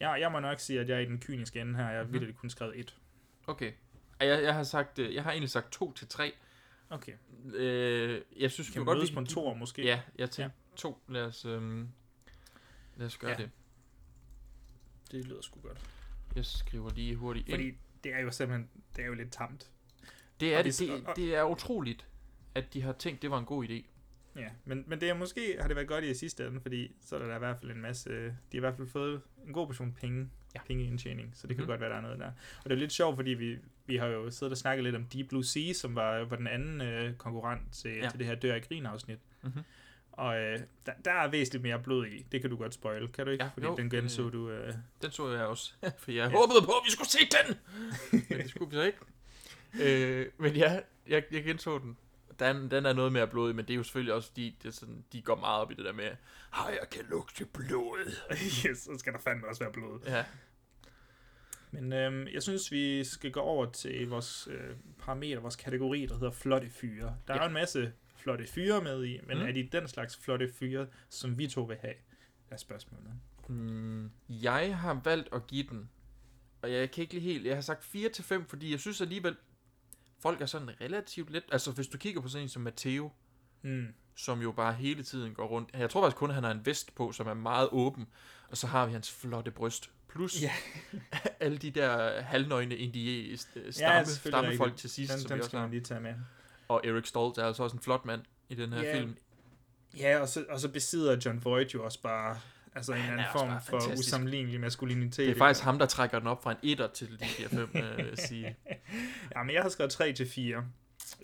Jeg, jeg må nok sige, at jeg er i den kyniske ende her. Jeg har mm-hmm. virkelig kun skrevet et. Okay. Jeg, jeg har sagt, øh, jeg har egentlig sagt to til tre. Okay. Øh, jeg synes, Kan vi vi godt, vi på en toer måske? Ja, jeg tænkte Ja. ja. to. Lad os, øhm, lad os gøre Ja. ja. det. Det lyder sgu godt. Jeg skriver lige hurtigt Fordi ind. det er jo simpelthen, det er jo lidt tamt. Det er, og det, det, det er utroligt, at de har tænkt, det var en god idé. Ja, men, men det er måske, har det været godt i sidste ende, fordi så er der i hvert fald en masse, de har i hvert fald fået en god portion penge, ja. pengeindtjening, så det kan Mhm. godt være, der er noget der. Og det er lidt sjovt, fordi vi, vi har jo siddet og snakket lidt om Deep Blue Sea, som var, var den anden øh, konkurrent til, Ja. til det her Dør i Grin afsnit. Mhm. Og øh, der, der er væsentligt mere blod i. Det kan du godt spoil, kan du ikke? Ja, Fordi jo, den genså du... Øh... Den så jeg også, for jeg ja. håbede på, at vi skulle se den! men det skulle vi så ikke. Øh, men ja, jeg, jeg genså den. Den, den er noget mere blodig, men det er jo selvfølgelig også, fordi det er sådan, de går meget op i det der med, har jeg kan lugte blod. yes, så skal der fandme også være blod. Ja. Men øhm, jeg synes, vi skal gå over til vores øh, parameter, vores kategori, der hedder flotte fyre. Der ja. er jo en masse flotte fyre med i, men Mm. er de den slags flotte fyre, som vi to vil have, er spørgsmålet. Mm, jeg har valgt at give den, og jeg kan ikke lige helt, jeg har sagt 4 til 5, fordi jeg synes alligevel, folk er sådan relativt let, altså hvis du kigger på sådan en som Matteo, Mm. som jo bare hele tiden går rundt, jeg tror faktisk kun, at han har en vest på, som er meget åben, og så har vi hans flotte bryst, plus Ja. alle de der halvnøgne indie stamme, selvfølgelig stammefolk til sidst, Den- som den vi også har. lige tage med. Og Eric Stoltz er altså også en flot mand i den her Ja, film. Ja, og så, og så besidder John Voight jo også bare altså en anden form for fantastisk. usammenlignelig maskulinitet. Det er faktisk ham, der trækker den op fra en etter til de her fem, øh, vil jeg sige. Ja, men jeg har skrevet 3 til 4.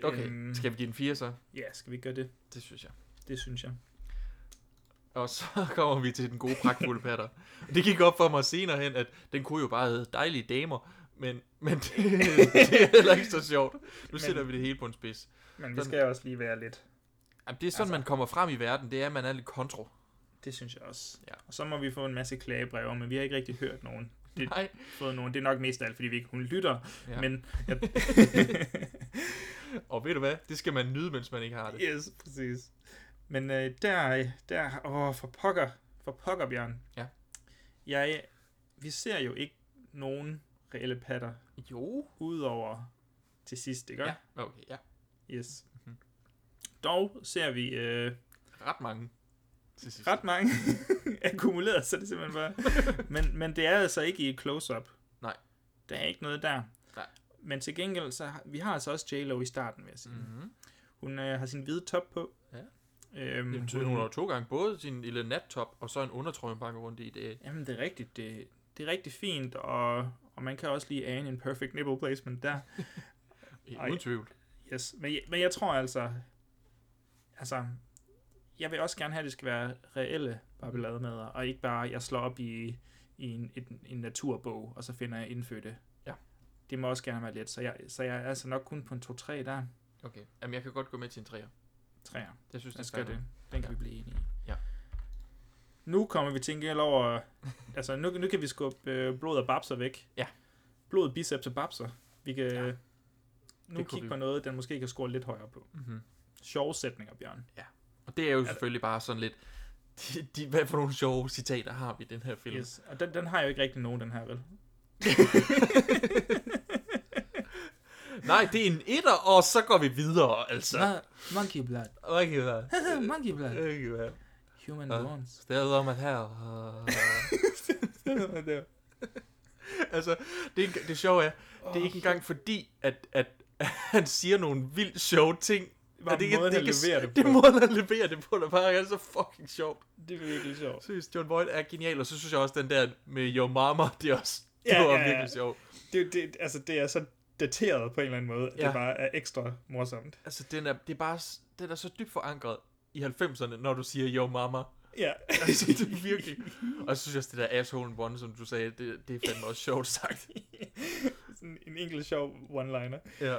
Okay, skal vi give den 4 så? Ja, skal vi gøre det? Det synes jeg. Det synes jeg. Og så kommer vi til den gode pragtfulde patter. Det gik op for mig senere hen, at den kunne jo bare hedde dejlige damer, men, men det, det er heller ikke så sjovt. Nu Men- sætter vi det hele på en spids. Men vi Sådan- skal også lige være lidt... Jamen, det er sådan, altså, man kommer frem i verden. Det er, at man er lidt kontro. Det synes jeg også. Ja. Og så må vi få en masse klagebreve, men vi har ikke rigtig hørt nogen. Det, Nej. Fået nogen. Det er nok mest af alt, fordi vi ikke hun lytter. Ja. Ja. Men jeg, Og ved du hvad? Det skal man nyde, mens man ikke har det. yes, præcis. Men øh, der, der, åh, for pokker, for pokker, Bjørn. Ja. Jeg, vi ser jo ikke nogen reelle patter. Jo. Udover til sidst, ikke? Ja, okay, ja. Yes. Mm-hmm. Dog ser vi øh, Ret mange. Til sidst. ret mange akkumuleret, så det simpelthen bare... men, men det er altså ikke i close-up. Nej. Der er ikke noget der. Nej. Men til gengæld, så har, vi har altså også J-Lo i starten, vil jeg sige. Mhm. Hun øh, har sin hvide top på. Ja. Øhm, Jamen, hun har jo to gange både sin lille nattop, og så en undertrøje, hun rundt i. Det, Jamen, det er rigtigt. Det, det er rigtig fint, og, og man kan også lige ane en perfect nipple placement der. Uden tvivl. Yes, men, jeg- men jeg tror altså, altså, jeg vil også gerne have, at det skal være reelle barbelademader, og ikke bare, jeg slår op i, i en, en, en naturbog, og så finder jeg indfødte. Ja. Det må også gerne være let, så jeg, så jeg er altså nok kun på en 2-3 der. Okay. Jamen, jeg kan godt gå med til en træer. 3'er. Jeg synes, Lad os det det. Den kan Ja. vi blive enige i. Ja. Nu kommer vi til gengæld over... altså, nu, nu kan vi skubbe øh, blod og babser væk. Ja. Blod, biceps og babser. Vi kan ja. nu kigge vi- på noget, den måske kan score lidt højere på. Mhm. Sjove sætninger, Bjørn. Ja. Og det er jo selvfølgelig bare sådan lidt... De, de, hvad for nogle sjove citater har vi i den her film? Yes. Og den, den har jo ikke rigtig nogen, den her, vel? Nej, det er en etter, og så går vi videre, altså. Monkey blood. Monkey blood. monkey blood. Monkey blood. Human Ja. bones. Stedet om at her. altså, det, er, ikke- det sjove er, det er ikke engang fordi, at, at, at han siger nogle vildt sjove ting. Bare at det, ikke- måden, det, han leverer det Det på. er måden, han leverer det på, der bare er så fucking sjovt. Det er virkelig sjovt. Seriøst, John Boyd er genial, og så synes jeg også, den der med Yo Mama, det er også det Ja, var ja, ja. virkelig sjovt. Det, det, altså, det er så dateret på en eller anden måde. Ja. Ja. Det bare er ekstra morsomt. Altså, den er, det er bare, den er så dybt forankret i 90'erne, når du siger Yo Mama. Ja. altså, det er virkelig. Og så synes jeg også, det der asshole one, som du sagde, det, det er fandme også sjovt sagt. Sådan en enkelt sjov one-liner. Ja.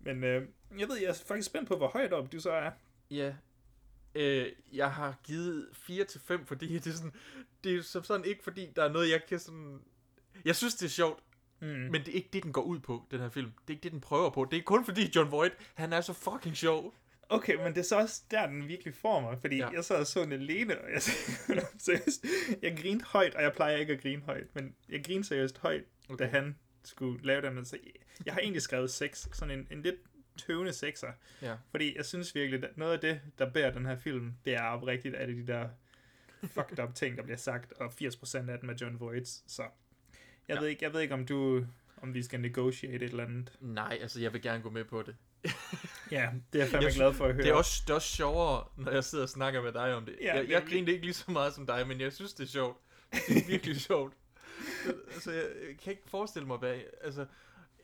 Men øh, jeg ved, jeg er faktisk spændt på, hvor højt op du så er. Ja. Øh, jeg har givet 4 til 5, fordi det er sådan, det er som sådan ikke fordi, der er noget, jeg kan sådan... Jeg synes, det er sjovt, Mm. men det er ikke det, den går ud på, den her film. Det er ikke det, den prøver på. Det er kun fordi John Voight, han er så fucking sjov. Okay, men det er så også der, den virkelig får mig, fordi Ja. jeg sad og så den alene, og jeg, seriøst, jeg grinede højt, og jeg plejer ikke at grine højt, men jeg grinede seriøst højt, okay. da han skulle lave den. Så jeg har egentlig skrevet 6, sådan en, en lidt tøvende sekser, Ja. fordi jeg synes virkelig, at noget af det, der bærer den her film, det er oprigtigt af de der fucked up ting, der bliver sagt, og 80% af dem er John Voights, så jeg, Ja. ved ikke, jeg ved ikke, om du om vi skal negotiate et eller andet. Nej, altså jeg vil gerne gå med på det. Ja, det er jeg fandme Jeg glad for at høre. Det er, også, det er også sjovere, når jeg sidder og snakker med dig om det. Ja, jeg, jeg griner ikke lige så meget som dig, men jeg synes, det er sjovt. Det er virkelig sjovt. Altså, jeg, jeg kan ikke forestille mig, hvad... Altså,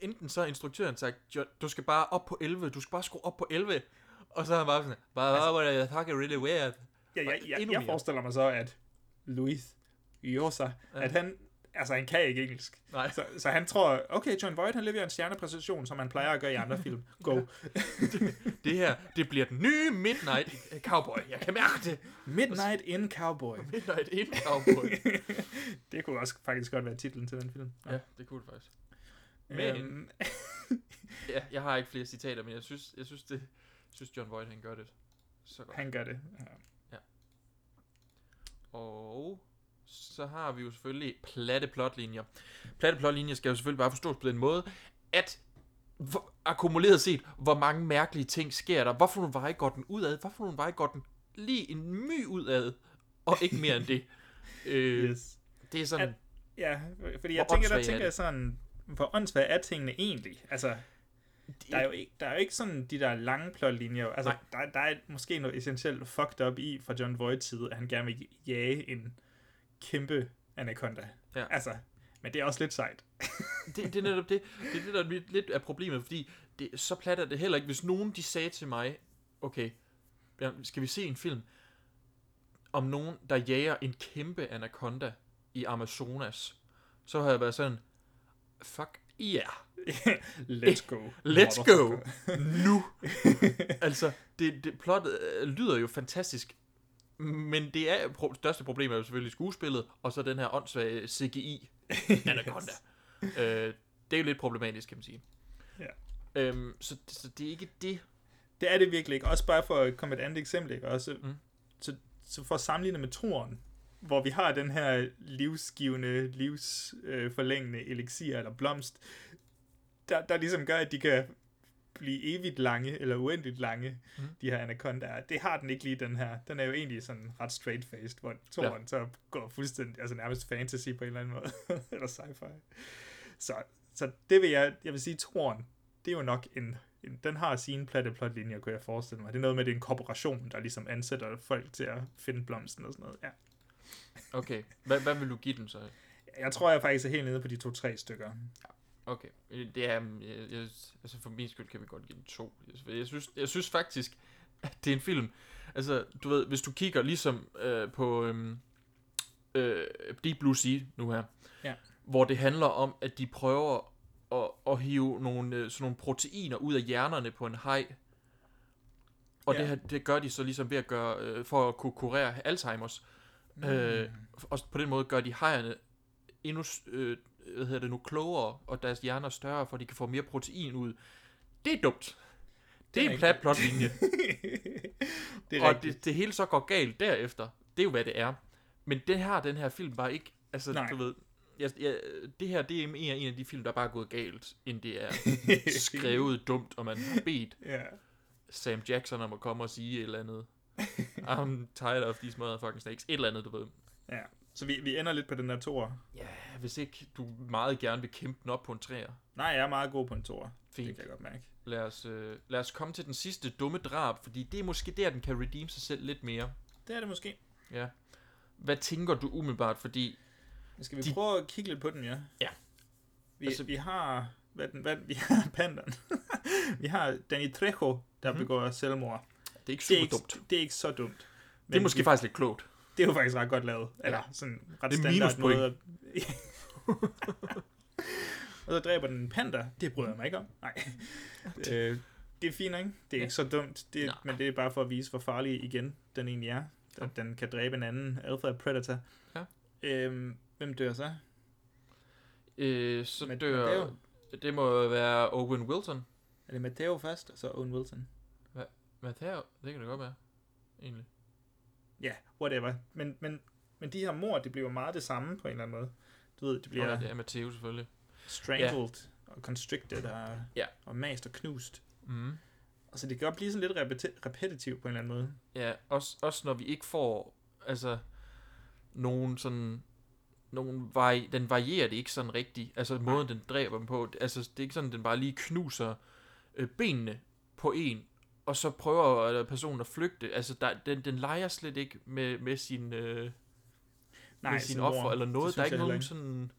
enten så har instruktøren sagt, "John, du skal bare op på 11, du skal bare skrue op på 11. Og så er han bare sådan, bare, Altså- you talking really weird? Ja, Og jeg, jeg, forestiller mig så, at Louis Josa, Ja. ja. at han, altså han kan ikke engelsk. Nej. Så, så han tror, okay, John Voight, han leverer en stjernepræstation, som han plejer at gøre i andre film. Go. Det her, det bliver den nye Midnight Cowboy. Jeg kan mærke det. Midnight in Cowboy. Midnight in Cowboy. det kunne også faktisk godt være titlen til den film. Ja, det kunne det faktisk. Men, Øhm, ja, jeg har ikke flere citater, men jeg synes, jeg synes, det, synes John Voight, han gør det så godt. han gør det. Ja. Ja. Og så har vi jo selvfølgelig platte plotlinjer. Platte plotlinjer skal jo selvfølgelig bare forstås på den måde, at hvor, akkumuleret set, hvor mange mærkelige ting sker der. Hvorfor nogle veje går den ud af? Hvorfor nogle veje går den lige en my ud af? Og ikke mere end det. Øh, Yes. Det er sådan... At, ja, fordi jeg tænker, der er tænker jeg sådan, hvor åndssvagt er tingene egentlig? Altså, der er, jo ikke, der er jo ikke sådan de der lange plotlinjer. Altså, der, der er måske noget essentielt fucked up i fra John Voights side, at han gerne vil jage en kæmpe anaconda. Ja. Altså, men det er også lidt sejt. det, det er netop det. Det er det, der er lidt- af problemet, fordi det, så plat er det heller ikke. Hvis nogen de sagde til mig, okay, skal vi se en film om nogen, der jager en kæmpe anaconda i Amazonas, så har jeg været sådan, fuck yeah. Let's go, Let's go. nu. altså, det, det plottet øh, lyder jo fantastisk, men det er pro- største problem er jo selvfølgelig skuespillet, og så den her åndssvage CGI anaconda. øh, det er jo lidt problematisk, kan man sige. Ja. Øhm, så, så det er ikke det. Det er det virkelig ikke. Også bare for at komme et andet eksempel, ikke? Også, Mm. så, så for at sammenligne med toren, hvor vi har den her livsgivende, livsforlængende elixir eller blomst, der, der ligesom gør, at de kan blive evigt lange, eller uendeligt lange, Mm. de her anacondaer. Det har den ikke lige, den her. Den er jo egentlig sådan ret straight-faced, hvor toren Ja. så går fuldstændig, altså nærmest fantasy på en eller anden måde, eller sci-fi. Så, så det vil jeg, jeg vil sige, toren, det er jo nok en, en den har sine platte plotlinjer, kunne jeg forestille mig. Det er noget med, det er en korporation, der ligesom ansætter folk til at finde blomsten og sådan noget. Ja. Okay, hvad, hvad vil du give den så? Jeg tror, jeg faktisk er helt nede på de to-tre stykker. Okay, øh, det er, jeg, jeg, altså for min skyld kan vi godt give den to. Jeg, synes, jeg synes faktisk, at det er en film, altså du ved, hvis du kigger ligesom øh, på øhm, øh, Deep Blue Sea nu her, Ja. hvor det handler om, at de prøver at, at hive nogle, øh, sådan nogle proteiner ud af hjernerne på en haj, og Ja. det, her, det gør de så ligesom ved at gøre, øh, for at kunne kurere Alzheimers. Mm. Øh, og på den måde gør de hajerne endnu øh, hvad hedder det nu, klogere, og deres hjerner er større, for de kan få mere protein ud. Det er dumt. Det er en plat plotlinje. Det er og rigtigt. det, det hele så går galt derefter. Det er jo, hvad det er. Men det har den her film bare ikke. Altså, Nej. du ved, jeg, jeg, det her, det er en af, de film, der bare er gået galt, end det er skrevet dumt, og man har bedt Ja. Sam Jackson om at komme og sige et eller andet. I'm tired of these motherfucking snakes. Et eller andet, du ved. Ja. Så vi, vi ender lidt på den der toer. Ja, hvis ikke du meget gerne vil kæmpe den op på en træer. Nej, jeg er meget god på en toer. Fint. Det kan jeg godt mærke. Lad os, øh, lad os komme til den sidste dumme drab, fordi det er måske der, den kan redeem sig selv lidt mere. Det er det måske. Ja. Hvad tænker du umiddelbart, fordi... Skal vi De- prøve at kigge lidt på den, ja? Ja. Vi, Altså- vi har... Hvad, den, hvad, vi har pandan. vi har Danny Trejo, der mm-hmm. begår selvmord. Det er ikke Det er super ikke, dumt. det er ikke så dumt. Det er måske vi, faktisk lidt klogt. Det er jo faktisk ret godt lavet. Eller Ja. sådan ret Det er standard måde. at- og så dræber den en panda. Det bryder jeg mig ikke om. Nej. øh, det er fint, ikke? Det er ikke så dumt. Det, Nej. men det er bare for at vise, hvor farlig igen den egentlig er. At den kan dræbe en anden alpha predator. Ja. Øhm, hvem dør så? Øh, så Med- dør... Matteo? Det må være Owen Wilson. Er det Matteo først, og så Owen Wilson? Matteo? Det kan det godt være. Egentlig. Ja, whatever. Men, men, men de her mor, det bliver meget det samme på en eller anden måde. Du ved, det bliver Ja, det er Matteo selvfølgelig. strangled ja. og constricted og, Ja. og mast og knust. Mm. Altså, det kan godt blive sådan lidt repeti- repetitivt på en eller anden måde. Ja, også, også når vi ikke får, altså, nogen sådan, nogen vari, den varierer det ikke sådan rigtigt, altså måden den dræber dem på, altså det er ikke sådan, den bare lige knuser øh, benene på en, og så prøver øh, personen at flygte, altså der, den, den leger slet ikke med, med sin, øh, Nej, med sin offer eller noget, der er ikke nogen heller sådan,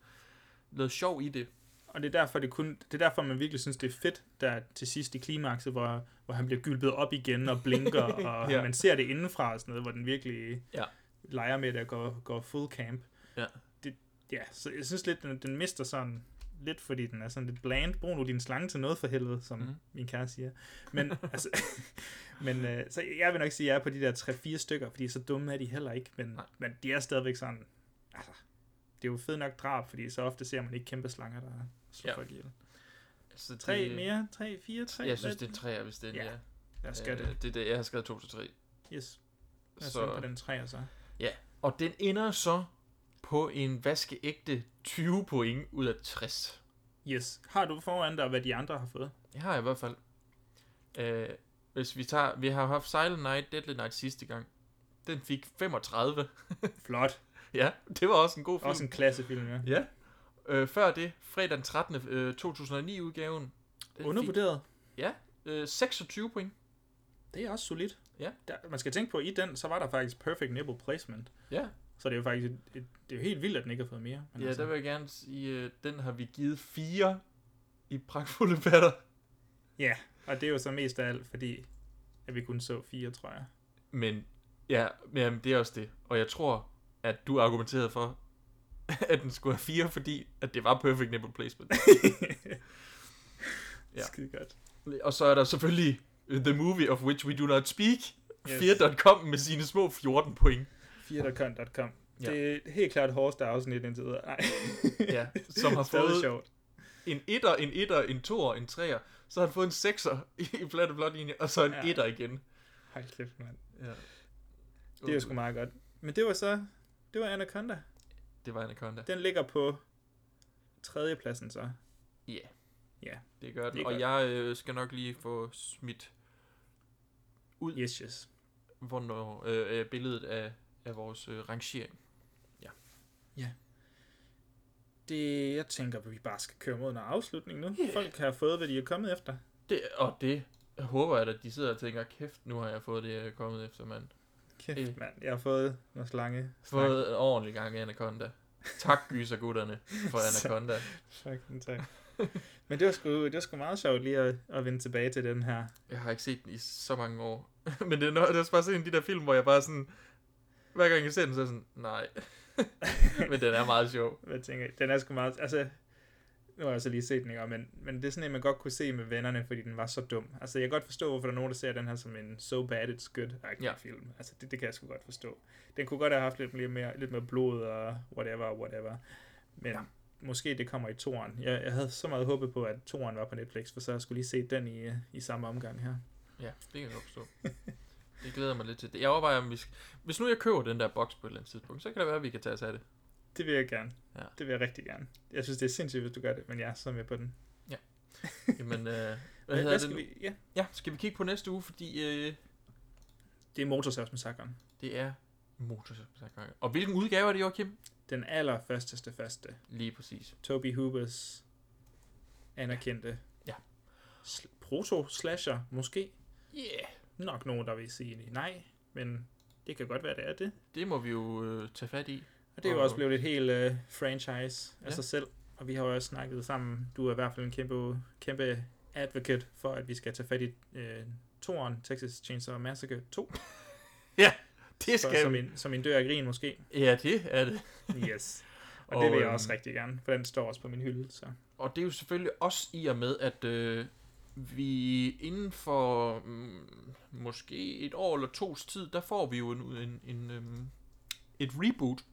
noget sjov i det. Og det er derfor, det kun, det er derfor, man virkelig synes, det er fedt, der til sidst i klimakset, hvor, hvor han bliver gylpet op igen og blinker, og Ja. man ser det indenfra og sådan noget, hvor den virkelig Ja. leger med det og går, går full camp. Ja. Det, ja, så jeg synes lidt, den, den mister sådan lidt, fordi den er sådan lidt bland. Brug nu din slange til noget for helvede, som mm. min kæreste siger. Men, altså, men øh, så jeg vil nok sige, at jeg er på de der 3-4 stykker, fordi så dumme er de heller ikke, men, men de er stadigvæk sådan, altså, det er jo fedt nok drab, fordi så ofte ser man ikke kæmpe slanger, der slår Ja. folk ihjel. Altså, Tre det- mere? Tre, fire, tre? Jeg synes, det er tre, hvis det er Ja, ja. lad os gøre det. Det er det, jeg har skrevet 2 til 3. Yes. Lad os så... på den tre, så. Ja, og den ender så på en vaskeægte 20 point ud af 60. Yes. Har du foran dig, hvad de andre har fået? Det har jeg i hvert fald. Øh, hvis vi tager, vi har haft Silent Night, Deadly Night sidste gang. Den fik 35. Flot. ja, det var også en god film. Også en klassefilm, ja. Ja. Øh, før det, fredag den 13. Øh, 2009 udgaven. Den Undervurderet. Fik, ja, øh, 26 point. Det er også solidt. Ja. Der, man skal tænke på, at i den, så var der faktisk perfect nipple placement. Ja. Så det er jo faktisk et, et, det er jo helt vildt, at den ikke har fået mere. Men Ja, altså, der vil jeg gerne sige, øh, den har vi givet 4 i pragtfulde patter. Ja, og det er jo så mest af alt, fordi at vi kun så fire, tror jeg. Men ja, men jamen, det er også det. Og jeg tror, at du argumenterede for, at den skulle have fire, fordi at det var perfect nipple placement. ja. Skide godt. Og så er der selvfølgelig uh, The Movie of Which We Do Not Speak. Yes. 4.com med sine små 14 point. 4.com. Ja. Det er helt klart hårdeste afsnit indtil videre. Nej. ja, som har fået sjovt. en etter, en etter, en toer, en treer. Så har han fået en sekser i platte blot linje, og så en Ja. etter igen. Hold kæft, mand. Ja. Det er jo sgu meget godt. Men det var så, det var Anaconda. Det var Anaconda. Den ligger på tredjepladsen så. Ja. Ja. Det gør den. Det er og godt. jeg øh, skal nok lige få smidt ud, yes, yes. hvornår øh, billedet af, af vores øh, rangering. Ja. Ja. Det, jeg tænker, at vi bare skal køre mod en afslutning nu. Yeah. Folk har fået, hvad de er kommet efter. Det, og det jeg håber jeg, at de sidder og tænker, kæft, nu har jeg fået det, jeg er kommet efter, mand. Kæft, Øh, mand. Jeg har fået noget slange. Fået en ordentlig gang Anaconda. Tak, gyser gutterne, for Anaconda. Fucking tak. Men det var, sgu, det var sgu meget sjovt lige at, at vende tilbage til den her. Jeg har ikke set den i så mange år. Men det er, det er også bare sådan en af de der film, hvor jeg bare sådan... Hver gang jeg ser den, så er sådan, nej. Men den er meget sjov. Hvad tænker jeg? Den er sgu meget... Altså, nu har jeg så lige set den, ikke? men, men det er sådan en, man godt kunne se med vennerne, fordi den var så dum. Altså, jeg kan godt forstå, hvorfor der er nogen, der ser den her som en so bad it's good Ja. film. Altså, det, det kan jeg sgu godt forstå. Den kunne godt have haft lidt mere, mere, lidt mere blod og whatever, whatever. Men ja. måske det kommer i toren. Jeg, jeg havde så meget håbet på, at toren var på Netflix, for så jeg skulle lige se den i, i samme omgang her. Ja, det kan jeg godt forstå. Det glæder mig lidt til. Jeg overvejer, om vi skal... Hvis nu jeg køber den der boks på et eller andet tidspunkt, så kan det være, at vi kan tage os af det. Det vil jeg gerne. Ja. Det vil jeg rigtig gerne. Jeg synes, det er sindssygt, hvis du gør det, men jeg er så med på den. Ja. Jamen, øh, hvad, Hvad skal det vi- ja. ja, skal vi kigge på næste uge, fordi... Øh, Det er Motorsavsmassakren. det er Motorsavsmassakren. Og hvilken udgave er det, Joachim? Den allerførsteste første. Lige præcis. Toby Hoopers anerkendte Ja. sl- proto-slasher, måske. Yeah. Nok nogen, der vil sige nej, men det kan godt være, det er det. Det må vi jo øh, tage fat i. Og det er jo også blevet et helt uh, franchise af Ja. sig selv. Og vi har jo også snakket sammen. Du er i hvert fald en kæmpe, kæmpe advocate for, at vi skal tage fat i uh, toren, Texas Chainsaw Massacre 2. Ja, det skal som vi. en, som en dør af grin, måske. Ja, det er det. Yes. Og, og det vil jeg øhm, også rigtig gerne, for den står også på min hylde. Så. Og det er jo selvfølgelig også i og med, at øh, vi inden for mm, måske et år eller tos tid, der får vi jo en, en, en øhm, et reboot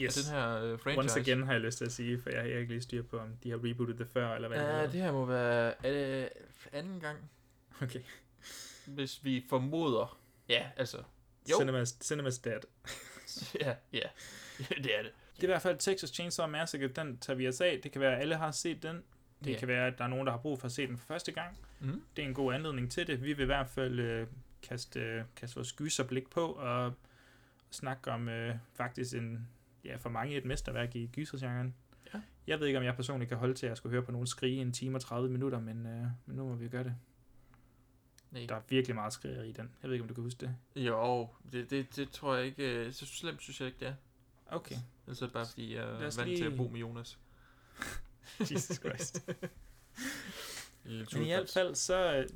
Yes. af den her øh, franchise. Once again har jeg lyst til at sige, for jeg har ikke lige styr på, om de har rebootet det før, eller hvad det Ja, hedder. det her må være øh, anden gang. Okay. Hvis vi formoder. Ja, altså. Jo. Cinema's, Cinema's dead. ja, ja. det er det. Det er i hvert fald Texas Chainsaw Massacre, den tager vi os af. Det kan være, at alle har set den. Det Ja. kan være, at der er nogen, der har brug for at se den for første gang. Mhm. Det er en god anledning til det. Vi vil i hvert fald øh, kaste, øh, kaste vores gyserblik på og snakke om øh, faktisk en, ja, for mange et mesterværk i gysergenren. Ja. Jeg ved ikke, om jeg personligt kan holde til at skulle høre på nogen skrige en time og 30 minutter, men, øh, men nu må vi gøre det. Nej. Der er virkelig meget skrigeri i den. Jeg ved ikke, om du kan huske det. Jo, det, det, det tror jeg ikke. øh, Så slemt synes jeg ikke, det er. Okay. Altså bare fordi jeg er vant til at lige- bo med Jonas. Jesus Christ. Men i hvert fald, så,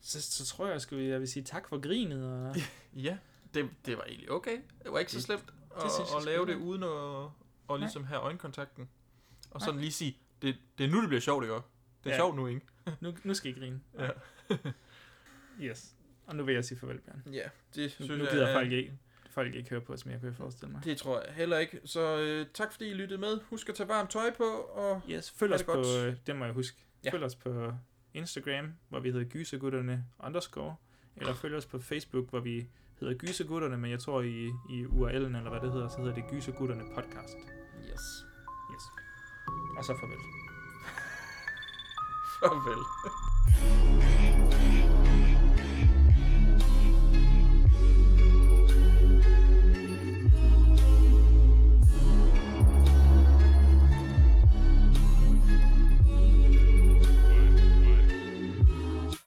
så, så tror jeg, sgu, jeg vil sige tak for grinet. Og... Ja, det, det var egentlig okay. Det var ikke så Det- slemt det at, synes jeg at lave det uden at, at ligesom have øjenkontakten. Og sådan Nej. lige sige, det, det er nu, det bliver sjovt, ikke? også? Det er Ja. sjovt nu, ikke? nu, nu skal I grine. Ja. yes. Og nu vil jeg sige farvel, Bjørn. Ja, det nu, synes nu jeg gider er- folk ikke, folk ikke høre på os mere, kunne jeg forestille mig. Det tror jeg heller ikke. Så øh, tak fordi I lyttede med. Husk at tage varmt tøj på. Og Yes, følg os det på, godt. øh, det må jeg huske, Ja. følg os på Instagram, hvor vi hedder gysergutterne underscore, eller følg os på Facebook, hvor vi hedder gysergutterne, men jeg tror i, i URL'en, eller hvad det hedder, så hedder det gysergutterne podcast. Yes. Yes. Og så farvel. Farvel.